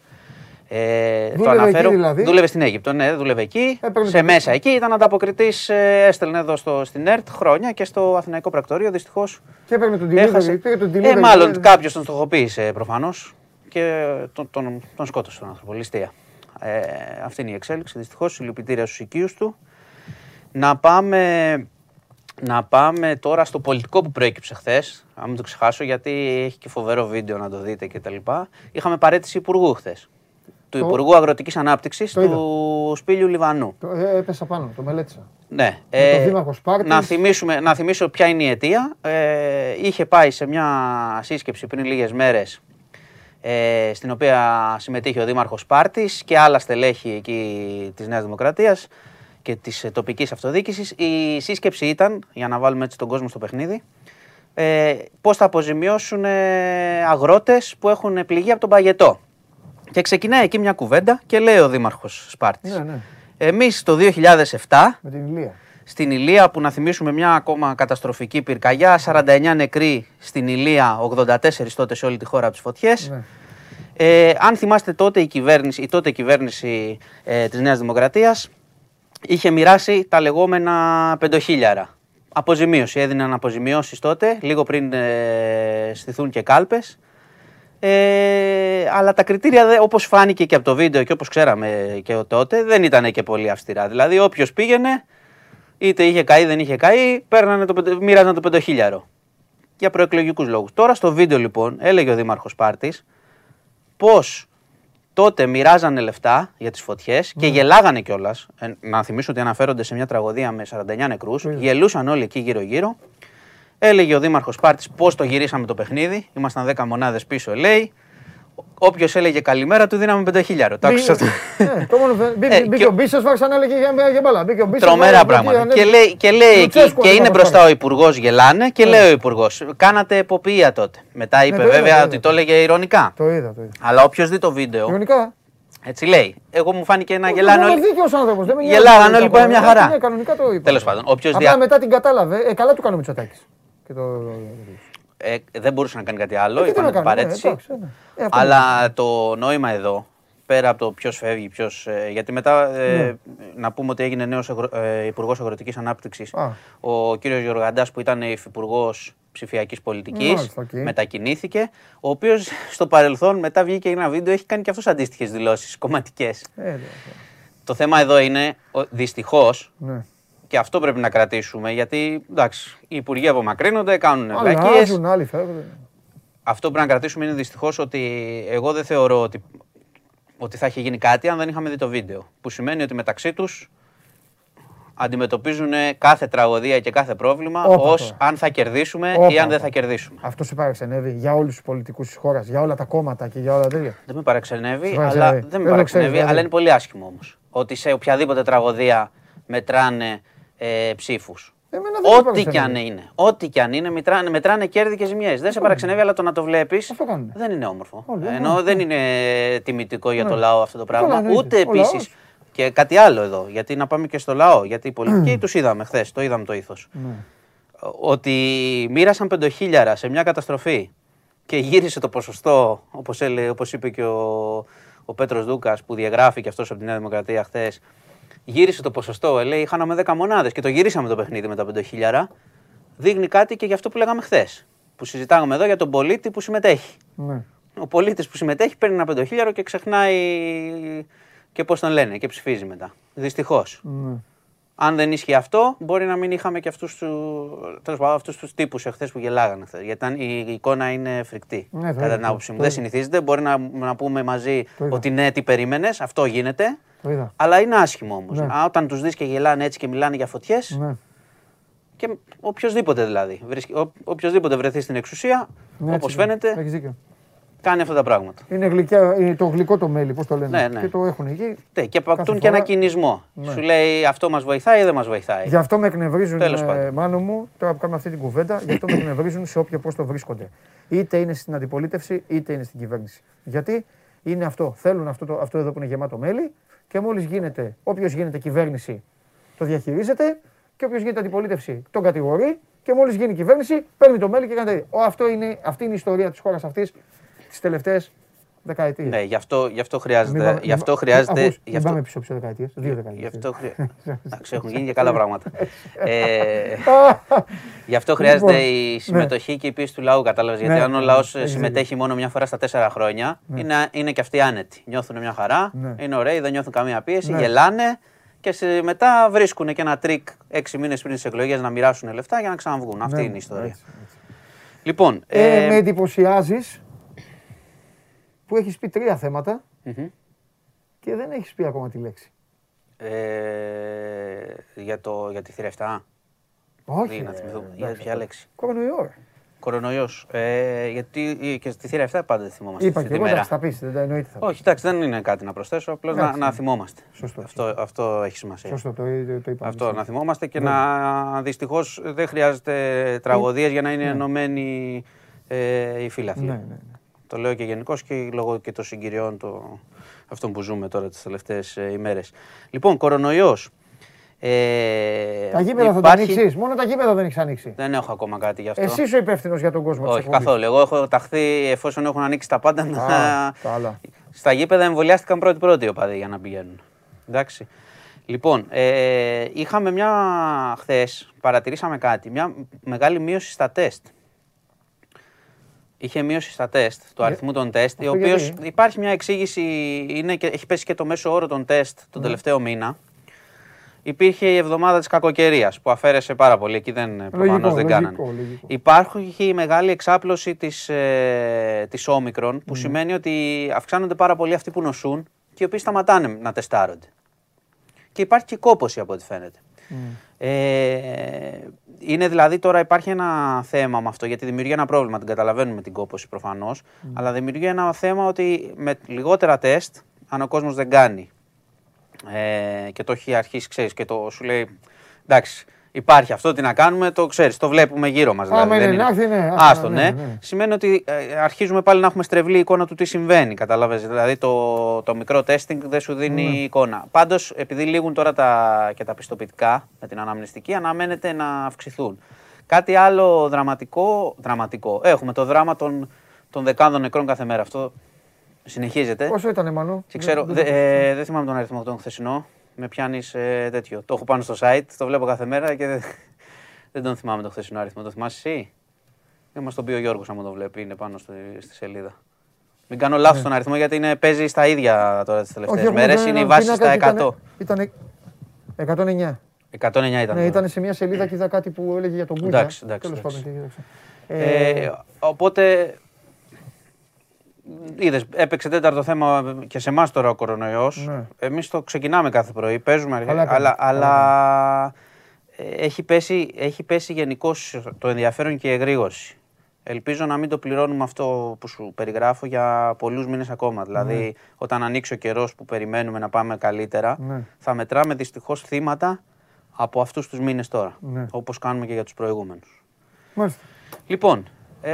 Ε, το Δούλευε αναφέρω. εκεί δηλαδή; Δούλευε στην Αίγυπτο, ναι, δούλευε εκεί. Έπαιρνε σε το- μέσα εκεί ήταν ανταποκριτής, ε, έστελνε εδώ στο, στην ΕΡΤ χρόνια και στο Αθηναϊκό Πρακτορείο. Δυστυχώς Και έπαιρνε τον delivery. έχασε. Πήγε τον Ε, delivery. μάλλον ε, κάποιος τον στοχοποίησε προφανώς και τον, τον, τον σκότωσε τον άνθρωπο. Ληστεία. Ε, αυτή είναι η εξέλιξη. Δυστυχώς, συλληπιτήρια στους οικείους του. Να πάμε, να πάμε τώρα στο πολιτικό που προέκυψε χθες. Αν μην το ξεχάσω, γιατί έχει και φοβερό βίντεο να το δείτε κτλ. Είχαμε παρέτηση υπουργού χθες. Του Το- Υπουργού Αγροτικής Ανάπτυξης Το είδα. του Σπίλιου Λιβανού. το- ε, έπεσα πάνω, το μελέτησα. Ναι. Με τον Δήμαρχο Σπάρτης. να, θυμίσουμε, να θυμίσω ποια είναι η αιτία. Ε, είχε πάει σε μια σύσκεψη πριν λίγες μέρες ε, στην οποία συμμετείχε ο Δήμαρχος Σπάρτης και άλλα στελέχη εκεί της Νέας Δημοκρατίας και της ε, τοπικής αυτοδιοίκησης. Η σύσκεψη ήταν, για να βάλουμε έτσι τον κόσμο στο παιχνίδι, ε, πώς θα αποζημιώσουν ε, αγρότες που έχουν πληγεί από τον παγετό. Και ξεκινάει εκεί μια κουβέντα και λέει ο Δήμαρχος Σπάρτης. Ναι, ναι. Εμείς το 2007 Με την Ηλία. στην Ηλία που να θυμίσουμε μια ακόμα καταστροφική πυρκαγιά, 49 νεκροί στην Ηλία, 84 τότε σε όλη τη χώρα από τις φωτιές. Ναι. Ε, αν θυμάστε τότε η κυβέρνηση, η τότε κυβέρνηση ε, της Νέας Δημοκρατίας είχε μοιράσει τα λεγόμενα πεντοχίλιαρα. Αποζημίωση, έδιναν αποζημιώσεις τότε, λίγο πριν ε, στηθούν και κάλπες. Ε, αλλά τα κριτήρια, δε- όπως φάνηκε και από το βίντεο και όπως ξέραμε και τότε, δεν ήταν και πολύ αυστηρά. Δηλαδή, όποιος πήγαινε, είτε είχε καεί, δεν είχε καεί, παίρνανε το, πεντε- μοίραζαν το πεντοχίλιαρο. Για προεκλογικούς λόγους. Τώρα στο βίντεο λοιπόν, έλεγε ο Δήμαρχος Πάρτης, πως τότε μοιράζανε λεφτά για τις φωτιές και γελάγανε κιόλας. να θυμίσω ότι αναφέρονται σε μια τραγωδία με 49 νεκρούς. Γελούσαν όλοι εκεί γύρω-γύρω. Έλεγε ο Δήμαρχος Πάρτης πώς το γυρίσαμε το παιχνίδι. Ήμασταν 10 μονάδες πίσω, λέει. Όποιος έλεγε καλημέρα του δίναμε 5.000. Το άκουσα αυτό. Ναι, το μόνο φε- μπήκε- Ε, Μπήκε και- ο Μπίσας, βάξαν έλεγε για για μπαλά. Μπήκε ο Μπίσας, Τρομερά βάλε- πράγματα. βάλε- Και λέει, και λέει εκεί, Λουτσέσκου και να είναι το μπροστά πάρει. ο Υπουργός, γελάνε και λέει ο Υπουργός. Κάνατε εποπία τότε. Μετά είπε το είδα, βέβαια το είδα. ότι το έλεγε ηρωνικά. Το είδα, το είδα. Αλλά όποιος δει το βίντεο, Ιωνικά. έτσι λέει. Εγώ μου φάνηκε να Ο γελάνε όλοι. δίκαιος άνθρωπος, δεν με νοιάζει Γελάγανε κανονικά όλοι που είναι μια το- χαρά. Ναι, κανονικά το είπα. Τέλος πάντων, όποιος Απλά δια- μετά την κατάλαβε. Ε, καλά του κάνει ο Μητσοτάκης. Και το... Ε, δεν μπορούσε να κάνει κάτι άλλο. Ε, τι Είπαν να κάνει, παρέτηση. ε, εντάξει, ναι. Ε, αυτό Αλλά το νόημα εδώ, πέρα από το ποιος φεύγει, ποιος. γιατί μετά ε, να πούμε ότι έγινε νέος ε, Υπουργός Αγροτικής Ανάπτυξης Α. ο κύριος Γεωργαντάς που ήταν υφυπουργός ψηφιακής πολιτικής. Μάλιστα, οκ. Μετακινήθηκε. Ο οποίος στο παρελθόν μετά βγήκε ένα βίντεο, έχει κάνει και αυτός αντίστοιχες δηλώσεις κομματικές. Ε, ναι, Το θέμα εδώ είναι δυστυχώς ναι. Και αυτό πρέπει να κρατήσουμε γιατί εντάξει, οι υπουργοί απομακρύνονται, κάνουν βλακίες. Αλλάζουν, άλλοι φεύγουν. Αυτό που πρέπει να κρατήσουμε είναι δυστυχώς ότι εγώ δεν θεωρώ ότι, ότι θα είχε γίνει κάτι αν δεν είχαμε δει το βίντεο. Που σημαίνει ότι μεταξύ τους αντιμετωπίζουν κάθε τραγωδία και κάθε πρόβλημα Όπα ως τώρα. αν θα κερδίσουμε Όπα, ή αν δεν όπα. θα κερδίσουμε. Αυτό σε παραξενεύει για όλους τους πολιτικούς της χώρας, για όλα τα κόμματα και για όλα τα τέτοια. Δεν με παραξενεύει, Σε αλλά παραξενεύει. δεν Δεν με το παραξενεύει, ξέρεις, δηλαδή. αλλά είναι πολύ άσχημο όμως. Ότι σε οποιαδήποτε τραγωδία μετράνε ε, ψήφους. Εμένα δεν με Ό,τι κι αν παραξενεύει. είναι. Ό,τι κι αν είναι, μετράνε, μετράνε κέρδη και ζημιές. Δεν σε παραξενεύει, αλλά το να το βλέπεις Αυτό κάνουνε. δεν είναι όμορφο. Όλοι, Ενώ όλοι. δεν είναι τιμητικό για το Ναι. λαό αυτό το πράγμα. Καλά, εννοείται. Ούτε Ο επίσης. λαός. Και κάτι άλλο εδώ, γιατί να πάμε και στο λαό. Γιατί οι πολιτικοί τους είδαμε χθες, το είδαμε το ήθο. Ναι. Ότι μοίρασαν πεντοχίλιαρα σε μια καταστροφή και γύρισε το ποσοστό, όπως, έλε, όπως είπε και ο, ο Πέτρος Δούκας που διαγράφει και αυτός από τη Νέα Δημοκρατία χθες. Γύρισε το ποσοστό, ε, λέει, χάναμε 10 μονάδες και το γυρίσαμε το παιχνίδι με τα πεντοχίλιαρα. Δείχνει κάτι και για αυτό που λέγαμε χθες. Που συζητάγαμε εδώ για τον πολίτη που συμμετέχει. Ναι. Ο πολίτης που συμμετέχει παίρνει ένα πεντοχίλιαρο και ξεχνάει και πώς τον λένε και ψηφίζει μετά. Δυστυχώς. Ναι. Αν δεν ίσχυε αυτό, μπορεί να μην είχαμε και αυτούς του τέλος πάντων, αυτούς τους τύπους εχθές που γελάγανε χθες. Γιατί ήταν- η, η εικόνα είναι φρικτή. Ναι, το κατά είδα, την το- άποψή μου. το Δεν είδα. συνηθίζεται. Μπορεί να, να πούμε μαζί Το είδα. ότι ναι, τι περίμενες, αυτό γίνεται. Το είδα. Αλλά είναι άσχημο όμως. Ναι. Όταν τους δεις και γελάνε έτσι και μιλάνε για φωτιές, Ναι. και οποιοδήποτε δηλαδή. βρίσκει- ο- Οποιοδήποτε βρεθεί στην εξουσία, Ναι, όπως έτσι, φαίνεται, Έχεις δίκιο. Κάνει αυτά τα πράγματα. Είναι, γλυκιά, είναι το γλυκό το μέλι, πώς το λένε. Ναι, ναι. Και το έχουν εκεί. Ναι, και αποκτούν Κάθε και ένα φορά- κινησμό. Ναι. Σου λέει αυτό μας βοηθάει ή δεν μας βοηθάει; Γι' αυτό με εκνευρίζουν, Τέλος ε, πάντων. μάνο μου, τώρα που κάνουμε αυτή την κουβέντα, γι' αυτό με εκνευρίζουν σε όποιο πόστο βρίσκονται. Είτε είναι στην αντιπολίτευση, είτε είναι στην κυβέρνηση. Γιατί είναι αυτό. Θέλουν αυτό, το, αυτό εδώ που είναι γεμάτο μέλι και μόλις γίνεται, όποιος γίνεται κυβέρνηση το διαχειρίζεται και όποιος γίνεται αντιπολίτευση τον κατηγορεί και μόλις γίνει κυβέρνηση παίρνει το μέλι και κάνει. τέτοια. Ο, αυτό είναι, αυτή είναι η ιστορία της χώρας αυτής τις τελευταίες δεκαετίες. Ναι, γι' αυτό, γι αυτό χρειάζεται. γι' αυτό χρειάζεται Ακούς, γι' μην αυτό, πάμε πίσω πίσω δεκαετίες. Δύο δεκαετίες. γι' αυτό χρει- [laughs] Εντάξει, έχουν γίνει και καλά πράγματα. ε, [laughs] γι' αυτό Λοιπόν, χρειάζεται ναι. η συμμετοχή και η πίεση του λαού, κατάλαβες. Γιατί Ναι, αν ο ναι, λαός έχεις συμμετέχει μόνο μια φορά στα τέσσερα χρόνια, είναι, είναι και αυτοί άνετοι. Νιώθουν μια χαρά, Ναι. είναι ωραίοι, δεν νιώθουν καμία πίεση, Ναι. γελάνε και σε- μετά βρίσκουν και ένα τρικ έξι μήνες πριν τις εκλογές να μοιράσουν λεφτά για να ξαναβγούν. Αυτή Ναι, είναι η ιστορία. έτσι, έτσι. Λοιπόν, Ε, ε, με εντυπωσιάζεις που έχεις πει τρία θέματα μμμ. και δεν έχεις πει ακόμα τη λέξη. Ε, για, το, για τη θύρα 7. Όχι. να ρε, θυμηθούμε. εντάξει, Για ποια αυτό. λέξη. Κορονοϊό. ρε. Κορονοϊός. Ε, γιατί και στη θύρα 7 πάντα δεν θυμόμαστε. Είπα αυτή και τη εγώ, μέρα. εντάξει, θα πεις. Δεν τα εννοείται. Θα πεις. Όχι, εντάξει, δεν είναι κάτι να προσθέσω. Απλώς να, Εντάξει, να ναι. θυμόμαστε. Σωστό. Αυτό, αυτό έχει σημασία. Σωστό, το, το, το είπα. Αυτό να θυμόμαστε και Ναι. να δυστυχώς δεν χρειάζεται τραγωδίες για να είναι ενωμένοι ε, οι φίλαθλοι. Ναι, ναι, ναι. Το λέω και γενικώς και λόγω και των συγκυριών το, αυτών που ζούμε τώρα τις τελευταίες ημέρες. Λοιπόν, κορονοϊός. Ε, Τα γήπεδα θα τα υπάρχει- ανοίξεις; Μόνο τα γήπεδα δεν έχεις ανοίξει; Δεν έχω ακόμα κάτι γι' αυτό. Εσύ είσαι ο υπεύθυνος για τον κόσμο της Όχι, εκπομπής. καθόλου. Εγώ έχω ταχθεί εφόσον έχουν ανοίξει τα πάντα. να- Α, καλά. Στα γήπεδα εμβολιάστηκαν πρώτοι-πρώτοι οι οπαδοί για να πηγαίνουν. Εντάξει. Λοιπόν, ε, είχαμε μια χθες, παρατηρήσαμε κάτι, μια μεγάλη μείωση στα τεστ. Είχε μείωση στα τεστ, του αριθμού των τεστ, η αυτό οποίος γιατί; υπάρχει μια εξήγηση, είναι και, έχει πέσει και το μέσο όρο των τεστ τον τελευταίο μήνα. Υπήρχε η εβδομάδα της κακοκαιρίας που αφαίρεσε πάρα πολύ, εκεί δεν, προφανώς δεν λογικό, κάνανε. λογικό. Υπάρχει η μεγάλη εξάπλωση της, ε, της όμικρον που σημαίνει ότι αυξάνονται πάρα πολύ αυτοί που νοσούν και οι οποίοι σταματάνε να τεστάρονται. Και υπάρχει και κόπωση από ό,τι φαίνεται. Ε, είναι δηλαδή τώρα υπάρχει ένα θέμα με αυτό γιατί δημιουργεί ένα πρόβλημα, την καταλαβαίνουμε την κόπωση προφανώς, αλλά δημιουργεί ένα θέμα ότι με λιγότερα τεστ, αν ο κόσμος δεν κάνει ε, και το έχει αρχίσει, ξέρεις, και το σου λέει εντάξει, υπάρχει αυτό, τι να κάνουμε, το ξέρεις, το βλέπουμε γύρω μας. Άμα δηλαδή, είναι δεν να έρθει, ναι, άστα, Άστο, ναι, ναι. ναι. Σημαίνει ότι ε, αρχίζουμε πάλι να έχουμε στρεβλή εικόνα του τι συμβαίνει, καταλαβαίνεις. Δηλαδή το, το μικρό testing δεν σου δίνει Ναι. εικόνα. Πάντως, επειδή λήγουν τώρα τα, και τα πιστοποιητικά με την αναμνηστική, αναμένεται να αυξηθούν. Κάτι άλλο δραματικό, δραματικό. Έχουμε το δράμα των, των δεκάδων νεκρών κάθε μέρα. Αυτό συνεχίζεται. Πόσο ήταν, Μανώ. Και ξέρω, Δεν- δε- δεν- ε, δεν θυμάμαι τον αριθμό τον χθεσινό. Με πιάνεις τέτοιο. Το έχω πάνω στο site, το βλέπω κάθε μέρα και δεν, δεν τον θυμάμαι τον χθεσινό αριθμό. Το θυμάσαι εσύ; Δεν μας τον πει ο Γιώργος, αν μου το βλέπει, είναι πάνω στη, στη σελίδα. Μην κάνω λάθος τον αριθμό γιατί είναι, παίζει στα ίδια τώρα τις Όχι, τελευταίε έχουμε μέρες. κάνει Είναι η ένα βάση πίνακα στα και 100. Ήταν 109. 109 ήταν. Ναι, ήταν σε μια σελίδα και είδα κάτι που έλεγε για τον Κούγια. Εντάξει, εντάξει, Τέλος εντάξει. πάντων, τι κοίταξα. Ε, οπότε. Είδες, έπαιξε τέταρτο θέμα και σε εμάς τώρα ο κορονοϊός. Ναι. Εμείς το ξεκινάμε κάθε πρωί, παίζουμε, Καλά κάνεις, αλλά, καλά αλλά ε, έχει πέσει, έχει πέσει γενικώς το ενδιαφέρον και η εγρήγορση. Ελπίζω να μην το πληρώνουμε αυτό που σου περιγράφω για πολλούς μήνες ακόμα. Δηλαδή, όταν ανοίξει ο καιρός που περιμένουμε να πάμε καλύτερα, Ναι. θα μετράμε δυστυχώς θύματα από αυτούς τους μήνες τώρα. Ναι. Όπως κάνουμε και για τους προηγούμενους. Μάλιστα. Λοιπόν, ε,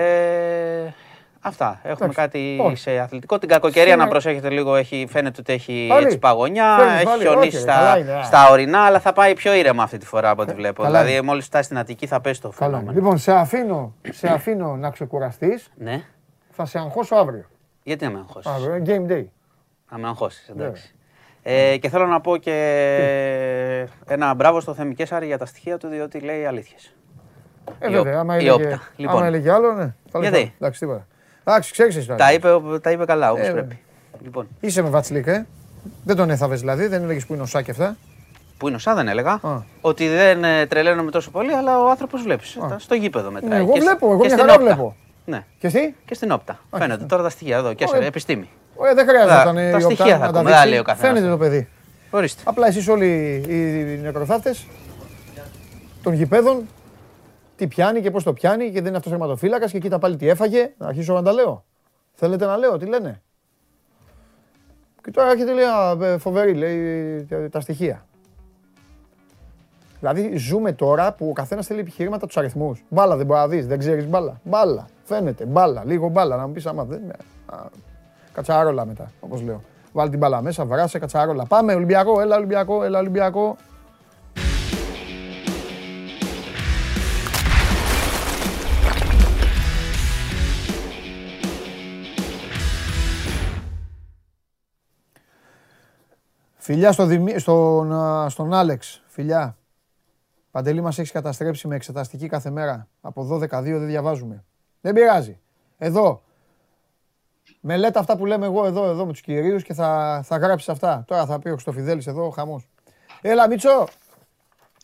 αυτά. Έχουμε Εντάξει. κάτι Όχι. σε αθλητικό. Την κακοκαιρία Σήμερα- να προσέχετε λίγο. Έχει, φαίνεται ότι έχει Πάλι. έτσι παγωνιά. Φέρνεις Έχει πάλι. χιονίσει Όχι, ρε, στα, καλά είναι, α. στα ορεινά, αλλά θα πάει πιο ήρεμα αυτή τη φορά από ό,τι βλέπω. καλά δηλαδή, είναι. μόλις φτάσει στην Αττική θα πέσει το Καλά. φαινόμενο. Λοιπόν, σε αφήνω, σε αφήνω να ξεκουραστείς. Ναι. Θα σε αγχώσω αύριο. Γιατί να με αγχώσεις; Αύριο, είναι game day. Να με αγχώσεις, Ναι. εντάξει. Ε, και θέλω να πω και ένα μπράβο στο Θέμη Κέσσαρη για τα στοιχεία του, διότι λέει αλήθειες. Ε, Η βέβαια, όπτα. άμα Η έλεγε, όπτα. Λοιπόν. άμα έλεγε άλλο, ναι. θα λέγα. Γιατί; Εντάξει, τίποτα. Εντάξει, ξέρεις εσύ τώρα. Τα είπε, ο- τα είπε καλά, όπως Ε, πρέπει. Λοιπόν, Είσαι με Βατσλίκ, ε. Δεν τον έθαβες δηλαδή, δεν έλεγες που είναι ο Σάκη αυτά. που είναι ο Σά, δεν έλεγα. Α. Ότι δεν ε, τρελαίνομαι τόσο πολύ, αλλά ο άνθρωπος βλέπεις. Στο γήπεδο μετράει. Ναι, εγώ Και σ- βλέπω, εγώ και μια στην χαρά όπτα. βλέπω. Ναι, Και εσύ; και στην όπτα. και Φαίνονται στην- τώρα τα στοιχεία εδώ. Και σε Ωραία. επιστήμη. Ωραία, δεν χρειάζεται Τα- η τα Οπτά στοιχεία θα να τα ακούμε, δεν δείξεις. λέει ο καθένας. Φαίνεται το παιδί. Ορίστε. Απλά εσείς όλοι οι νεκροθάφτες των γηπέδων τι πιάνει και πώς το πιάνει και δεν είναι αυτός τερματοφύλακας και κοίτα πάλι τι έφαγε. Να αρχίσω να τα λέω. Θέλετε να λέω, τι λένε; Και τώρα έρχεται λέει, «Α, ε, φοβερή, λέει τα- τα στοιχεία. Δηλαδή ζούμε τώρα που ο καθένας θέλει επιχειρήματα τους αριθμούς. Μπάλα δεν μπορεί να δεις, δεν ξέρεις μπάλα. Μπάλα. Φαίνεται, μπάλα, λίγο μπάλα. Να μου πεις άμα δεν. α, Κατσαρόλα μετά, όπως λέω. Βάλει την μπάλα μέσα, βράσε κατσαρόλα. Πάμε Ολυμπιακό, έλα Ολυμπιακό, έλα Ολυμπιακό. Φιλιά στο Δημή- στον, α, στον Άλεξ. Φιλιά. Παντελή μας έχεις καταστρέψει με εξεταστική κάθε μέρα. Από 12-2 δεν διαβάζουμε. Δεν πειράζει. Εδώ. Μελέτα αυτά που λέμε εγώ εδώ, εδώ με τους κυρίους και θα, θα γράψεις αυτά. Τώρα θα πει ο Χρυστοφιδέλης εδώ, χαμός. Έλα Μίτσο.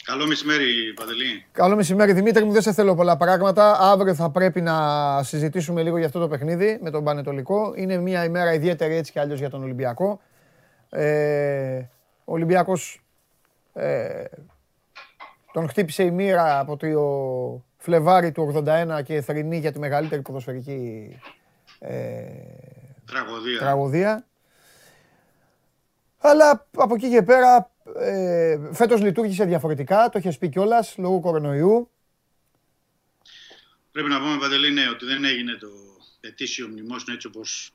Καλό μεσημέρι, Παντελή. Καλό μεσημέρι Δημήτρη μου, δεν σε θέλω πολλά πράγματα. Αύριο θα πρέπει να συζητήσουμε λίγο για αυτό το παιχνίδι με τον Πανετολικό. Είναι μια ημέρα ιδιαίτερη έτσι κι αλλιώς για τον Ολυμπιακό. Ε, ο Ολυμπιακός ε, τον χτύπησε η μοίρα από το Φλεβάρι του 81 και θρηνεί για τη μεγαλύτερη ποδοσφαιρική ε, Τραγωδία. τραγωδία. Αλλά από εκεί και πέρα ε, φέτος λειτουργήσε διαφορετικά, το έχεις πει κιόλας, λόγω κορονοϊού. Πρέπει να πούμε, Παντελή, ναι, ότι δεν έγινε το ετήσιο μνημόσυνο έτσι όπως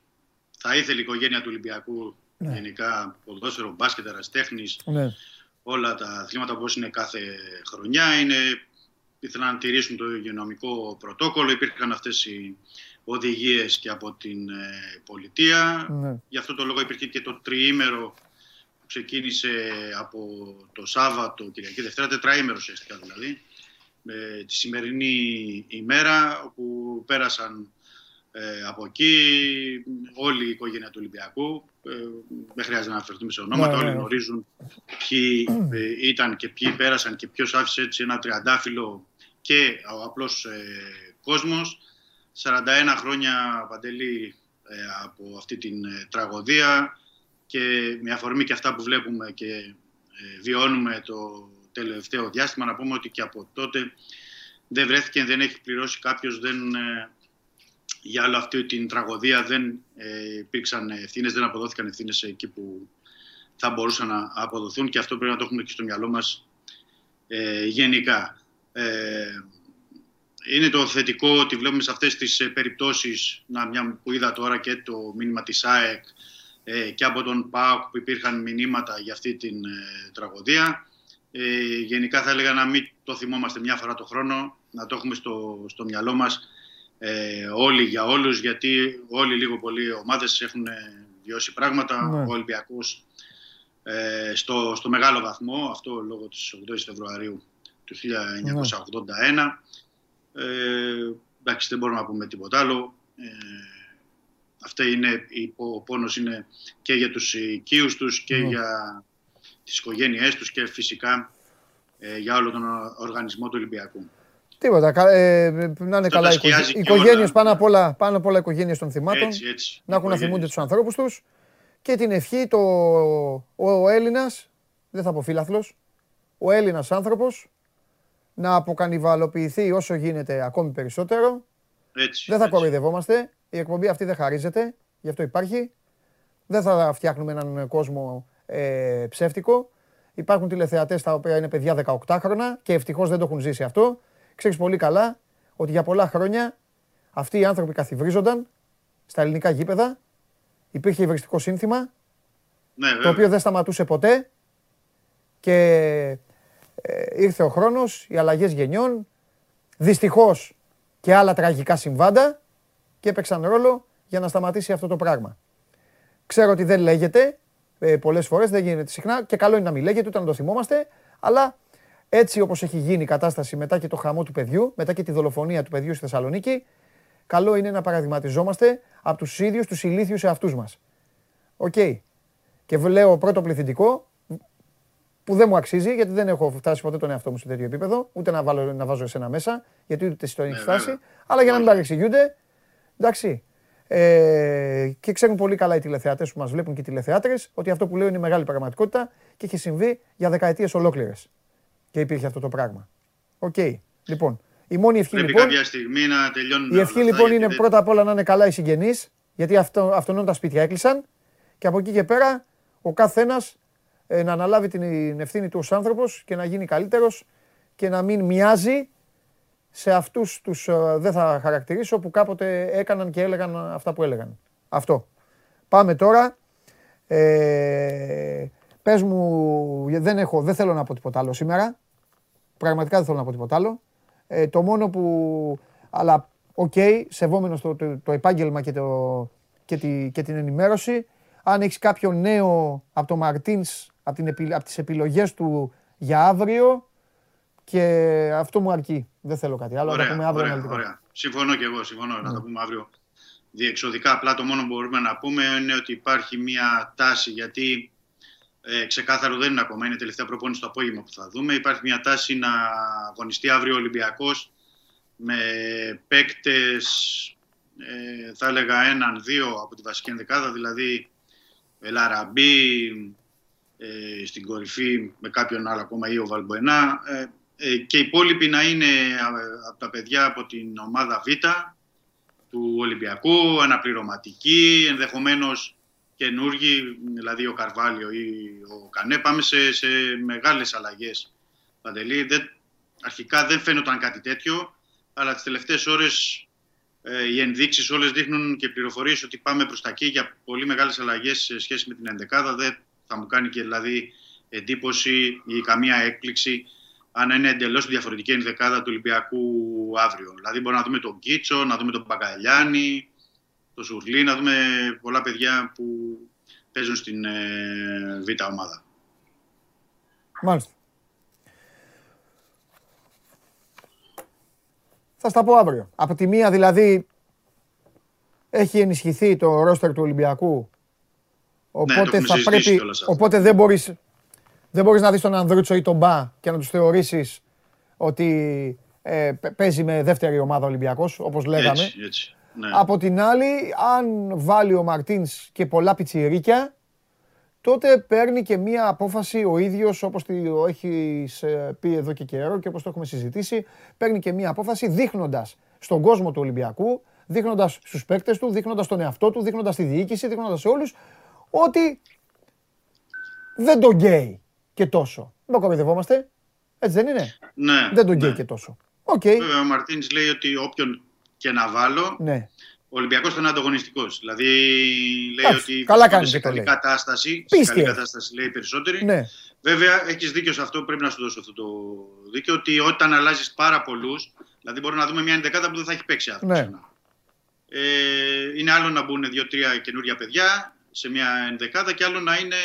θα ήθελε η οικογένεια του Ολυμπιακού. Ναι. Γενικά, ποδόσφαιρο, μπάσκετ, αεραστέχνης, Ναι. όλα τα αθλήματα όπως είναι κάθε χρονιά. Είναι, ήθελαν να τηρήσουν το υγειονομικό πρωτόκολλο. Υπήρχαν αυτές οι οδηγίες και από την ε, πολιτεία. Ναι. Γι' αυτό το λόγο υπήρχε και το τριήμερο που ξεκίνησε από το Σάββατο, Κυριακή Δευτέρα, τετραήμερο ουσιαστικά δηλαδή, ε, τη σημερινή ημέρα, όπου πέρασαν ε, από εκεί όλη η οικογένεια του Ολυμπιακού. Ε, δεν χρειάζεται να αναφερθούμε σε ονόματα, Ναι, ναι, όλοι ναι. γνωρίζουν ποιοι ε, ήταν και ποιοι πέρασαν και ποιος άφησε έτσι ένα τριαντάφυλλο και ο απλός ε, κόσμος. 41 χρόνια παντελή ε, από αυτή την ε, τραγωδία και με αφορμή και αυτά που βλέπουμε και ε, βιώνουμε το τελευταίο διάστημα να πούμε ότι και από τότε δεν βρέθηκε, δεν έχει πληρώσει κάποιος, δεν, ε, για όλη αυτή την τραγωδία δεν ε, υπήρξαν ευθύνες, δεν αποδόθηκαν ευθύνες εκεί που θα μπορούσαν να αποδοθούν και αυτό πρέπει να το έχουμε και στο μυαλό μας ε, γενικά. Ε, είναι το θετικό ότι βλέπουμε σε αυτές τις ε, περιπτώσεις, να, μια που είδα τώρα και το μήνυμα της ΑΕΚ ε, και από τον ΠΑΟΚ που υπήρχαν μηνύματα για αυτή την ε, τραγωδία. Ε, γενικά θα έλεγα να μην το θυμόμαστε μια φορά το χρόνο, να το έχουμε στο, στο μυαλό μας ε, όλοι για όλους, γιατί όλοι λίγο πολύ ομάδες έχουν ε, βιώσει πράγματα. Ναι. Ο Ολυμπιακός ε, στο, στο μεγάλο βαθμό, αυτό λόγω της 8 Φεβρουαρίου του 1981. Ε, εντάξει, δεν μπορούμε να πούμε τίποτα άλλο. Ε, αυτό είναι, υπο- ο πόνος είναι και για τους οικείους τους και Ναι. για τις οικογένειές τους και φυσικά ε, για όλο τον οργανισμό του Ολυμπιακού. Τίποτα. κα- ε, να είναι Αυτό καλά τα οι σκιάζει και οικογένειες όλα. πάνω απ' όλα, πάνω απ' όλα οικογένειες των θυμάτων. Έτσι, έτσι. να έχουν να θυμούνται Οικογένειες. τους ανθρώπους τους. Και την ευχή, το, ο, ο Έλληνας, δεν θα πω φίλαθλο, ο Έλληνας άνθρωπος να αποκανιβαλοποιηθεί όσο γίνεται ακόμη περισσότερο. Έτσι, Δεν θα έτσι. κοροϊδευόμαστε. Η εκπομπή αυτή δεν χαρίζεται. Γι' αυτό υπάρχει. Δεν θα φτιάχνουμε έναν κόσμο ε, ψεύτικο. Υπάρχουν τηλεθεατές τα οποία είναι παιδιά 18 χρόνια και ευτυχώς δεν το έχουν ζήσει αυτό. Ξέρεις πολύ καλά ότι για πολλά χρόνια αυτοί οι άνθρωποι καθιβρίζονταν στα ελληνικά γήπεδα. Υπήρχε υβριστικό σύνθημα Ναι, το βέβαια. οποίο δεν σταματούσε ποτέ και ε, ήρθε ο χρόνος, οι αλλαγές γενιών, δυστυχώς και άλλα τραγικά συμβάντα και έπαιξαν ρόλο για να σταματήσει αυτό το πράγμα. Ξέρω ότι δεν λέγεται ε, πολλές φορές, δεν γίνεται συχνά και καλό είναι να μην λέγεται ούτε να το θυμόμαστε, αλλά έτσι όπως έχει γίνει η κατάσταση μετά και το χαμό του παιδιού, μετά και τη δολοφονία του παιδιού στη Θεσσαλονίκη, καλό είναι να παραδειγματιζόμαστε από τους ίδιους τους ηλίθιους εαυτούς μας. Οκ. Και λέω πρώτο πληθυντικό που δεν μου αξίζει γιατί δεν έχω φτάσει ποτέ τον εαυτό μου σε τέτοιο επίπεδο, ούτε να, βάλω, να βάζω εσένα μέσα, γιατί ούτε εσύ το έχεις Ναι, φτάσει. βέβαια. Αλλά για να μην Όχι. παρεξηγούνται, εντάξει. Ε, και ξέρουν πολύ καλά οι τηλεθεατές που μας βλέπουν και οι τηλεθεάτρες ότι αυτό που λέω είναι μεγάλη πραγματικότητα και έχει συμβεί για δεκαετίες ολόκληρες. Και υπήρχε αυτό το πράγμα. Οκ. Λοιπόν, η μόνη ευχή Πρέπει λοιπόν. κάποια στιγμή να τελειώνουν Η όλα ευχή αυτά, λοιπόν γιατί είναι δεν- πρώτα απ' όλα να είναι καλά οι συγγενείς, γιατί αυτό, αυτόν τα σπίτια έκλεισαν και από εκεί και πέρα ο καθένας ε, να αναλάβει την ευθύνη του ως άνθρωπος και να γίνει καλύτερος και να μην μοιάζει σε αυτούς τους, ε, δεν θα χαρακτηρίσω, που κάποτε έκαναν και έλεγαν αυτά που έλεγαν. Αυτό. Πάμε τώρα. Ε, πες μου, δεν, έχω, δεν θέλω να πω τίποτα άλλο σήμερα. Πραγματικά δεν θέλω να πω τίποτα άλλο. Ε, το μόνο που. Αλλά οκ, σεβόμενος το, το, το επάγγελμα και, το, και, τη, και την ενημέρωση. Αν έχεις κάποιο νέο από το Μαρτίνς, από, την, επι- από τις επιλογές του για αύριο και αυτό μου αρκεί. Δεν θέλω κάτι άλλο. να τα Ωραία, πούμε αύριο ωραία, αναλυτικά. ωραία. Συμφωνώ και εγώ, συμφωνώ Ναι. να τα πούμε αύριο διεξοδικά. Απλά το μόνο που μπορούμε να πούμε είναι ότι υπάρχει μια τάση, γιατί ε, ξεκάθαρο δεν είναι ακόμα, είναι η τελευταία προπόνηση το απόγευμα που θα δούμε. Υπάρχει μια τάση να αγωνιστεί αύριο ο Ολυμπιακός με παίκτες, ε, θα έλεγα έναν-δύο από τη βασική ενδεκάδα, δηλαδή Λαραμπή, ε, στην κορυφή με κάποιον άλλο ακόμα ή ο Βαλμποενά ε, ε, και οι υπόλοιποι να είναι ε, από τα παιδιά από την ομάδα Β του Ολυμπιακού, αναπληρωματικοί, ενδεχομένως καινούργοι, δηλαδή ο Καρβάλιο ή ο Κανέ. Πάμε σε, σε μεγάλες αλλαγές. Παντελή, δεν, αρχικά δεν φαίνονταν κάτι τέτοιο, αλλά τις τελευταίες ώρες ε, οι ενδείξεις όλες δείχνουν και πληροφορίες ότι πάμε προς τα εκεί για πολύ μεγάλες αλλαγές σε σχέση με την ενδεκάδα. Δεν θα μου κάνει και δηλαδή εντύπωση ή καμία έκπληξη αν είναι εντελώς διαφορετική η δεκάδα του Ολυμπιακού αύριο. Δηλαδή, μπορούμε να δούμε τον Κίτσο, να δούμε τον Μπαγκαλιάνη, τον Σουρλί, να δούμε πολλά παιδιά που παίζουν στην ε, Β' ομάδα. Μάλιστα. Θα στα πω αύριο. Από τη μία δηλαδή έχει ενισχυθεί το ρόστερ του Ολυμπιακού. Οπότε, Ναι, το έχουμε θα συζητήσει πρέπει, κιόλας αυτό. οπότε δεν μπορείς, δεν μπορείς να δεις τον Ανδρούτσο ή τον Μπα και να τους θεωρήσεις ότι ε, παι- παίζει με δεύτερη ομάδα Ολυμπιακός, όπως λέγαμε. Έτσι, έτσι. Ναι. Από την άλλη, αν βάλει ο Μαρτίνς και πολλά πιτσιρίκια, τότε παίρνει και μία απόφαση ο ίδιος, όπως το έχεις πει εδώ και καιρό και όπως το έχουμε συζητήσει, παίρνει και μία απόφαση δείχνοντας στον κόσμο του Ολυμπιακού, δείχνοντας στους παίκτες του, δείχνοντας τον εαυτό του, δείχνοντας τη διοίκηση, δείχνοντας σε όλους, ότι δεν τον καίει και τόσο. Δεν κοροϊδευόμαστε. Έτσι δεν είναι; ναι, Δεν τον καίει ναι. και τόσο. Οκ. Βέβαια, ο Μαρτίνς λέει ότι όποιον και να βάλω, Ναι. ο Ολυμπιακός θα είναι ανταγωνιστικός. Δηλαδή, λέει Εντάξει, ότι καλά βρίσκονται κάνεις σε και το καλή λέει. κατάσταση. Σε Πίστη καλή έχει. κατάσταση λέει οι περισσότεροι. Ναι. Βέβαια, έχεις δίκιο σε αυτό, πρέπει να σου δώσω αυτό το δίκιο, ότι όταν αλλάζεις πάρα πολλούς, δηλαδή μπορούμε να δούμε μια ενδεκάδα που δεν θα έχει παίξει αύριο. Ναι. ξανά. Ε, είναι άλλο να μπουν δύο-τρία καινούρια παιδιά σε μια ενδεκάδα και άλλο να είναι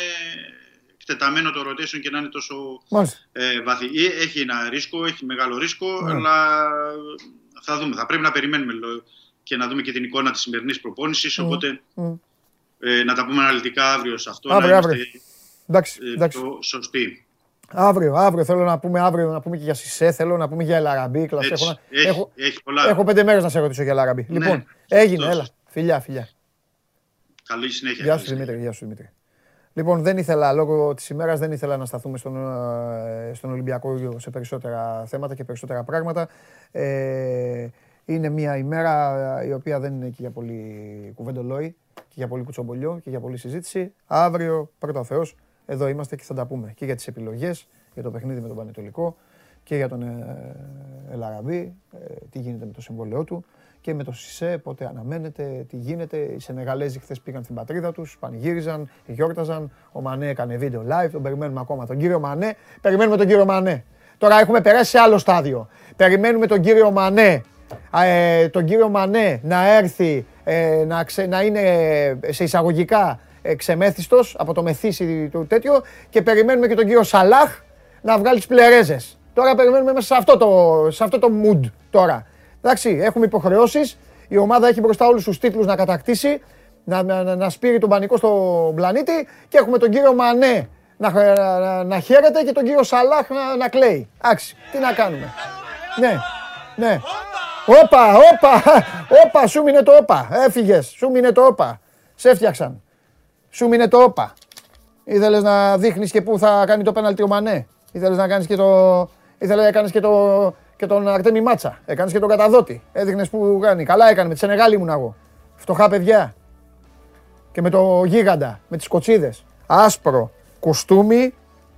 εκτεταμένο το rotation και να είναι τόσο Μάλιστα. ε, βαθύ. Ε, Έχει ένα ρίσκο, έχει μεγάλο ρίσκο, Ναι. αλλά θα δούμε. Θα πρέπει να περιμένουμε λο- και να δούμε και την εικόνα της σημερινής προπόνησης, οπότε Μμ. ε, να τα πούμε αναλυτικά αύριο σε αυτό, Αύριο, να αύριο. είμαστε Εντάξει, ε, εντάξει. πιο σωστοί. Αύριο, αύριο θέλω να πούμε, αύριο να πούμε και για Σισε, θέλω να πούμε για Ελαραμπή. Κλασσέ. Έτσι. Έχω, να- Έχει, έχω, έχει πολλά. έχω πέντε μέρες να σε ρωτήσω για Ελαραμπή. Ναι, Λοιπόν, έγινε, σωστός. έλα. Φιλιά, φιλιά. Καλή συνέχεια. Γεια καλή σου συνέχεια. Δημήτρη, γεια σου Δημήτρη. Λοιπόν, δεν ήθελα, λόγω της ημέρας, δεν ήθελα να σταθούμε στον, ε, στον Ολυμπιακό σε περισσότερα θέματα και περισσότερα πράγματα. Ε, είναι μια ημέρα ε, η οποία δεν είναι και για πολύ κουβεντολόι και για πολύ κουτσομπολιό και για πολύ συζήτηση. Αύριο, πρώτα ο Θεός, εδώ είμαστε και θα τα πούμε και για τις επιλογές, για το παιχνίδι με τον Πανετολικό και για τον ε, Ελαραμπή, ε, τι γίνεται με το συμβόλαιό του και με το Σισε, πότε αναμένεται, τι γίνεται. Οι Σενεγαλέζοι χθες πήγαν στην πατρίδα τους, πανηγύριζαν, γιόρταζαν. Ο Μανέ έκανε βίντεο live, τον περιμένουμε ακόμα. Τον κύριο Μανέ, περιμένουμε τον κύριο Μανέ. Τώρα έχουμε περάσει σε άλλο στάδιο. Περιμένουμε τον κύριο Μανέ, ε, τον κύριο Μανέ να έρθει, ε, να, ξε- να είναι ε, σε εισαγωγικά ε, ξεμέθιστος από το μεθύσι του τέτοιο και περιμένουμε και τον κύριο Σαλάχ να βγάλει τις πλερέζες. Τώρα περιμένουμε μέσα σε αυτό το, σε αυτό το mood τώρα. Εντάξει, έχουμε υποχρεώσεις, η ομάδα έχει μπροστά όλους τους τίτλους να κατακτήσει, να, να, να, να σπείρει τον πανικό στον πλανήτη και έχουμε τον κύριο Μανέ να, να, να χαίρεται και τον κύριο Σαλάχ να, να κλαίει. Εντάξει, τι να κάνουμε. Ναι, ναι. Όπα, όπα, όπα, σου μείνε το όπα. Έφυγες, σου μείνε το όπα. Σε έφτιαξαν. Σου μείνε το όπα. Ήθελες να δείχνεις και πού θα κάνει το πέναλτι ο Μανέ; Ήθελες να κάνεις και το... Ήθελες να κάνεις και, το... και τον Αρτέμι Μάτσα. Έκανες και τον καταδότη. Έδειχνες που κάνει. Καλά έκανε. Με τη Σενεγάλη ήμουν εγώ. Φτωχά παιδιά. Και με το γίγαντα. Με τις κοτσίδες. Άσπρο. Κουστούμι.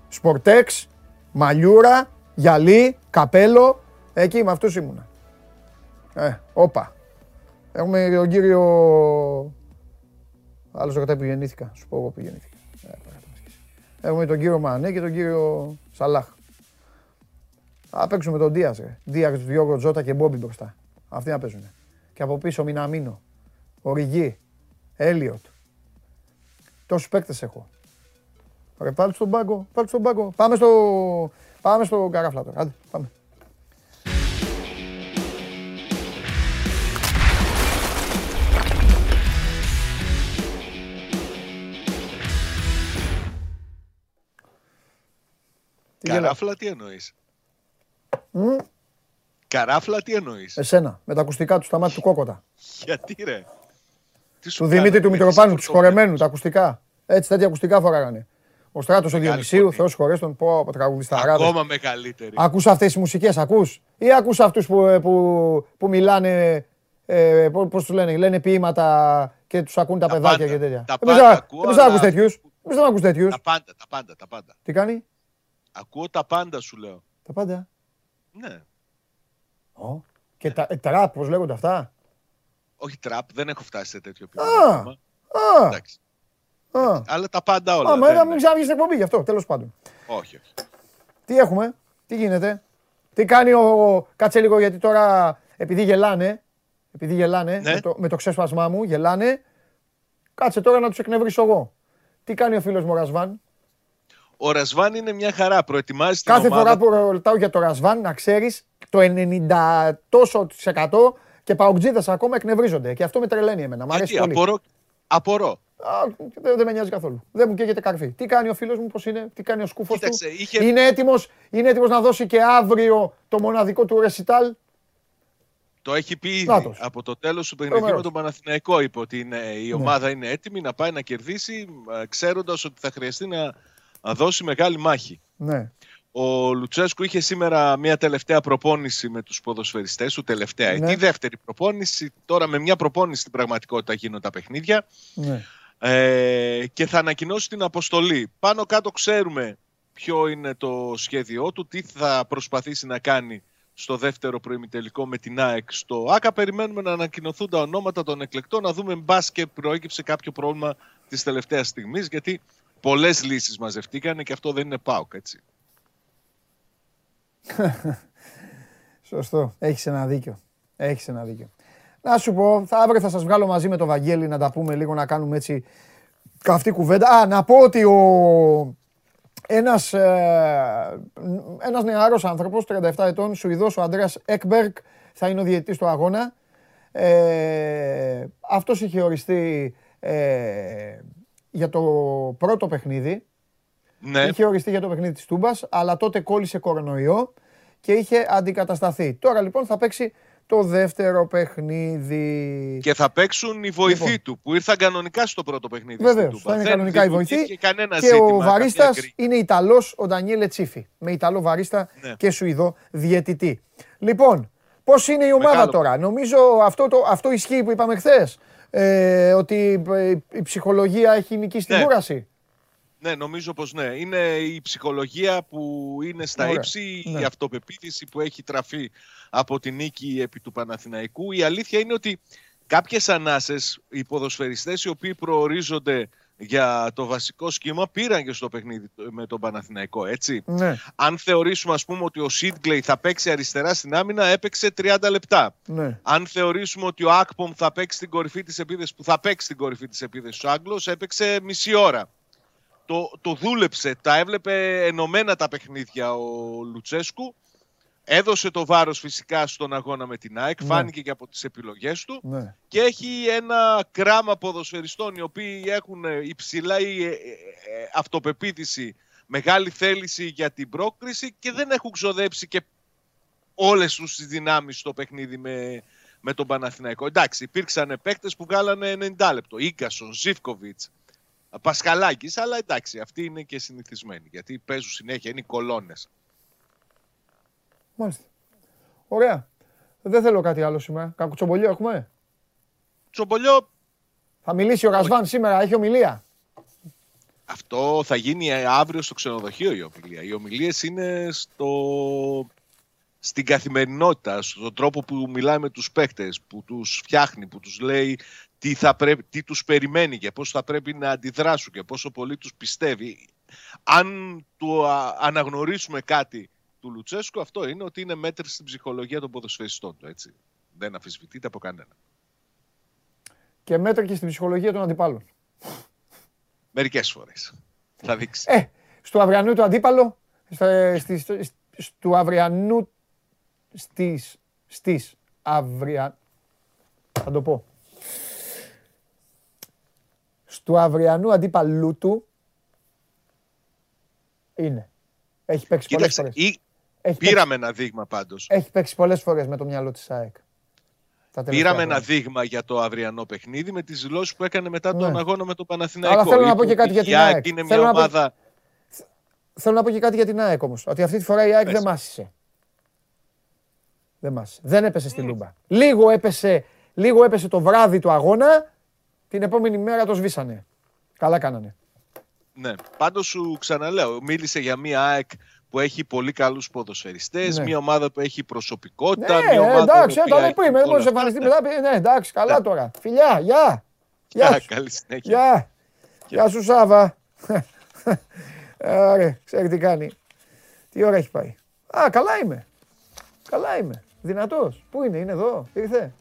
Σπορτέξ. Μαλιούρα. Γυαλί. Καπέλο. Εκεί με αυτούς ήμουνα. Ε, όπα. Έχουμε τον κύριο... Άλλος ρωτάει που γεννήθηκα. Σου πω εγώ που γεννήθηκα. Ε, τώρα το μας πεις. Έχουμε τον κύριο Μανέ και τον κύριο Σαλάχ. Θα παίξουμε τον Δίας, ρε. Δίας, Διόγκο, Τζότα και Μπόμπι μπροστά. Αυτοί να παίζουν. Και από πίσω Μιναμίνο, Οριγί, Έλιοτ. Τόσους παίκτες έχω. Ρε, βάλτε στον πάγκο, βάλτε στον πάγκο. Πάμε στο, πάμε στο καράφλα τώρα. Άντε, πάμε. Τι γελάς; Καράφλα τι εννοεί. Καράφλα τι εννοείς; Εσένα, με τα ακουστικά του στα μάτια του κόκοτα. Γιατί ρε; Τι σου Του Δημήτρη κάνανε, του έχεις Μητροπάνου, τους φορτωμένο. χορεμένου, τα ακουστικά. Έτσι, τέτοια ακουστικά φοράγανε. Ο Στράτος ο Μεγάλη Διονυσίου, φωνή. Θεός χωρές τον, πω από τραγουδισταράδες. Ακόμα μεγαλύτερη. Ακούς αυτές τις μουσικές, ακούς; Ή ακούς αυτούς που, ε, που, που μιλάνε, ε, πώς πώς τους λένε, λένε ποίηματα και τους ακούν τα, Τα παιδάκια πάντα. και τέτοια. Τα Εμείς πάντα δεν- ακούω, εμείς δεν αλλά- ακούς τέτοιους. Εμείς δεν ακούς τέτοιους. Τα πάντα, τα πάντα, τα πάντα. Τι κάνει, Ακούω τα πάντα σου λέω. τα πάντα. Ναι. Ω. Και τα ε, τραπ, πώς λέγονται αυτά; Όχι τραπ, δεν έχω φτάσει σε τέτοιο Α, επίπεδο. ακόμα. Α, Εντάξει. α. Αλλά τα πάντα όλα. Α, μα δεν να είναι. μην ξαναβγεί στην εκπομπή γι' αυτό, τέλος πάντων. Όχι, όχι. Τι έχουμε, τι γίνεται, τι κάνει ο. Κάτσε λίγο γιατί τώρα επειδή γελάνε, επειδή γελάνε Ναι. με, το, με το ξέσπασμά μου, γελάνε. Κάτσε τώρα να τους εκνευρίσω εγώ. Τι κάνει ο φίλος μου ο Ρασβάν; Ο Ρασβάν είναι μια χαρά. Προετοιμάζει την Κάθε ομάδα. φορά που ρωτάω για το Ρασβάν, να ξέρεις, το 90 τόσο της εκατό και παουτζίδες ακόμα εκνευρίζονται. Και αυτό με τρελαίνει εμένα. Μ' αρέσει Γιατί, πολύ. απορώ. απορώ. Α, δεν, δεν με νοιάζει καθόλου. Δεν μου καίγεται καρφί. Τι κάνει ο φίλος μου, πώς είναι, τι κάνει ο σκούφος του. Κοίταξε, είχε- Είναι έτοιμος είναι έτοιμος να δώσει και αύριο το μοναδικό του ρεσιτάλ. Το έχει πει ήδη Νάτος. από το τέλος του παιχνιδιού Τρομερός. με τον Παναθηναϊκό. Είπε ότι είναι, Ναι. η ομάδα είναι έτοιμη να πάει να κερδίσει, ξέροντας ότι θα χρειαστεί να, να δώσει μεγάλη μάχη. Ναι. Ο Λουτσέσκου είχε σήμερα μια τελευταία προπόνηση με τους ποδοσφαιριστές του, τελευταία. Ναι. Η δεύτερη προπόνηση, τώρα με μια προπόνηση στην πραγματικότητα γίνονται τα παιχνίδια ναι. ε, και θα ανακοινώσει την αποστολή. Πάνω κάτω ξέρουμε ποιο είναι το σχέδιό του, τι θα προσπαθήσει να κάνει στο δεύτερο προημιτελικό με την ΑΕΚ στο ΆΚΑ. Περιμένουμε να ανακοινωθούν τα ονόματα των εκλεκτών, να δούμε μπας και προέκυψε κάποιο πρόβλημα της τελευταίας στιγμής, γιατί πολλές λύσεις μαζευτήκανε και αυτό δεν είναι ΠΑΟΚ, έτσι. [laughs] Σωστό. Έχεις ένα δίκιο. Έχεις ένα δίκιο. Να σου πω, θα αύριο θα σας βγάλω μαζί με τον Βαγγέλη να τα πούμε λίγο, να κάνουμε έτσι καυτή κουβέντα. Α, να πω ότι ο, ένας, ε, ένας νεαρός άνθρωπος, 37 ετών, Σουηδός, ο Ανδρέας Εκμπεργκ, θα είναι ο διαιτητής του αγώνα. Ε, αυτός είχε οριστεί ε, για το πρώτο παιχνίδι. Ναι. Είχε οριστεί για το παιχνίδι της Τούμπας, αλλά τότε κόλλησε κορονοϊό και είχε αντικατασταθεί. Τώρα λοιπόν θα παίξει το δεύτερο παιχνίδι. Και θα παίξουν οι βοηθοί Λοιπόν. του που ήρθαν κανονικά στο πρώτο παιχνίδι. Βεβαίως, στην Τούμπα. θα είναι Δεν κανονικά οι δημιουργήθηκε βοηθοί. Κανένα Και ζήτημα, ο καμία βαρίστας γκρι. είναι Ιταλός ο Ντανιέλε Τσίφη. Με Ιταλό βαρίστα Ναι. και Σουηδό διαιτητή. Λοιπόν, πώς είναι η ομάδα Μεγάλο. τώρα; Νομίζω αυτό, το, αυτό ισχύει που είπαμε χθες. Ε, ότι ε, η ψυχολογία έχει νικήσει την Ναι. κούραση; Ναι, νομίζω πως ναι. Είναι η ψυχολογία που είναι στα Ωραία. ύψη, Ναι. η αυτοπεποίθηση που έχει τραφεί από την νίκη επί του Παναθηναϊκού. Η αλήθεια είναι ότι κάποιες ανάσες, οι ποδοσφαιριστές οι οποίοι προορίζονται για το βασικό σχήμα πήραν και στο παιχνίδι με τον Παναθηναϊκό, έτσι. Ναι, Αν θεωρήσουμε ας πούμε ότι ο Σίτγκλεϊ θα παίξει αριστερά στην άμυνα, έπαιξε 30 λεπτά. ναι. Αν θεωρήσουμε ότι ο Ακπομ θα παίξει στην κορυφή της επίθεσης, που θα παίξει στην κορυφή της επίθεσης ο Άγγλος, έπαιξε μισή ώρα. Το, το δούλεψε, τα έβλεπε ενωμένα τα παιχνίδια ο Λουτσέσκου. Έδωσε το βάρος φυσικά στον αγώνα με την ΑΕΚ, Ναι. φάνηκε και από τις επιλογές του ναι. και έχει ένα κράμα ποδοσφαιριστών οι οποίοι έχουν υψηλά η, ε, ε, ε, αυτοπεποίθηση, μεγάλη θέληση για την πρόκριση και δεν έχουν ξοδέψει και όλες τους τις δυνάμεις στο παιχνίδι με, με τον Παναθηναϊκό. Εντάξει, υπήρξαν παίκτες που βγάλανε 90 λεπτό. Ίκασον, Ζίβκοβιτς, Πασχαλάκης, αλλά εντάξει, αυτοί είναι και συνηθισμένοι γιατί παίζουν συνέχεια, είναι οι κολόνες. Μάλιστα. Ωραία. Δεν θέλω κάτι άλλο σήμερα. Κακουτσομπολιό έχουμε; Τσομπολιό, Θα μιλήσει ο Ρασβάν σήμερα, έχει ομιλία. Αυτό θα γίνει αύριο στο ξενοδοχείο η ομιλία. Οι ομιλίες είναι στο... στην καθημερινότητα, στον τρόπο που μιλάει με τους παίκτες, που τους φτιάχνει, που τους λέει τι, θα πρέπει, τι τους περιμένει και πώς θα πρέπει να αντιδράσουν και πόσο πολύ τους πιστεύει. Αν του α, αναγνωρίσουμε κάτι του Λουτσέσκου, αυτό είναι ότι είναι μέτρη στην ψυχολογία των ποδοσφαιριστών του. Έτσι. Δεν αφισβητείται από κανένα. Και μέτρα και στην ψυχολογία των αντιπάλων. Μερικές φορές. Θα δείξει. Ε, στο αυριανού του αντίπαλο, στα, στις, στις- του αυριανού, στις, στις αυρια... Θα το πω. Στου αυριανού αντίπαλου του είναι. Έχει παίξει πολλές Κοίταξε, φορές. ή, Έχει πήραμε ένα δείγμα πάντως. παίξει, έχει παίξει πολλές φορές με το μυαλό της ΑΕΚ. Τα τελευταία Πήραμε ένα χρόνια. δείγμα για το αυριανό παιχνίδι με τις δηλώσεις που έκανε μετά τον Ναι. αγώνα με τον Παναθηναϊκό. Αλλά θέλω να Είπε πω και κάτι ότι για την η ΑΕΚ ΑΕΚ. είναι Θέλω μια να πω- ομάδα... Θέλω να πω και κάτι για την ΑΕΚ όμως. Ότι αυτή τη φορά η ΑΕΚ Πες. δεν μάσησε. Δεν μάσησε. Δεν έπεσε στη λούμπα. Λίγο έπεσε, λίγο έπεσε το βράδυ του αγώνα. Την επόμενη μέρα το σβήσανε. Καλά κάνανε. Ναι. Πάντως σου ξαναλέω, μίλησε για μια ΑΕΚ που έχει πολύ καλούς ποδοσφαιριστές, Ναι. μια ομάδα που έχει προσωπικότητα, Ναι, μια ομάδα εντάξει, η οποία ε, το έχει πούμε. Δεν όλα μπορεί να αυτά. εμφανιστεί μετά. Ναι, εντάξει, καλά τώρα. Φιλιά, γεια. Γεια Γεια, σου. Καλή συνέχεια. Γεια. Γεια σου Σάβα. Ωραία, ξέρει τι κάνει. Τι ώρα έχει πάει. Α, καλά είμαι. Καλά είμαι. Δυνατός. Πού είναι, είναι εδώ, ήρθε.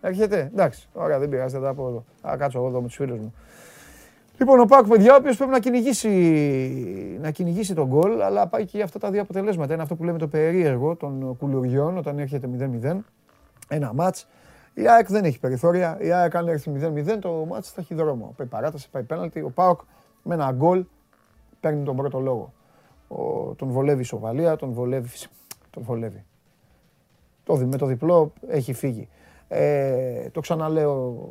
Έρχεται. Εντάξει, ωραία, δεν πειράζει, θα τα πω εδώ. Α, κάτσω εγώ εδώ με τους φίλους μου. Λοιπόν, ο Πάκ, παιδιά, ο οποίος πρέπει να κυνηγήσει, να κυνηγήσει τον γκολ, αλλά πάει και για αυτά τα δύο αποτελέσματα. Είναι αυτό που λέμε το περίεργο των κουλουριών όταν έρχεται 0-0. Ένα μάτς. Η ΑΕΚ δεν έχει περιθώρια. Η ΑΕΚ, αν έρθει 0-0, το μάτς θα έχει δρόμο. Πάει παράταση, πάει πέναλτι. Ο Πάοκ με ένα γκολ παίρνει τον πρώτο λόγο. Ο, τον βολεύει η σοβαλία, τον βολεύει. Τον βολεύει. Το, δι- με το διπλό έχει φύγει. Ε, το ξαναλέω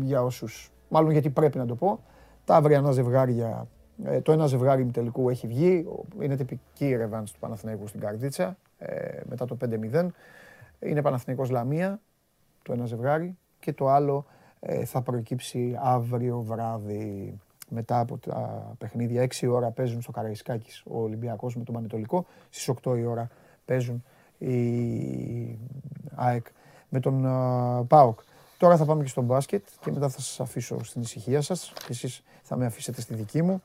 για όσους, μάλλον γιατί πρέπει να το πω, τα αυριανά ζευγάρια, ε, το ένα ζευγάρι τελικού έχει βγει, ο- είναι τυπική η ρεβάνς του Παναθηναϊκού στην Καρδίτσα, ε, μετά το 5-0. Είναι Παναθηναϊκός Λαμία, το ένα ζευγάρι, και το άλλο ε, θα προκύψει αύριο βράδυ μετά από τα παιχνίδια. 6 η ώρα παίζουν στο Καραϊσκάκης ο Ολυμπιακός με τον Πανετολικό, στις 8 η ώρα παίζουν η ΑΕΚ με τον α, ΠΑΟΚ. Τώρα θα πάμε και στο μπάσκετ και μετά θα σας αφήσω στην ησυχία σας και εσείς θα με αφήσετε στη δική μου.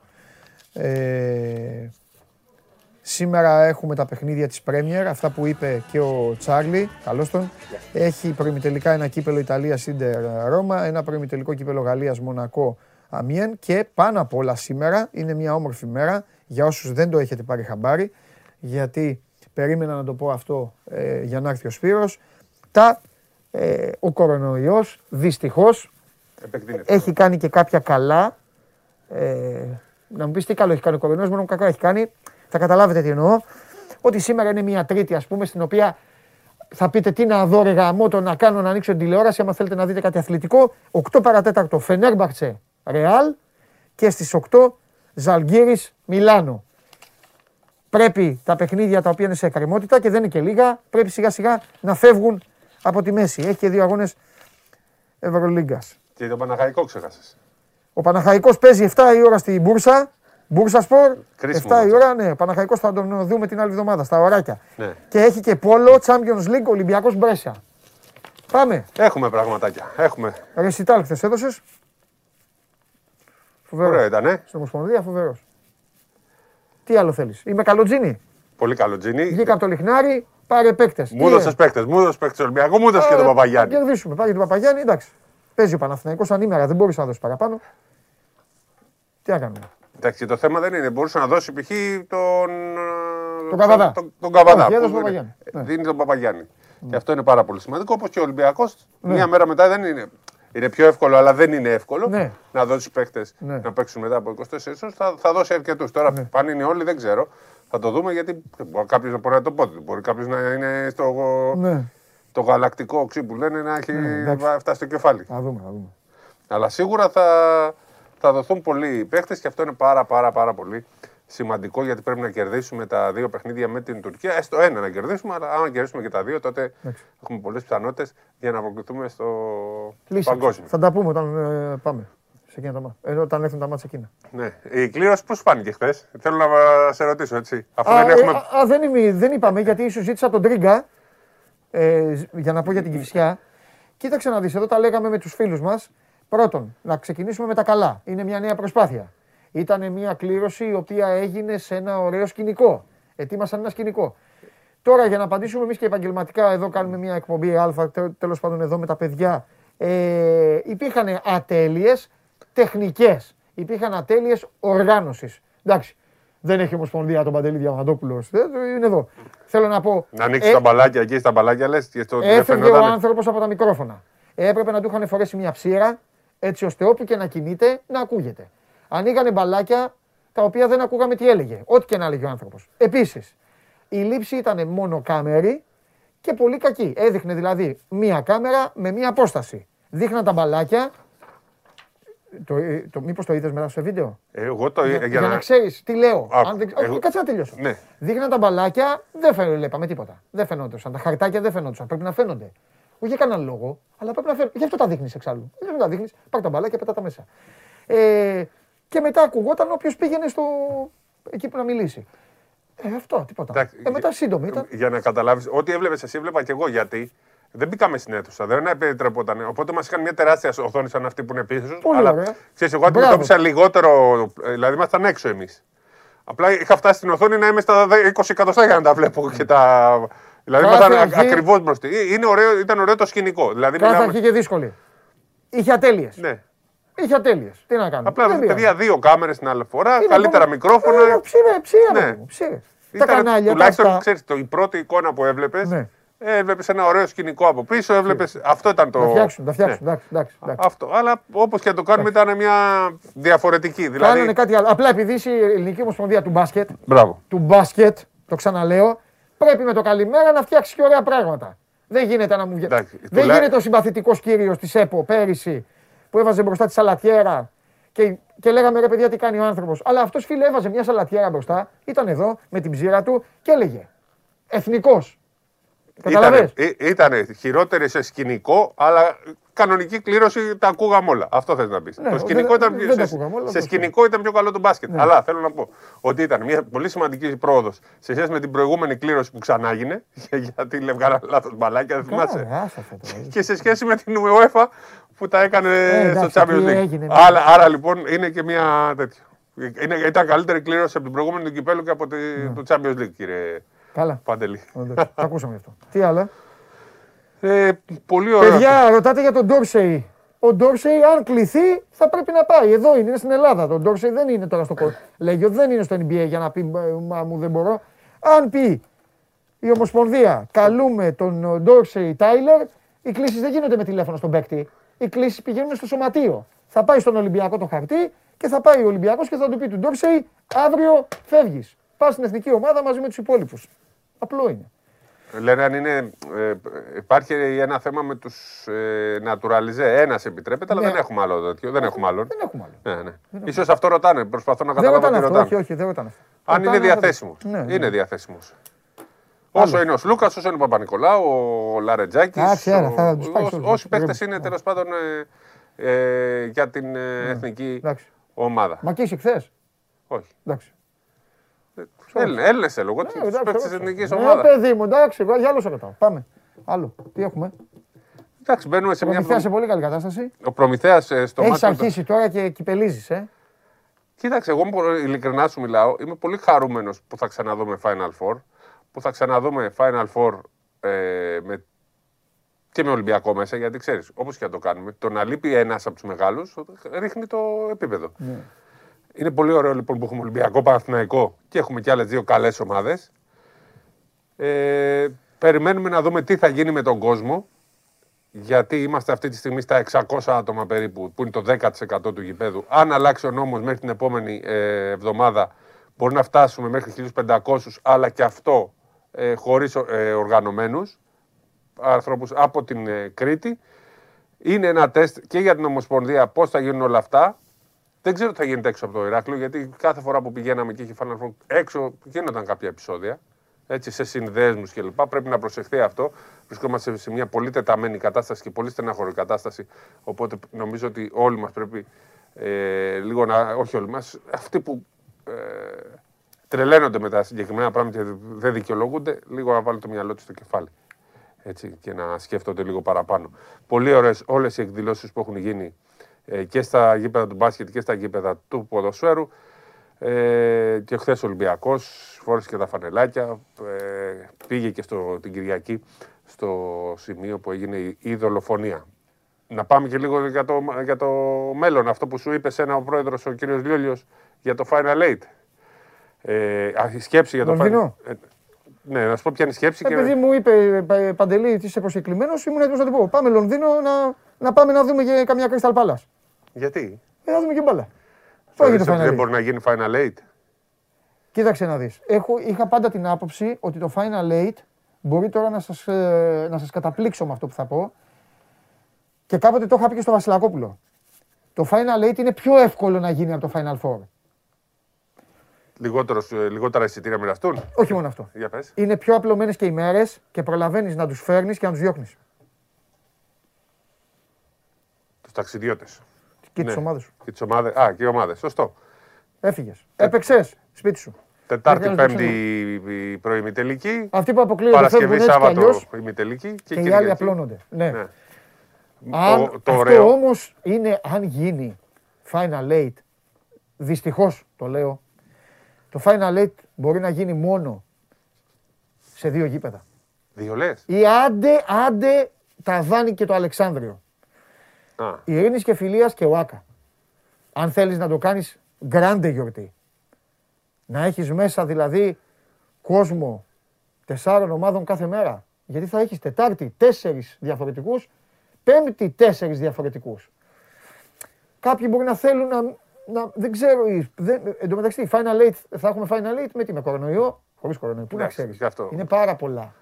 Ε, σήμερα έχουμε τα παιχνίδια της Πρέμιερ, αυτά που είπε και ο Τσάρλι, καλώς τον. Έχει προημιτελικά ένα κύπελο Ιταλίας Σίντερ Ρώμα, ένα προημιτελικό κύπελο Γαλλίας Μονακό Αμιέν και πάνω απ' όλα σήμερα είναι μια όμορφη μέρα για όσους δεν το έχετε πάρει χαμπάρι, γιατί περίμενα να το πω αυτό ε, για να έρθει ο Σπύρος. Τα, ε, ο κορονοϊός δυστυχώς Επεκτείνεται. έχει κάνει και κάποια καλά. Ε, να μου πεις τι καλό έχει κάνει ο κορονοϊός, μόνο κακά έχει κάνει. Θα καταλάβετε τι εννοώ. Ότι σήμερα είναι μια τρίτη ας πούμε στην οποία θα πείτε τι να δω ρε γαμώτο, να κάνω να ανοίξω την τηλεόραση άμα θέλετε να δείτε κάτι αθλητικό. 8 παρατέταρτο Φενέρμπαχτσε Ρεάλ και στις 8 Ζαλγκύρης Μιλάνο. Πρέπει τα παιχνίδια τα οποία είναι σε εκκρεμότητα και δεν είναι και λίγα, πρέπει σιγά σιγά να φεύγουν από τη μέση. Έχει και δύο αγώνες Ευρωλίγκας. Και τον Παναχαϊκό ξέχασε. Ο Παναχαϊκός παίζει 7 η ώρα στην Μπούρσα. Μπούρσα Σπορ. Κρίσιμο 7 η μάτς. ώρα, ναι. Ο Παναχαϊκός θα τον δούμε την άλλη εβδομάδα στα ωράκια. Ναι. Και έχει και πόλο Champions League Ολυμπιακός Μπρέσια. Πάμε. Έχουμε πραγματάκια. Έχουμε. Ρεσιτάλ χθες έδωσες. Φοβερός. Ωραίο ήταν, ε. Στην Ομοσπονδία φοβερός. Τι άλλο θέλεις. Είμαι καλοτζίνη. Πολύ καλό τζίνι. Βγήκα από το λιχνάρι, πάρε παίκτες. Μου έδωσες παίκτες. Μου έδωσες παίκτες Ολυμπιακού, μου έδωσες και τον Θα Παπαγιάννη. κερδίσουμε. Πάει για τον Παπαγιάννη, εντάξει. Παίζει ο Παναθηναϊκός ανήμερα, δεν μπορείς να δώσεις παραπάνω. Τι να κάνουμε; Εντάξει, το θέμα δεν είναι. Μπορούσε να δώσει π.χ. τον. Τον Καβαδά. Τον, τον Καβαδά. Όχι, έδωσε που τον είναι- Παπαγιάννη. Ναι. Δίνει τον Παπαγιάννη. Και αυτό είναι πάρα πολύ σημαντικό. Όπως και ο Ολυμπιακός. Μία μέρα μετά δεν είναι. Είναι πιο εύκολο, αλλά δεν είναι εύκολο Ναι. να δώσει παίκτες Ναι. να παίξουν μετά από 24 ώρες. Θα, θα δώσει αρκετούς. Τώρα, αν είναι όλοι, δεν ξέρω. Θα το δούμε γιατί κάποιος να μπορεί να το πω. Μπορεί κάποιος να είναι στο Ναι. το γαλακτικό οξύ που λένε να έχει εντάξει. φτάσει στο κεφάλι. Θα δούμε, θα δούμε. Αλλά σίγουρα θα, θα δοθούν πολλοί παίχτε και αυτό είναι πάρα πάρα πάρα πολύ σημαντικό γιατί πρέπει να κερδίσουμε τα δύο παιχνίδια με την Τουρκία. Έστω ένα να κερδίσουμε, αλλά αν κερδίσουμε και τα δύο, τότε έχουμε πολλές πιθανότητες για να αποκλειθούμε στο Λύση. παγκόσμιο. Θα τα πούμε όταν ε, πάμε. Σε εκείνα τα μάτια. Ε, όταν έρθουν τα μάτια εκείνα. Ναι. Η κλήρωση πώς φάνηκε χθες, θέλω να σε ρωτήσω έτσι. Αφού Α, δεν ε, έχουμε. α, α, δεν, είμαι- δεν είπαμε γιατί σου ζήτησα τον Τρίγκα ε, ζ- για να πω για την Κυφσιά. Κοίταξε να δεις, εδώ τα λέγαμε με τους φίλους μας. Πρώτον, να ξεκινήσουμε με τα καλά. Είναι μια νέα προσπάθεια. Ήταν μια κλήρωση η οποία έγινε σε ένα ωραίο σκηνικό. Ετοίμασαν ένα σκηνικό. Τώρα για να απαντήσουμε εμείς και επαγγελματικά, εδώ κάνουμε μια εκπομπή Α, τέλος πάντων εδώ με τα παιδιά. Ε, υπήρχαν ατέλειες τεχνικές. Υπήρχαν ατέλειες οργάνωσης. Εντάξει. Δεν έχει ομοσπονδία τον Παντελή Διαμαντόπουλος. Είναι εδώ. Θέλω να πω. Να ανοίξεις ε, τα μπαλάκια εκεί στα μπαλάκια, λες. Και στο δεν Έφευγε ο φαινόταν. άνθρωπος από τα μικρόφωνα. Έπρεπε να του είχαν φορέσει μια ψήρα, έτσι ώστε όπου και να κινείται να ακούγεται. Ανοίγανε μπαλάκια τα οποία δεν ακούγαμε τι έλεγε. Ό,τι και να έλεγε ο άνθρωπος. Επίσης, η λήψη ήταν μόνο κάμερη και πολύ κακή. Έδειχνε δηλαδή μία κάμερα με μία απόσταση. Δείχναν τα μπαλάκια. Το, ε, το, μήπως το είδες μετά στο βίντεο; Ε, Εγώ το Για, για, για να ξέρεις τι λέω. Άκου, Αν δεν... εγώ- Όχι, Κάτσε να τελειώσω. Ναι. Δείχναν τα μπαλάκια, δεν φαίνονταν τίποτα. Δεν φαινόντουσαν. Τα χαρτάκια δεν φαινόντουσαν. Πρέπει να φαίνονται. Όχι για κανέναν λόγο, αλλά πρέπει να φαίνονται. Γι' αυτό τα δείχνεις εξάλλου. Γι' αυτό τα δείχνεις. Πάρ τα μπαλάκια, πετά τα μέσα. Ε, και μετά ακουγόταν όποιος πήγαινε στο... εκεί που να μιλήσει. Ε, αυτό, τίποτα. Εντάξει, ε, μετά σύντομη ήταν. Για να καταλάβεις, ό,τι έβλεπες εσύ, έβλεπα και εγώ γιατί Δεν μπήκαμε στην αίθουσα, δεν επιτρεπόταν. Οπότε μας είχαν μια τεράστια οθόνη σαν αυτή που είναι πίσω. Πολύ αλλά ωραία. ξέρεις, εγώ Μπράβο. αντιμετώπισα λιγότερο. ε, Δηλαδή, ήμασταν έξω εμείς. Απλά είχα φτάσει στην οθόνη να είμαι στα 20 εκατοστά για να τα βλέπω και τα. Δηλαδή, Κάθε ήμασταν αρχή- ακριβώς μπροστά. Ε, Είναι ωραίο, ήταν ωραίο το σκηνικό. Δηλαδή, Κάθε μιλάμε- αρχή και δύσκολη. Είχε ατέλειες. Ναι. Είχε ατέλειες. Τι να κάνουμε; Απλά, Δεν πειράζει. παιδιά, δύο κάμερες την άλλη φορά, Είναι καλύτερα ακόμα- μικρόφωνα. Ε, Ψήρε, ψήρε. Ναι. παιδί μου, ψήρε. Τα Ήταν κανάλια, τα τουλάχιστον, αυτά. ξέρεις, το, η πρώτη εικόνα που έβλεπες, Ναι. έβλεπες ένα ωραίο σκηνικό από πίσω. Έβλεπες, αυτό ήταν το. Να φτιάξουν, να φτιάξουν. Ναι. Εντάξει, εντάξει, εντάξει. Αυτό. Αλλά όπως και να το κάνουμε, ήταν μια διαφορετική. Δηλαδή. Κάνανε κάτι άλλο. Απλά επειδή είσαι η Ελληνική Ομοσπονδία του μπάσκετ, Μπράβο. του μπάσκετ, το ξαναλέω, πρέπει με το καλημέρα να φτιάξεις και ωραία πράγματα. Δεν γίνεται να μου βγει. Εντάξει, Δεν τουλά- γίνεται ο συμπαθητικός κύριος της ΕΠΟ πέρυσι που έβαζε μπροστά τη σαλατιέρα και, και λέγαμε ρε παιδιά τι κάνει ο άνθρωπος. Αλλά αυτός φίλε έβαζε μια σαλατιέρα μπροστά, ήταν εδώ με την ψήρα του και έλεγε Εθνικός. Καταλαβες; Ήτανε, ή- ήτανε χειρότερη σε σκηνικό, αλλά κανονική κλήρωση τα ακούγαμε όλα. Αυτό θες να πεις. Ναι, το δεν- σκηνικό ήταν δεν πιο, τα σε, ακούγαμε όλα, σε το Ναι. σκηνικό ήταν πιο καλό το μπάσκετ. Αλλά θέλω να πω ότι ήταν μια πολύ σημαντική πρόοδος σε σχέση με την προηγούμενη κλήρωση που ξανά έγινε. [laughs] Γιατί λέγανε λάθος μπαλάκια, δεν θυμάσαι. Καλά, άσε αυτά τώρα. και σε σχέση με την UEFA που τα έκανε Ε, εντάξει, στο Champions εκεί League. έγινε, ναι. άρα, άρα λοιπόν είναι και μια τέτοια. Είναι, ήταν καλύτερη κλήρωση από την προηγούμενη του κυπέλου και από τη, Ναι. το Champions League, κύριε Καλά. Παντελή. Εντάξει, Τα ακούσαμε γι' αυτό. Τι άλλα; Ε, πολύ ωραία. Παιδιά, ρωτάτε για τον Ντόρσεϊ. Ο Ντόρσεϊ, αν κληθεί, θα πρέπει να πάει. Εδώ είναι, είναι στην Ελλάδα. Το Ντόρσεϊ δεν είναι τώρα στο Λέγιο, δεν είναι στο NBA για να πει Μα μου δεν μπορώ. Αν πει η Ομοσπονδία, καλούμε τον Ντόρσεϊ Τάιλερ, οι κλήσεις δεν γίνονται με τηλέφωνο στον παίκτη. Οι κλήσεις πηγαίνουν στο σωματείο. Θα πάει στον Ολυμπιακό το χαρτί και θα πάει ο Ολυμπιακός και θα του πει του Ντόρσεϊ, αύριο φεύγεις. Πας στην εθνική ομάδα μαζί με τους υπόλοιπους. Απλό είναι. Λένε αν είναι. Ε, υπάρχει ένα θέμα με τους ε, naturalize. Ένας επιτρέπεται, αλλά Ναι. δεν έχουμε άλλο τέτοιο. Δεν έχουμε άλλον. Δεν έχουμε άλλο. Ναι, ναι. Ίσως αυτό ρωτάνε. Προσπαθώ να Δεν καταλάβω ρωτάνε τι αυτό, ρωτάνε. όχι, όχι, δεν ρωτάνε αυτό. Αν είναι Ρωτάνε αυτό. διαθέσιμος. Ναι, ναι. Είναι διαθέσιμος. Όσο είναι ο Σλούκας, όσο είναι ο Παπα-Νικολάου, ο Λαρετζάκης. Εντάξει, άρα, θα τους πάει σε όλους. Όσοι παίχτε Γρήγορα. είναι τέλος πάντων ε, ε, για την ε, εθνική Ναι. Εντάξει. ομάδα. Μακίση χθες. Όχι. Εντάξει. Έλληνε θέλω εγώ. Ναι, Του εντάξει, παίχτε της εντάξει. εθνικής Ναι, ομάδας. παιδί μου, εντάξει, εγώ για άλλο σε ρωτάω. Πάμε. Άλλο. Τι έχουμε; Εντάξει, μπαίνουμε σε μια. Προμηθέας σε πολύ καλή κατάσταση. Ο Προμηθέας στο Έχεις μάτι. του- αρχίσει τώρα και κυπελίζεις, ε. Κοίταξε, εγώ πολύ- ειλικρινά σου μιλάω. Είμαι πολύ χαρούμενος που θα ξαναδούμε Final Four. Που θα ξαναδούμε Final Four ε, με, και με Ολυμπιακό μέσα. Γιατί ξέρεις, όπως και να το κάνουμε, το να λείπει ένας από τους μεγάλους ρίχνει το επίπεδο. Είναι πολύ ωραίο λοιπόν που έχουμε Ολυμπιακό, Παναθηναϊκό και έχουμε και άλλες δύο καλές ομάδες. Ε, περιμένουμε να δούμε τι θα γίνει με τον κόσμο. Γιατί είμαστε αυτή τη στιγμή στα 600 άτομα περίπου, που είναι το 10% του γηπέδου. Αν αλλάξει ο νόμος μέχρι την επόμενη ε, εβδομάδα, μπορεί να φτάσουμε μέχρι 1.500, αλλά και αυτό ε, χωρίς ε, οργανωμένους ανθρώπους από την ε, Κρήτη. Είναι ένα τεστ και για την Ομοσπονδία πώς θα γίνουν όλα αυτά. Δεν ξέρω τι θα γίνεται έξω από το Ηράκλειο, γιατί κάθε φορά που πηγαίναμε και είχε Final Four, έξω γίνονταν κάποια επεισόδια. Έτσι, σε συνδέσμους κλπ. Πρέπει να προσεχθεί αυτό. Βρισκόμαστε σε μια πολύ τεταμένη κατάσταση και πολύ στενάχωρη κατάσταση. Οπότε νομίζω ότι όλοι μας πρέπει ε, λίγο να. Όχι όλοι μας, αυτοί που ε, τρελαίνονται με τα συγκεκριμένα πράγματα και δεν δικαιολογούνται, λίγο να βάλουν το μυαλό τους στο κεφάλι. Έτσι, και να σκέφτονται λίγο παραπάνω. Πολύ ωραίες όλες οι εκδηλώσεις που έχουν γίνει ε, και στα γήπεδα του μπάσκετ και στα γήπεδα του ποδοσφαίρου. Ε, και χθες ο Ολυμπιακός φόρεσε και τα φανελάκια. Ε, πήγε και στο, την Κυριακή στο σημείο που έγινε η, η δολοφονία. Να πάμε και λίγο για το, για το μέλλον, αυτό που σου είπε ένα ο πρόεδρος ο κύριος Λιόλιος για το Final Eight. Ε, α, η σκέψη για το Λονδίνο; Final ε, Ναι, να σου πω ποια είναι η σκέψη. Επειδή μου είπε ε, Παντελή, τι είσαι προσκεκλημένος, ήμουν έτοιμος να του πω. Πάμε Λονδίνο να, να πάμε να δούμε και καμιά Crystal Palace. Γιατί; Ε, να δούμε και μπάλα. Αυτό έγινε Θεωρείς το ότι Final δεν Eight. μπορεί να γίνει Final Eight. Κοίταξε να δεις. Έχω, είχα πάντα την άποψη ότι το Final Eight μπορεί τώρα να σας, ε, να σας καταπλήξω με αυτό που θα πω. Και κάποτε το είχα πει και στο Βασιλακόπουλο. Το Final Eight είναι πιο εύκολο να γίνει από το Final Four. Λιγότερος, ε, λιγότερα εισιτήρια μοιραστούν; Όχι μόνο αυτό. Για πες. Είναι πιο απλωμένες και οι μέρες και προλαβαίνεις να τους φέρνεις και να τους διώχνεις. Τους ταξιδιώτες. Και Ναι. τις ομάδες σου. Και τις ομάδες. Α, και οι ομάδες. Σωστό. Έφυγες. Έπαιξες σπίτι σου. Τετάρτη, Δεν χρειάζεται Πέμπτη η πρωί τελική. Αυτοί που αποκλείονται φεύγουν Παρασκευή, έτσι κι Σάββατο αλλιώς ημιτελική. Και, και οι άλλοι Κυριακή. απλώνονται. Ναι. Ναι. Αν, Το- το αυτό ωραίο- όμως είναι αν γίνει Final Eight, δυστυχώς το λέω, το Final Eight μπορεί να γίνει μόνο σε δύο γήπεδα. Δύο λες. Ή άντε, άντε τα Δάνη και το Αλεξάνδριο. Ειρήνης και Φιλίας και ο Άκα. Αν θέλεις να το κάνεις γκράντε γιορτή. Να έχεις μέσα δηλαδή κόσμο τεσσάρων ομάδων κάθε μέρα. Γιατί θα έχεις Τετάρτη τέσσερις διαφορετικούς, Πέμπτη τέσσερις διαφορετικούς. Κάποιοι μπορεί να θέλουν να, να δεν ξέρω, οι- δεν, εν τω μεταξύ Final Eight, θα έχουμε Final Eight; Με τι, με κορονοϊό, χωρίς κορονοϊό, πού να Εντάξει, ξέρεις. γι' αυτό. Είναι πάρα πολλά.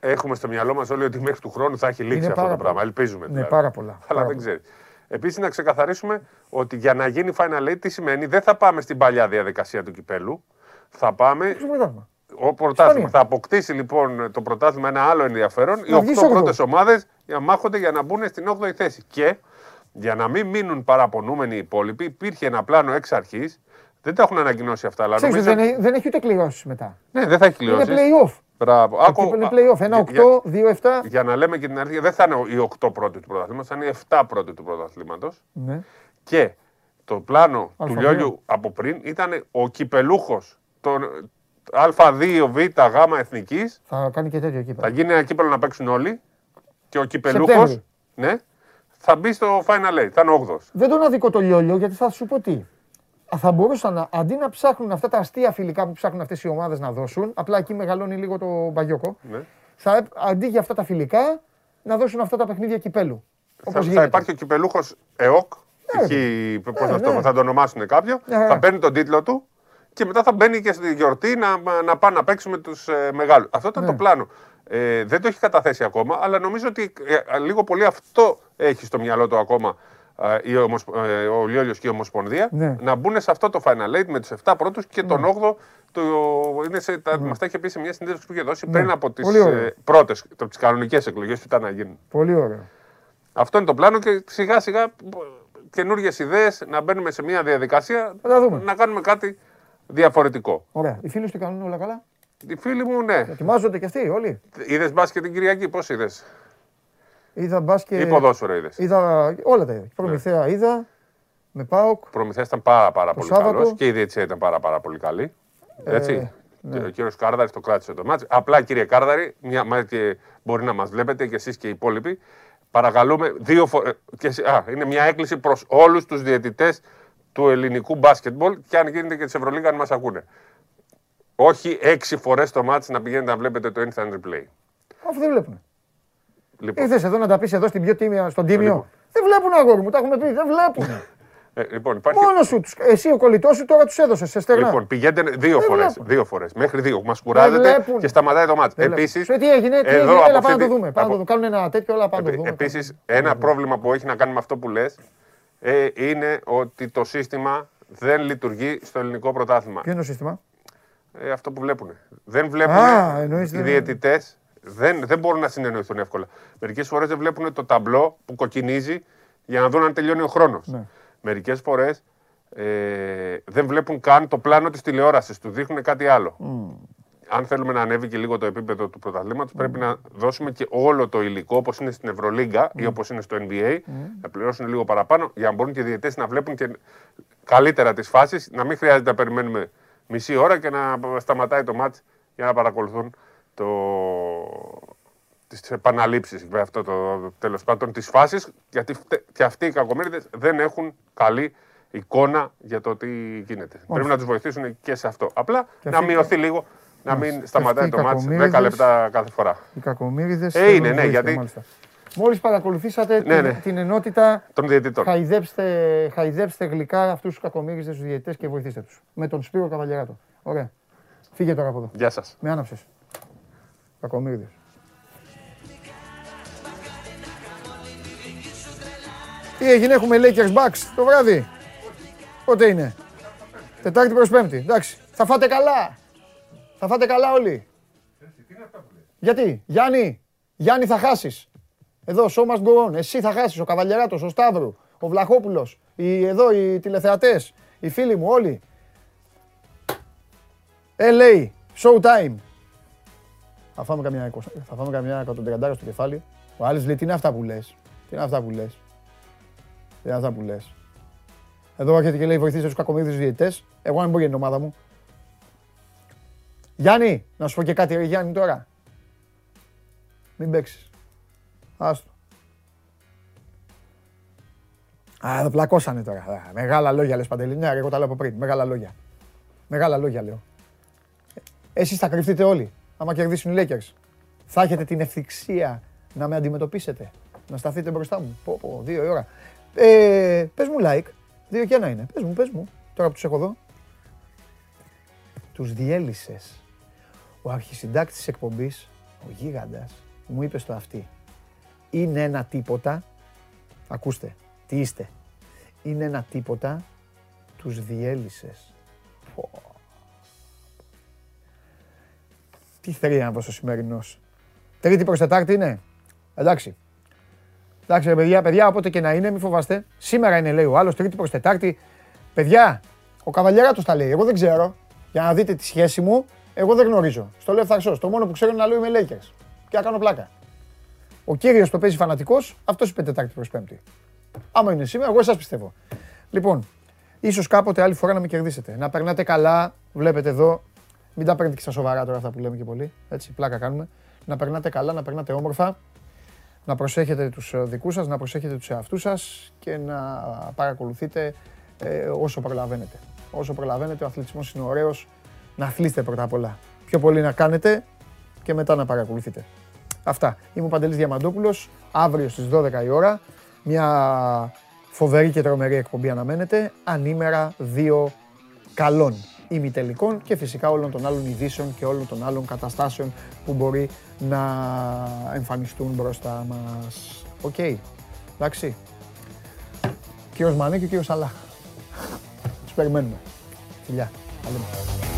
Έχουμε στο μυαλό μας όλοι ότι μέχρι του χρόνου θα έχει λήξει Είναι αυτό πάρα το πράγμα. πολλά. Ελπίζουμε. Ναι, δηλαδή. πάρα πολλά, [laughs] Αλλά πάρα δεν πολλά. ξέρεις. Επίσης, να ξεκαθαρίσουμε ότι για να γίνει Final Eight, τι σημαίνει, δεν θα πάμε στην παλιά διαδικασία του κυπέλου. Θα πάμε. Στο πρωτάθλημα. Ο πρωτάθλημα. Ισπανία. Θα αποκτήσει λοιπόν το πρωτάθλημα ένα άλλο ενδιαφέρον. Οι Να βγεις 8 όγδοος. πρώτες ομάδες μάχονται για να μπουν στην 8η θέση. Και για να μην μείνουν παραπονούμενοι οι υπόλοιποι, υπήρχε ένα πλάνο εξ αρχής. Δεν τα έχουν ανακοινώσει αυτά, αλλά Ξέρεις, νομίζω. δεν, έχει- δεν έχει ούτε κληρώσεις μετά. Ναι, δεν θα έχει Είναι κληρώσεις. play-off. Μπράβο. Το κύπελλο είναι play-off. Ένα 8, 2-7. Για να λέμε και την αλήθεια, δεν θα είναι οι 8 πρώτοι του πρωταθλήματος, θα είναι οι 7 πρώτοι του πρωταθλήματος. Ναι. Και το πλάνο του Α2. Λιόλιου από πριν ήταν ο κυπελούχος των Α2, Β, Γ εθνικής. Θα κάνει και τέτοιο κύπελο. Θα γίνει ένα κύπελο να παίξουν όλοι. Και ο κυπελούχο Σεπτέμβρη. ναι, θα μπει στο Final Eight. Θα είναι 8 Δεν τον αδικό το λιόλιο γιατί θα σου πω τι. Α, Θα μπορούσαν να, αντί να ψάχνουν αυτά τα αστεία φιλικά που ψάχνουν αυτές οι ομάδες να δώσουν, απλά εκεί μεγαλώνει λίγο το μπαγιόκο. Ναι. Θα, έπ- αντί για αυτά τα φιλικά, να δώσουν αυτά τα παιχνίδια κυπέλου. Θα, Όπως θα γίνεται. υπάρχει ο κυπελούχος ΕΟΚ. Ναι, Εκεί, πώς ναι, να, το- ναι. θα το ονομάσουν κάποιο. Ναι. Θα παίρνει τον τίτλο του και μετά θα μπαίνει και στη γιορτή να, να πάει να παίξει με τους ε, μεγάλους. Αυτό ήταν Ναι. το πλάνο. Ε, δεν το έχει καταθέσει ακόμα, αλλά νομίζω ότι ε, λίγο πολύ αυτό έχει στο μυαλό του ακόμα ε, η Ομοσ- ε, ο Λιόλιος και η Ομοσπονδία. Ναι. Να μπουν σε αυτό το Final Eight με τους 7 πρώτους και τον 8ο. Το, είναι σε, τα, Μας τα είχε πει σε μια συνέντευξη που είχε δώσει Ναι. πριν από τις Πολύ ωραίο. ε, πρώτες, τις κανονικές εκλογές που ήταν να γίνουν. Πολύ ωραίο. Αυτό είναι το πλάνο και σιγά σιγά καινούργιες ιδέες να μπαίνουμε σε μια διαδικασία Θα τα δούμε. να κάνουμε κάτι διαφορετικό. Ωραία. Οι φίλοι σου τι κάνουν όλα καλά; Οι φίλοι μου, ναι. Ετοιμάζονται κι αυτοί όλοι; Είδες μπάσκετ την Κυριακή, πώς είδες; Είδα μπάσκετ. Ή ποδόσφαιρο είδες; Είδα όλα τα είδα. Προμηθέα είδα. Με ΠΑΟΚ. Προμηθέα ήταν πάρα, πάρα πολύ Σάββατο. καλός και η διετσία ήταν πάρα, πάρα πολύ καλή. Έτσι. ναι. Και Ο κύριος Κάρδαρης το κράτησε το μάτσο. Απλά κύριε Κάρδαρη, μια, μα και μπορεί να μας βλέπετε και εσείς και οι υπόλοιποι, παρακαλούμε δύο φορέ. Α, είναι μια έκκληση προς όλους τους διαιτητές του ελληνικού μπάσκετμπολ και αν γίνεται και της Ευρωλίγα, αν μας ακούνε. Όχι έξι φορές το μάτσο να πηγαίνετε να βλέπετε το instant replay. Αφού δεν βλέπουν. Λοιπόν, Ήρθες εδώ να τα πεις εδώ στην πιο τίμια, στον τίμιο. Λοιπόν. Δεν βλέπουν αγόρι μου, τα έχουμε πει. Δεν βλέπουν. ε, λοιπόν, υπάρχει... Μόνο σου. τους- Εσύ ο κολλητός σου τώρα τους έδωσες σε στεγνά. Λοιπόν, πηγαίνετε δύο Δεν φορές. βλέπουν. Δύο φορές. Μέχρι δύο. Μας κουράζετε βλέπουν. και σταματάει το μάτσο. Δεν βλέπουν. Επίσης. Σου, τι έγινε, τι έγινε, έλα πάμε να το δούμε. Πάμε να το δούμε. Κάνουν ένα τέτοιο, αλλά πάμε να το δούμε. Επίσης, ένα πρόβλημα που έχει να κάνει με αυτό που λες ε, είναι ότι το σύστημα δεν λειτουργεί στο ελληνικό πρωτάθλημα. Ποιο είναι το σύστημα; Ε, αυτό που βλέπουν. Δεν βλέπουν. Α, εννοείς οι δεν- διαιτητέ δεν, δεν μπορούν να συνεννοηθούν εύκολα. Μερικές φορές δεν βλέπουν το ταμπλό που κοκκινίζει για να δουν αν τελειώνει ο χρόνος. Ναι. Μερικές φορές ε, δεν βλέπουν καν το πλάνο της τηλεόρασης. Του δείχνουν κάτι άλλο. Αν θέλουμε να ανέβει και λίγο το επίπεδο του πρωταθλήματος, πρέπει να δώσουμε και όλο το υλικό όπως είναι στην Ευρωλίγκα ή όπως είναι στο NBA, να πληρώσουν λίγο παραπάνω για να μπορούν και οι διαιτητές να βλέπουν και καλύτερα τις φάσεις, να μην χρειάζεται να περιμένουμε μισή ώρα και να σταματάει το μάτς για να παρακολουθούν το... τις επαναλήψεις, με αυτό το τέλος πάντων, τις φάσεις, γιατί φτε- και αυτοί οι κακομύριδες δεν έχουν καλή εικόνα για το τι γίνεται. Πρέπει να τους βοηθήσουν και σε αυτό. Απλά Και να αυτοί- μειωθεί λίγο, να Μάλιστα. μην Και σταματάει αυτοί το οι μάτς 10 κακομοίριδες- λεπτά κάθε φορά. Οι κακομύριδες. Ε, είναι, ναι, γιατί- Μόλις παρακολουθήσατε Ναι, την, ναι. την ενότητα, Των διαιτητών. χαϊδέψτε, χαϊδέψτε γλυκά αυτούς τους κακομύριδε τους διαιτητές και βοηθήστε τους. Με τον Σπύρο Καβαλιαράτο. Ωραία. Φύγε τώρα από εδώ. Γεια σας. Με άναψες. Κακομύριδε. Τι έγινε, έχουμε Lakers Bucks το βράδυ; Πότε είναι; Τετάρτη προς Πέμπτη. Εντάξει. Θα φάτε καλά. Θα φάτε καλά όλοι. Γιατί, Γιάννη, Γιάννη θα χάσεις. Εδώ, show must go on. Εσύ θα χάσεις, ο Καβαλιαράτος, ο Σταύρου, ο Βλαχόπουλος, οι, εδώ οι τηλεθεατές, οι φίλοι μου όλοι. LA, showtime. Θα φάμε καμιά, 20, θα φάμε καμιά 130 στο κεφάλι. Ο Άλλης λέει, τι είναι αυτά που λες; Τι είναι αυτά που λες; Τι είναι αυτά που λες; Εδώ έρχεται και λέει, βοηθήστε τους κακομίδους διαιτητές. Εγώ αν μπορεί για την ομάδα μου. Γιάννη, να σου πω και κάτι, ρε Γιάννη τώρα. Μην παίξεις. Άστο. Α, εδώ πλακώσανε τώρα. Α, Μεγάλα λόγια λες Παντελή. Ναι, ρε, εγώ τα λέω από πριν. Μεγάλα λόγια. Μεγάλα λόγια λέω. Εσείς θα κρυφτείτε όλοι, άμα κερδίσουν οι Lakers. Θα έχετε την ευθυξία να με αντιμετωπίσετε. Να σταθείτε μπροστά μου. Πω, πω, δύο η ώρα. Ε, πες μου like. Δύο και ένα είναι. Πες μου, πες μου. Τώρα που τους έχω εδώ. Τους διέλυσες. Ο αρχισυντάκτης της εκπομπής, ο γίγαντας, μου είπε στο αυτή. Είναι ένα τίποτα. Ακούστε, τι είστε. Είναι ένα τίποτα. Τους διέλυσες. Πω. Τι θέλει να δώσω σημερινός. Τρίτη προ Τετάρτη είναι. Εντάξει. Εντάξει, ρε παιδιά, παιδιά, όποτε και να είναι, μην φοβάστε. Σήμερα είναι, λέει ο άλλος, Τρίτη προ Τετάρτη. Παιδιά, ο καβαλιέρα του τα λέει. Εγώ δεν ξέρω. Για να δείτε τη σχέση μου, εγώ δεν γνωρίζω. Στο λέω ευθαρσό. Το μόνο που ξέρω είναι να λέω είμαι Lakers. Και να κάνω πλάκα. Ο κύριος το παίζει φανατικός, αυτός είπε Τετάρτη προς Πέμπτη. Άμα είναι σήμερα, εγώ εσάς πιστεύω. Λοιπόν, ίσως κάποτε άλλη φορά να με κερδίσετε. Να περνάτε καλά, βλέπετε εδώ. Μην τα παίρνετε και στα σοβαρά τώρα αυτά που λέμε και πολύ. Έτσι, πλάκα κάνουμε. Να περνάτε καλά, να περνάτε όμορφα. Να προσέχετε τους ε, δικούς σας, να προσέχετε τους εαυτούς σας και να παρακολουθείτε ε, όσο προλαβαίνετε. Όσο προλαβαίνετε, ο αθλητισμός είναι ωραίος. Να αθλείστε πρώτα απ' όλα. Πιο πολύ να κάνετε και μετά να παρακολουθείτε. Αυτά. Είμαι ο Παντελής Διαμαντόπουλος. Αύριο στις 12 η ώρα. Μια φοβερή και τρομερή εκπομπή αναμένεται. Ανήμερα δύο καλών ημιτελικών και φυσικά όλων των άλλων ειδήσεων και όλων των άλλων καταστάσεων που μπορεί να εμφανιστούν μπροστά μας. Οκ. Εντάξει. Κύριος Μανέ και ο κύριος Σαλάχ. Τους περιμένουμε. Φιλιά. Καλή μας.